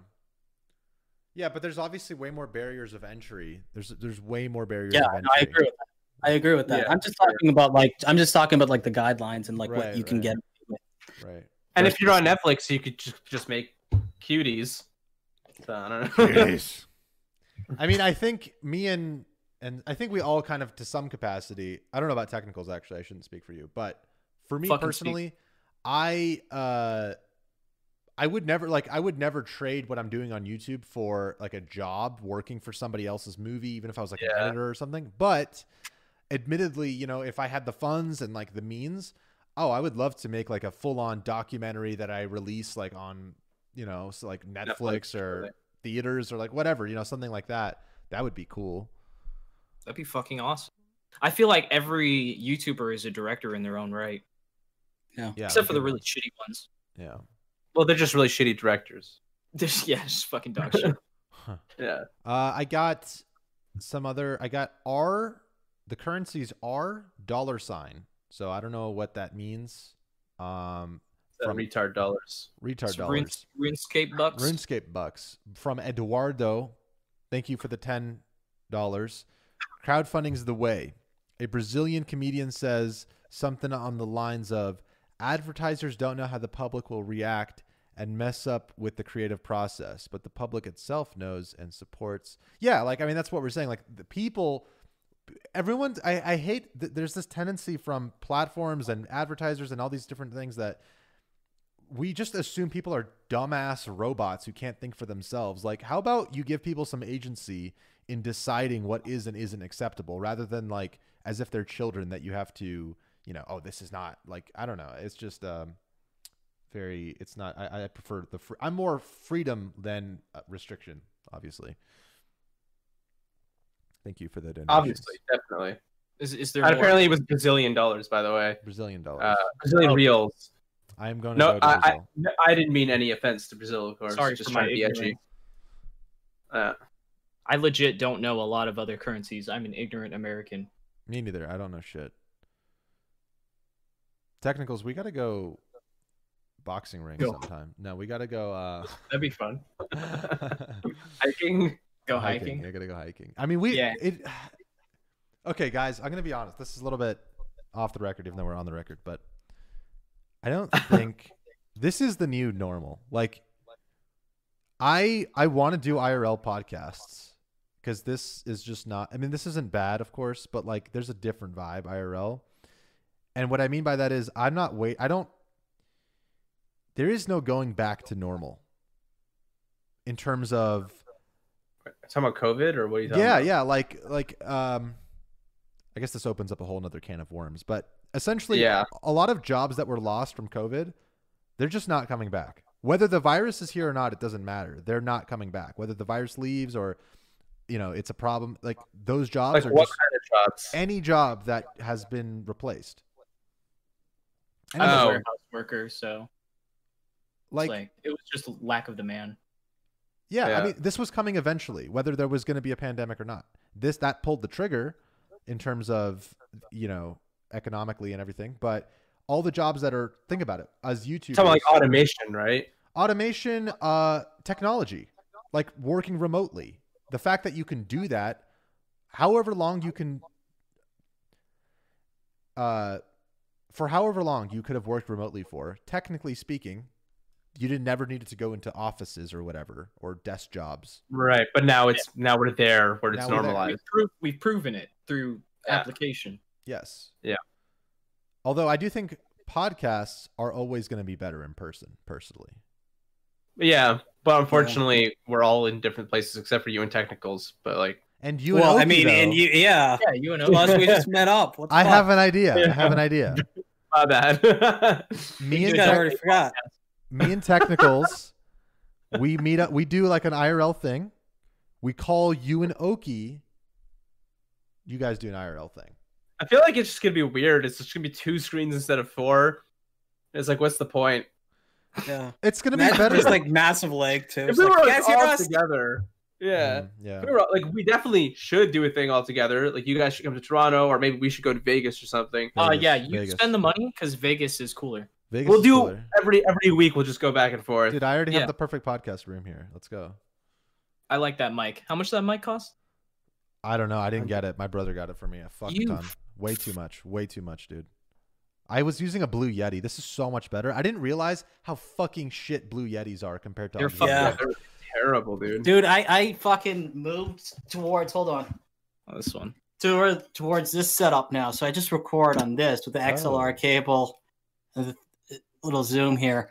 [SPEAKER 3] Yeah, but there's obviously way more barriers of entry. There's there's way more barriers
[SPEAKER 2] Yeah,
[SPEAKER 3] of
[SPEAKER 2] no. I agree with that. I agree with that.
[SPEAKER 1] Yeah,
[SPEAKER 2] I'm just
[SPEAKER 1] sure.
[SPEAKER 2] talking about like I'm just talking about like the guidelines and like
[SPEAKER 3] Right,
[SPEAKER 2] what you can get.
[SPEAKER 3] Right.
[SPEAKER 1] And if you're on Netflix, you could just, just make cuties. So, I don't know.
[SPEAKER 3] I mean, I think me and and I think we all kind of to some capacity. I don't know about technicals actually. I shouldn't speak for you, but for me
[SPEAKER 4] Fucking speak.
[SPEAKER 3] personally, I uh I would never like I would never trade what I'm doing on YouTube for like a job working for somebody else's movie, even if I was like an editor or something. But admittedly, you know, if I had the funds and like the means, oh, I would love to make like a full on documentary that I release like on, you know, so like Netflix,
[SPEAKER 1] Netflix,
[SPEAKER 3] or
[SPEAKER 1] right.
[SPEAKER 3] theaters or like whatever, you know, something like that. That would be cool.
[SPEAKER 4] That'd be fucking awesome. I feel like every YouTuber is a director in their own right,
[SPEAKER 3] Yeah.
[SPEAKER 4] except for the really shitty ones.
[SPEAKER 3] Yeah.
[SPEAKER 1] Well, they're just really shitty directors.
[SPEAKER 4] There's, yeah, just fucking dog shit.
[SPEAKER 1] Yeah.
[SPEAKER 3] Uh, I got some other. I got R. The currency's R dollar sign. So I don't know what that means. Um, From-
[SPEAKER 1] retard dollars.
[SPEAKER 3] retard
[SPEAKER 4] It's
[SPEAKER 3] dollars.
[SPEAKER 4] Runes, RuneScape bucks.
[SPEAKER 3] RuneScape bucks from Eduardo. Thank you for the ten dollars. Crowdfunding's the way. A Brazilian comedian says something on the lines of advertisers don't know how the public will react and mess up with the creative process, but the public itself knows and supports. Yeah, like I mean that's what we're saying. Like the people everyone I, I hate th- there's this tendency from platforms and advertisers and all these different things that we just assume people are dumbass robots who can't think for themselves. Like, how about you give people some agency in deciding what is and isn't acceptable rather than like as if they're children that you have to, you know, oh, this is not like, I don't know. It's just, um, very, it's not, I, I prefer the, fr- I'm more freedom than uh, restriction, obviously. Thank you for the donation.
[SPEAKER 1] Obviously, definitely.
[SPEAKER 4] Is, is there
[SPEAKER 1] And apparently, it was Brazilian dollars, by the way.
[SPEAKER 3] Brazilian dollars.
[SPEAKER 1] Uh, Brazilian
[SPEAKER 4] Oh.
[SPEAKER 1] reals.
[SPEAKER 3] I am going to
[SPEAKER 1] No,
[SPEAKER 3] go to
[SPEAKER 1] I, I,
[SPEAKER 3] Brazil.
[SPEAKER 1] no, I didn't mean any offense to Brazil, of course.
[SPEAKER 4] Sorry
[SPEAKER 1] just
[SPEAKER 4] for
[SPEAKER 1] trying
[SPEAKER 4] my
[SPEAKER 1] to be edgy. Uh,
[SPEAKER 4] I legit don't know a lot of other currencies. I'm an ignorant American.
[SPEAKER 3] Me neither. I don't know shit. Technicals, we got to go boxing ring
[SPEAKER 4] Go.
[SPEAKER 3] sometime. No, we got to go uh
[SPEAKER 4] That'd be fun.
[SPEAKER 1] hiking.
[SPEAKER 4] Go hiking.
[SPEAKER 3] I got to go hiking. I mean, we
[SPEAKER 4] Yeah.
[SPEAKER 3] it Okay, guys, I'm going to be honest. This is a little bit off the record even though we're on the record, but I don't think this is the new normal. Like I I want to do IRL podcasts because this is just not I mean this isn't bad of course, but like there's a different vibe IRL. And what I mean by that is I'm not wait I don't there is no going back to normal in terms of
[SPEAKER 1] Talking about COVID or what are you talking
[SPEAKER 3] yeah
[SPEAKER 1] about?
[SPEAKER 3] yeah like like um i guess this opens up a whole nother can of worms but essentially
[SPEAKER 1] Yeah.
[SPEAKER 3] a lot of jobs that were lost from covid they're just not coming back whether the virus is here or not it doesn't matter they're not coming back whether the virus leaves or you know it's a problem like those jobs
[SPEAKER 1] Like
[SPEAKER 3] are
[SPEAKER 1] what
[SPEAKER 3] just
[SPEAKER 1] kind of jobs?
[SPEAKER 3] any job that has been replaced
[SPEAKER 4] I'm a
[SPEAKER 1] Oh.
[SPEAKER 4] warehouse worker, so
[SPEAKER 3] like,
[SPEAKER 4] like, like it was just lack of demand.
[SPEAKER 3] yeah,
[SPEAKER 1] Yeah.
[SPEAKER 3] i mean this was coming eventually whether there was going to be a pandemic or not this that pulled the trigger in terms of you know economically and everything but all the jobs that are think about it as youtube
[SPEAKER 1] Talking about like automation, right?
[SPEAKER 3] automation uh technology like working remotely the fact that you can do that however long you can uh, for however long you could have worked remotely for, technically speaking, you didn't never needed to go into offices or whatever or desk jobs.
[SPEAKER 1] Right, but now it's now we're there where it's
[SPEAKER 3] Now
[SPEAKER 1] normalized.
[SPEAKER 4] We've, pro- we've proven it through
[SPEAKER 1] Yeah.
[SPEAKER 4] application.
[SPEAKER 3] Yes.
[SPEAKER 1] Yeah.
[SPEAKER 3] Although I do think podcasts are always going to be better in person, personally.
[SPEAKER 1] Yeah, but unfortunately, we're all in different places except for you and technicals. But like,
[SPEAKER 3] And you
[SPEAKER 2] well,
[SPEAKER 3] and
[SPEAKER 2] I mean,
[SPEAKER 3] though,
[SPEAKER 2] and you, yeah.
[SPEAKER 4] Yeah, you and
[SPEAKER 2] Plus, we just met up. What the
[SPEAKER 3] I
[SPEAKER 2] fuck?
[SPEAKER 3] have an idea. I have an idea.
[SPEAKER 1] my bad.
[SPEAKER 3] Me
[SPEAKER 2] You
[SPEAKER 3] and
[SPEAKER 2] guys already forgot.
[SPEAKER 3] me and technicals, we meet up. We do like an IRL thing. We call you and Oki. You guys do an IRL thing.
[SPEAKER 1] I feel like it's just gonna be weird. It's just gonna be two screens instead of four. It's like, what's the point?
[SPEAKER 2] Yeah.
[SPEAKER 3] It's gonna be
[SPEAKER 2] Imagine
[SPEAKER 3] better.
[SPEAKER 2] Just like massive leg too.
[SPEAKER 1] If
[SPEAKER 2] It's
[SPEAKER 1] we
[SPEAKER 2] like,
[SPEAKER 1] were
[SPEAKER 2] "You
[SPEAKER 1] like,
[SPEAKER 2] guys
[SPEAKER 1] all
[SPEAKER 2] us?"
[SPEAKER 1] together, yeah.
[SPEAKER 3] Mm, yeah.
[SPEAKER 1] We were, like we definitely should do a thing all together. Like you guys should come to Toronto, or maybe we should go to Vegas or something.
[SPEAKER 4] Uh, yeah, you
[SPEAKER 3] Vegas.
[SPEAKER 4] spend the money because Vegas is cooler.
[SPEAKER 3] Vegas
[SPEAKER 1] we'll do
[SPEAKER 3] cooler.
[SPEAKER 1] every every week. We'll just go back and forth.
[SPEAKER 3] Dude, I already
[SPEAKER 4] Yeah.
[SPEAKER 3] have the perfect podcast room here. Let's go.
[SPEAKER 4] I like that mic. How much does that mic cost?
[SPEAKER 3] I don't know. I didn't get it. My brother got it for me. A fuck
[SPEAKER 4] You-
[SPEAKER 3] ton. Way too much. Way too much, dude. I was using a Blue Yeti. This is so much better. I didn't realize how fucking shit Blue Yetis are compared to
[SPEAKER 4] They're fucking-
[SPEAKER 2] Yeah.
[SPEAKER 1] They're terrible, dude.
[SPEAKER 2] Dude, I, I fucking moved towards. Hold on.
[SPEAKER 4] Oh, this one.
[SPEAKER 2] Toward, towards this setup now. So I just record on this with the XLR
[SPEAKER 3] Oh.
[SPEAKER 2] cable, uh, and the uh, little zoom here.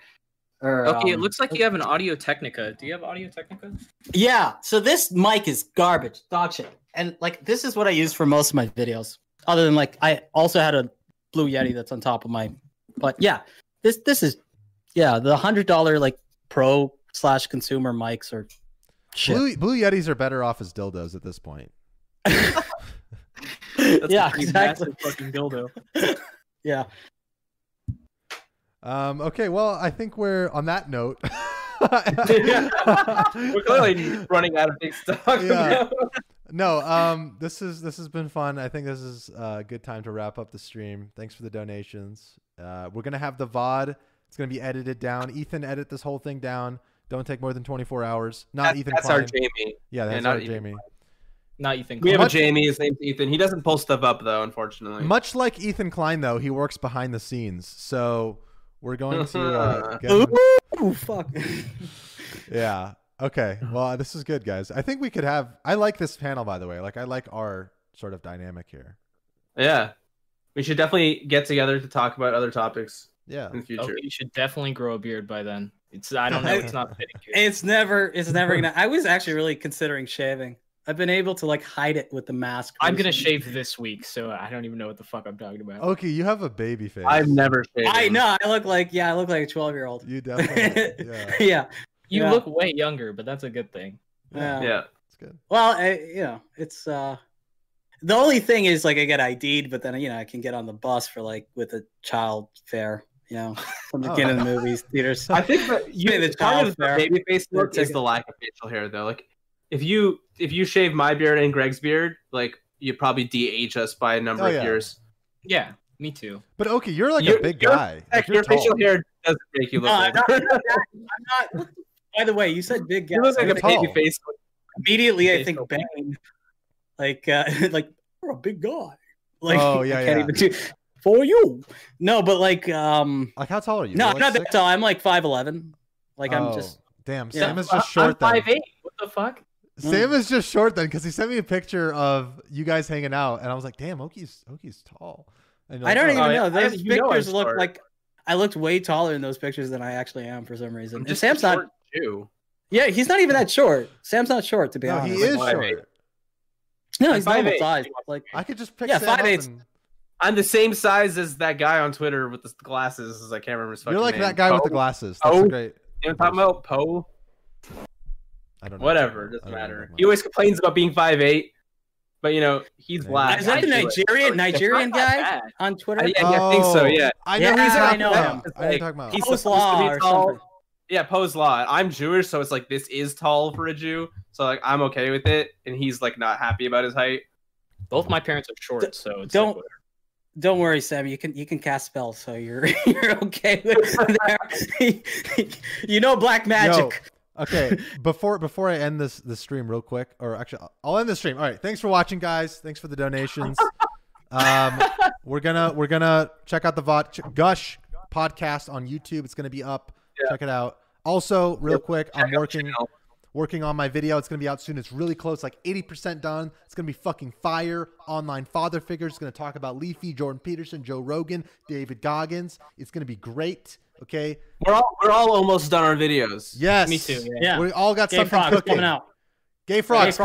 [SPEAKER 2] Or,
[SPEAKER 4] Okay, it
[SPEAKER 2] um,
[SPEAKER 4] looks like you have an Audio Technica. Do you have Audio Technica?
[SPEAKER 2] Yeah. So this mic is garbage, dog shit, and like this is what I use for most of my videos. Other than like, I also had a Blue Yeti that's on top of my. But yeah, this this is yeah the hundred dollar like pro slash consumer mics or shit.
[SPEAKER 3] Blue, Blue Yetis are better off as dildos at this point.
[SPEAKER 4] That's
[SPEAKER 2] yeah, exactly.
[SPEAKER 4] fucking dildo.
[SPEAKER 2] Yeah.
[SPEAKER 3] Um, okay, well, I think we're on that note.
[SPEAKER 1] We're clearly running out of things to talk
[SPEAKER 3] Yeah.
[SPEAKER 1] About.
[SPEAKER 3] no, um, this is this has been fun. I think this is a good time to wrap up the stream. Thanks for the donations. Uh, we're gonna have the VOD. It's gonna be edited down. Ethan, edit this whole thing down. Don't take more than 24 hours. Not
[SPEAKER 1] That's,
[SPEAKER 3] Ethan
[SPEAKER 1] that's
[SPEAKER 3] Klein.
[SPEAKER 1] our Jamie.
[SPEAKER 3] Yeah, that's
[SPEAKER 1] not
[SPEAKER 3] our
[SPEAKER 1] Ethan
[SPEAKER 3] Jamie.
[SPEAKER 4] Not Ethan. think.
[SPEAKER 1] We have
[SPEAKER 3] Much-
[SPEAKER 1] a Jamie. His name's Ethan. He doesn't pull stuff up though, unfortunately.
[SPEAKER 3] Much like Ethan Klein, though, he works behind the scenes. So we're going to uh, get
[SPEAKER 2] Ooh, fuck.
[SPEAKER 3] Yeah. Okay. Well, this is good, guys. I think we could have. I like this panel, by the way. Like, I like our sort of dynamic here.
[SPEAKER 1] Yeah, we should definitely get together to talk about other topics
[SPEAKER 3] Yeah.
[SPEAKER 1] in the future.
[SPEAKER 4] Okay, you should definitely grow a beard by then. It's I don't know. It's not fitting you.
[SPEAKER 2] It's never, it's never gonna. I was actually really considering shaving. I've been able to like hide it with the mask.
[SPEAKER 4] I'm gonna
[SPEAKER 2] recently.
[SPEAKER 4] shave this week, so I don't even know what the fuck I'm talking about.
[SPEAKER 3] Okay, you have a baby face.
[SPEAKER 1] I've never shaved.
[SPEAKER 2] I know. I look like yeah. I look like a twelve year old.
[SPEAKER 3] You definitely. Yeah.
[SPEAKER 2] yeah.
[SPEAKER 4] You
[SPEAKER 2] yeah.
[SPEAKER 4] look way younger, but that's a good thing.
[SPEAKER 2] Yeah.
[SPEAKER 1] Yeah.
[SPEAKER 3] It's good.
[SPEAKER 2] Well, I, you know, it's uh, the only thing is like I get ID'd, but then you know I can get on the bus for like with a child fare. You know, from the
[SPEAKER 3] Oh.
[SPEAKER 2] beginning of the movies theaters.
[SPEAKER 1] I think that you
[SPEAKER 2] Pay the
[SPEAKER 1] part
[SPEAKER 2] child
[SPEAKER 1] of the
[SPEAKER 2] fare.
[SPEAKER 1] baby face look is the lack of facial hair though. Like if you if you shave my beard and Greg's beard, like you probably de-age us by a number
[SPEAKER 3] Oh,
[SPEAKER 1] of
[SPEAKER 3] yeah.
[SPEAKER 1] years.
[SPEAKER 4] Yeah, me too.
[SPEAKER 3] But okay, you're like
[SPEAKER 1] You're-
[SPEAKER 3] a big guy. Like,
[SPEAKER 1] Heck,
[SPEAKER 3] you're
[SPEAKER 1] your facial hair doesn't make you look
[SPEAKER 2] No,
[SPEAKER 1] like
[SPEAKER 2] I'm not, I'm not. By the way, you said big guy.
[SPEAKER 1] you look like a
[SPEAKER 3] You're
[SPEAKER 1] baby face.
[SPEAKER 2] Immediately, I think
[SPEAKER 4] so-
[SPEAKER 2] Bane. Like, uh, like you're a big guy. Like,
[SPEAKER 3] Oh, yeah,
[SPEAKER 2] I can't
[SPEAKER 3] yeah.
[SPEAKER 2] even do for you. No, but like, um,
[SPEAKER 3] Like, how tall are you?
[SPEAKER 2] no, I'm
[SPEAKER 3] like
[SPEAKER 2] not
[SPEAKER 3] six?
[SPEAKER 2] that tall. I'm like five eleven. Like, I'm
[SPEAKER 3] Oh,
[SPEAKER 2] just
[SPEAKER 3] Damn,
[SPEAKER 2] Yeah.
[SPEAKER 3] Sam is just short then.
[SPEAKER 4] five eight. What the fuck?
[SPEAKER 3] Sam is just short then because he sent me a picture of you guys hanging out, and I was like, "Damn, Oki's Oki's tall." And you're
[SPEAKER 2] I don't
[SPEAKER 3] "Oh,
[SPEAKER 2] even
[SPEAKER 1] yeah.
[SPEAKER 2] know. Those
[SPEAKER 1] you I'm
[SPEAKER 2] pictures look like I looked way taller in those pictures than I actually am for some reason. And
[SPEAKER 1] just
[SPEAKER 2] Sam's
[SPEAKER 1] a
[SPEAKER 2] not.
[SPEAKER 1] Short
[SPEAKER 2] Yeah, he's not even that short. Sam's not short to be
[SPEAKER 3] No,
[SPEAKER 2] honest.
[SPEAKER 3] he is
[SPEAKER 1] Like,
[SPEAKER 3] short.
[SPEAKER 2] No, he's normal
[SPEAKER 1] 5'8".
[SPEAKER 2] size. Like,
[SPEAKER 3] I could just pick
[SPEAKER 2] Yeah,
[SPEAKER 3] Sam up
[SPEAKER 2] 5'8".
[SPEAKER 3] and-
[SPEAKER 1] I'm the same size as that guy on Twitter with the glasses. As I can't remember his fucking
[SPEAKER 3] You're like
[SPEAKER 1] name.
[SPEAKER 3] that guy with the glasses. That's
[SPEAKER 1] Oh.
[SPEAKER 3] great.
[SPEAKER 1] You know what I'm talking about? Poe?
[SPEAKER 3] I don't know.
[SPEAKER 1] Whatever, it doesn't matter. He always complains about being 5'8", but you know he's
[SPEAKER 3] Yeah.
[SPEAKER 1] black.
[SPEAKER 2] is that the
[SPEAKER 1] I it.
[SPEAKER 2] Nigerian Nigerian
[SPEAKER 4] It's not that
[SPEAKER 2] guy on Twitter?
[SPEAKER 1] I- yeah, yeah, I think so.
[SPEAKER 3] Oh,
[SPEAKER 1] Yeah,
[SPEAKER 3] I know. who you're
[SPEAKER 2] I know
[SPEAKER 3] about.
[SPEAKER 2] him.
[SPEAKER 3] I know who you're talking about.
[SPEAKER 1] He's supposed to be
[SPEAKER 2] or
[SPEAKER 1] tall.
[SPEAKER 2] Something.
[SPEAKER 1] yeah, Poe's law. I'm Jewish, so it's like this is tall for a Jew, so like I'm okay with it, and he's like not happy about his height.
[SPEAKER 4] Both my parents are short, so it's
[SPEAKER 2] don't-
[SPEAKER 4] like.
[SPEAKER 2] Don't worry, Sam. You can you can cast spells, so you're you're okay with that. you know black magic.
[SPEAKER 3] Okay, before before I end this the stream real quick, or actually I'll end the stream. All right, thanks for watching, guys. Thanks for the donations. Um, we're gonna we're gonna check out the VOD Gush podcast on YouTube. It's gonna be up.
[SPEAKER 1] Yeah.
[SPEAKER 3] Check it out. Also, real quick, I'm working working on my video. It's gonna be out soon. It's really close, like 80% done. It's gonna be fucking fire. Online father figures. It's gonna talk about Leafy, Jordan Peterson, Joe Rogan, David Goggins. It's gonna be great. Okay.
[SPEAKER 1] We're all we're all almost done our videos.
[SPEAKER 3] Yes.
[SPEAKER 4] Me too. Yeah.
[SPEAKER 2] Yeah.
[SPEAKER 3] We all got
[SPEAKER 2] Gay
[SPEAKER 3] something
[SPEAKER 2] Frog
[SPEAKER 3] cooking.
[SPEAKER 2] coming out.
[SPEAKER 3] Gay frogs
[SPEAKER 2] Gay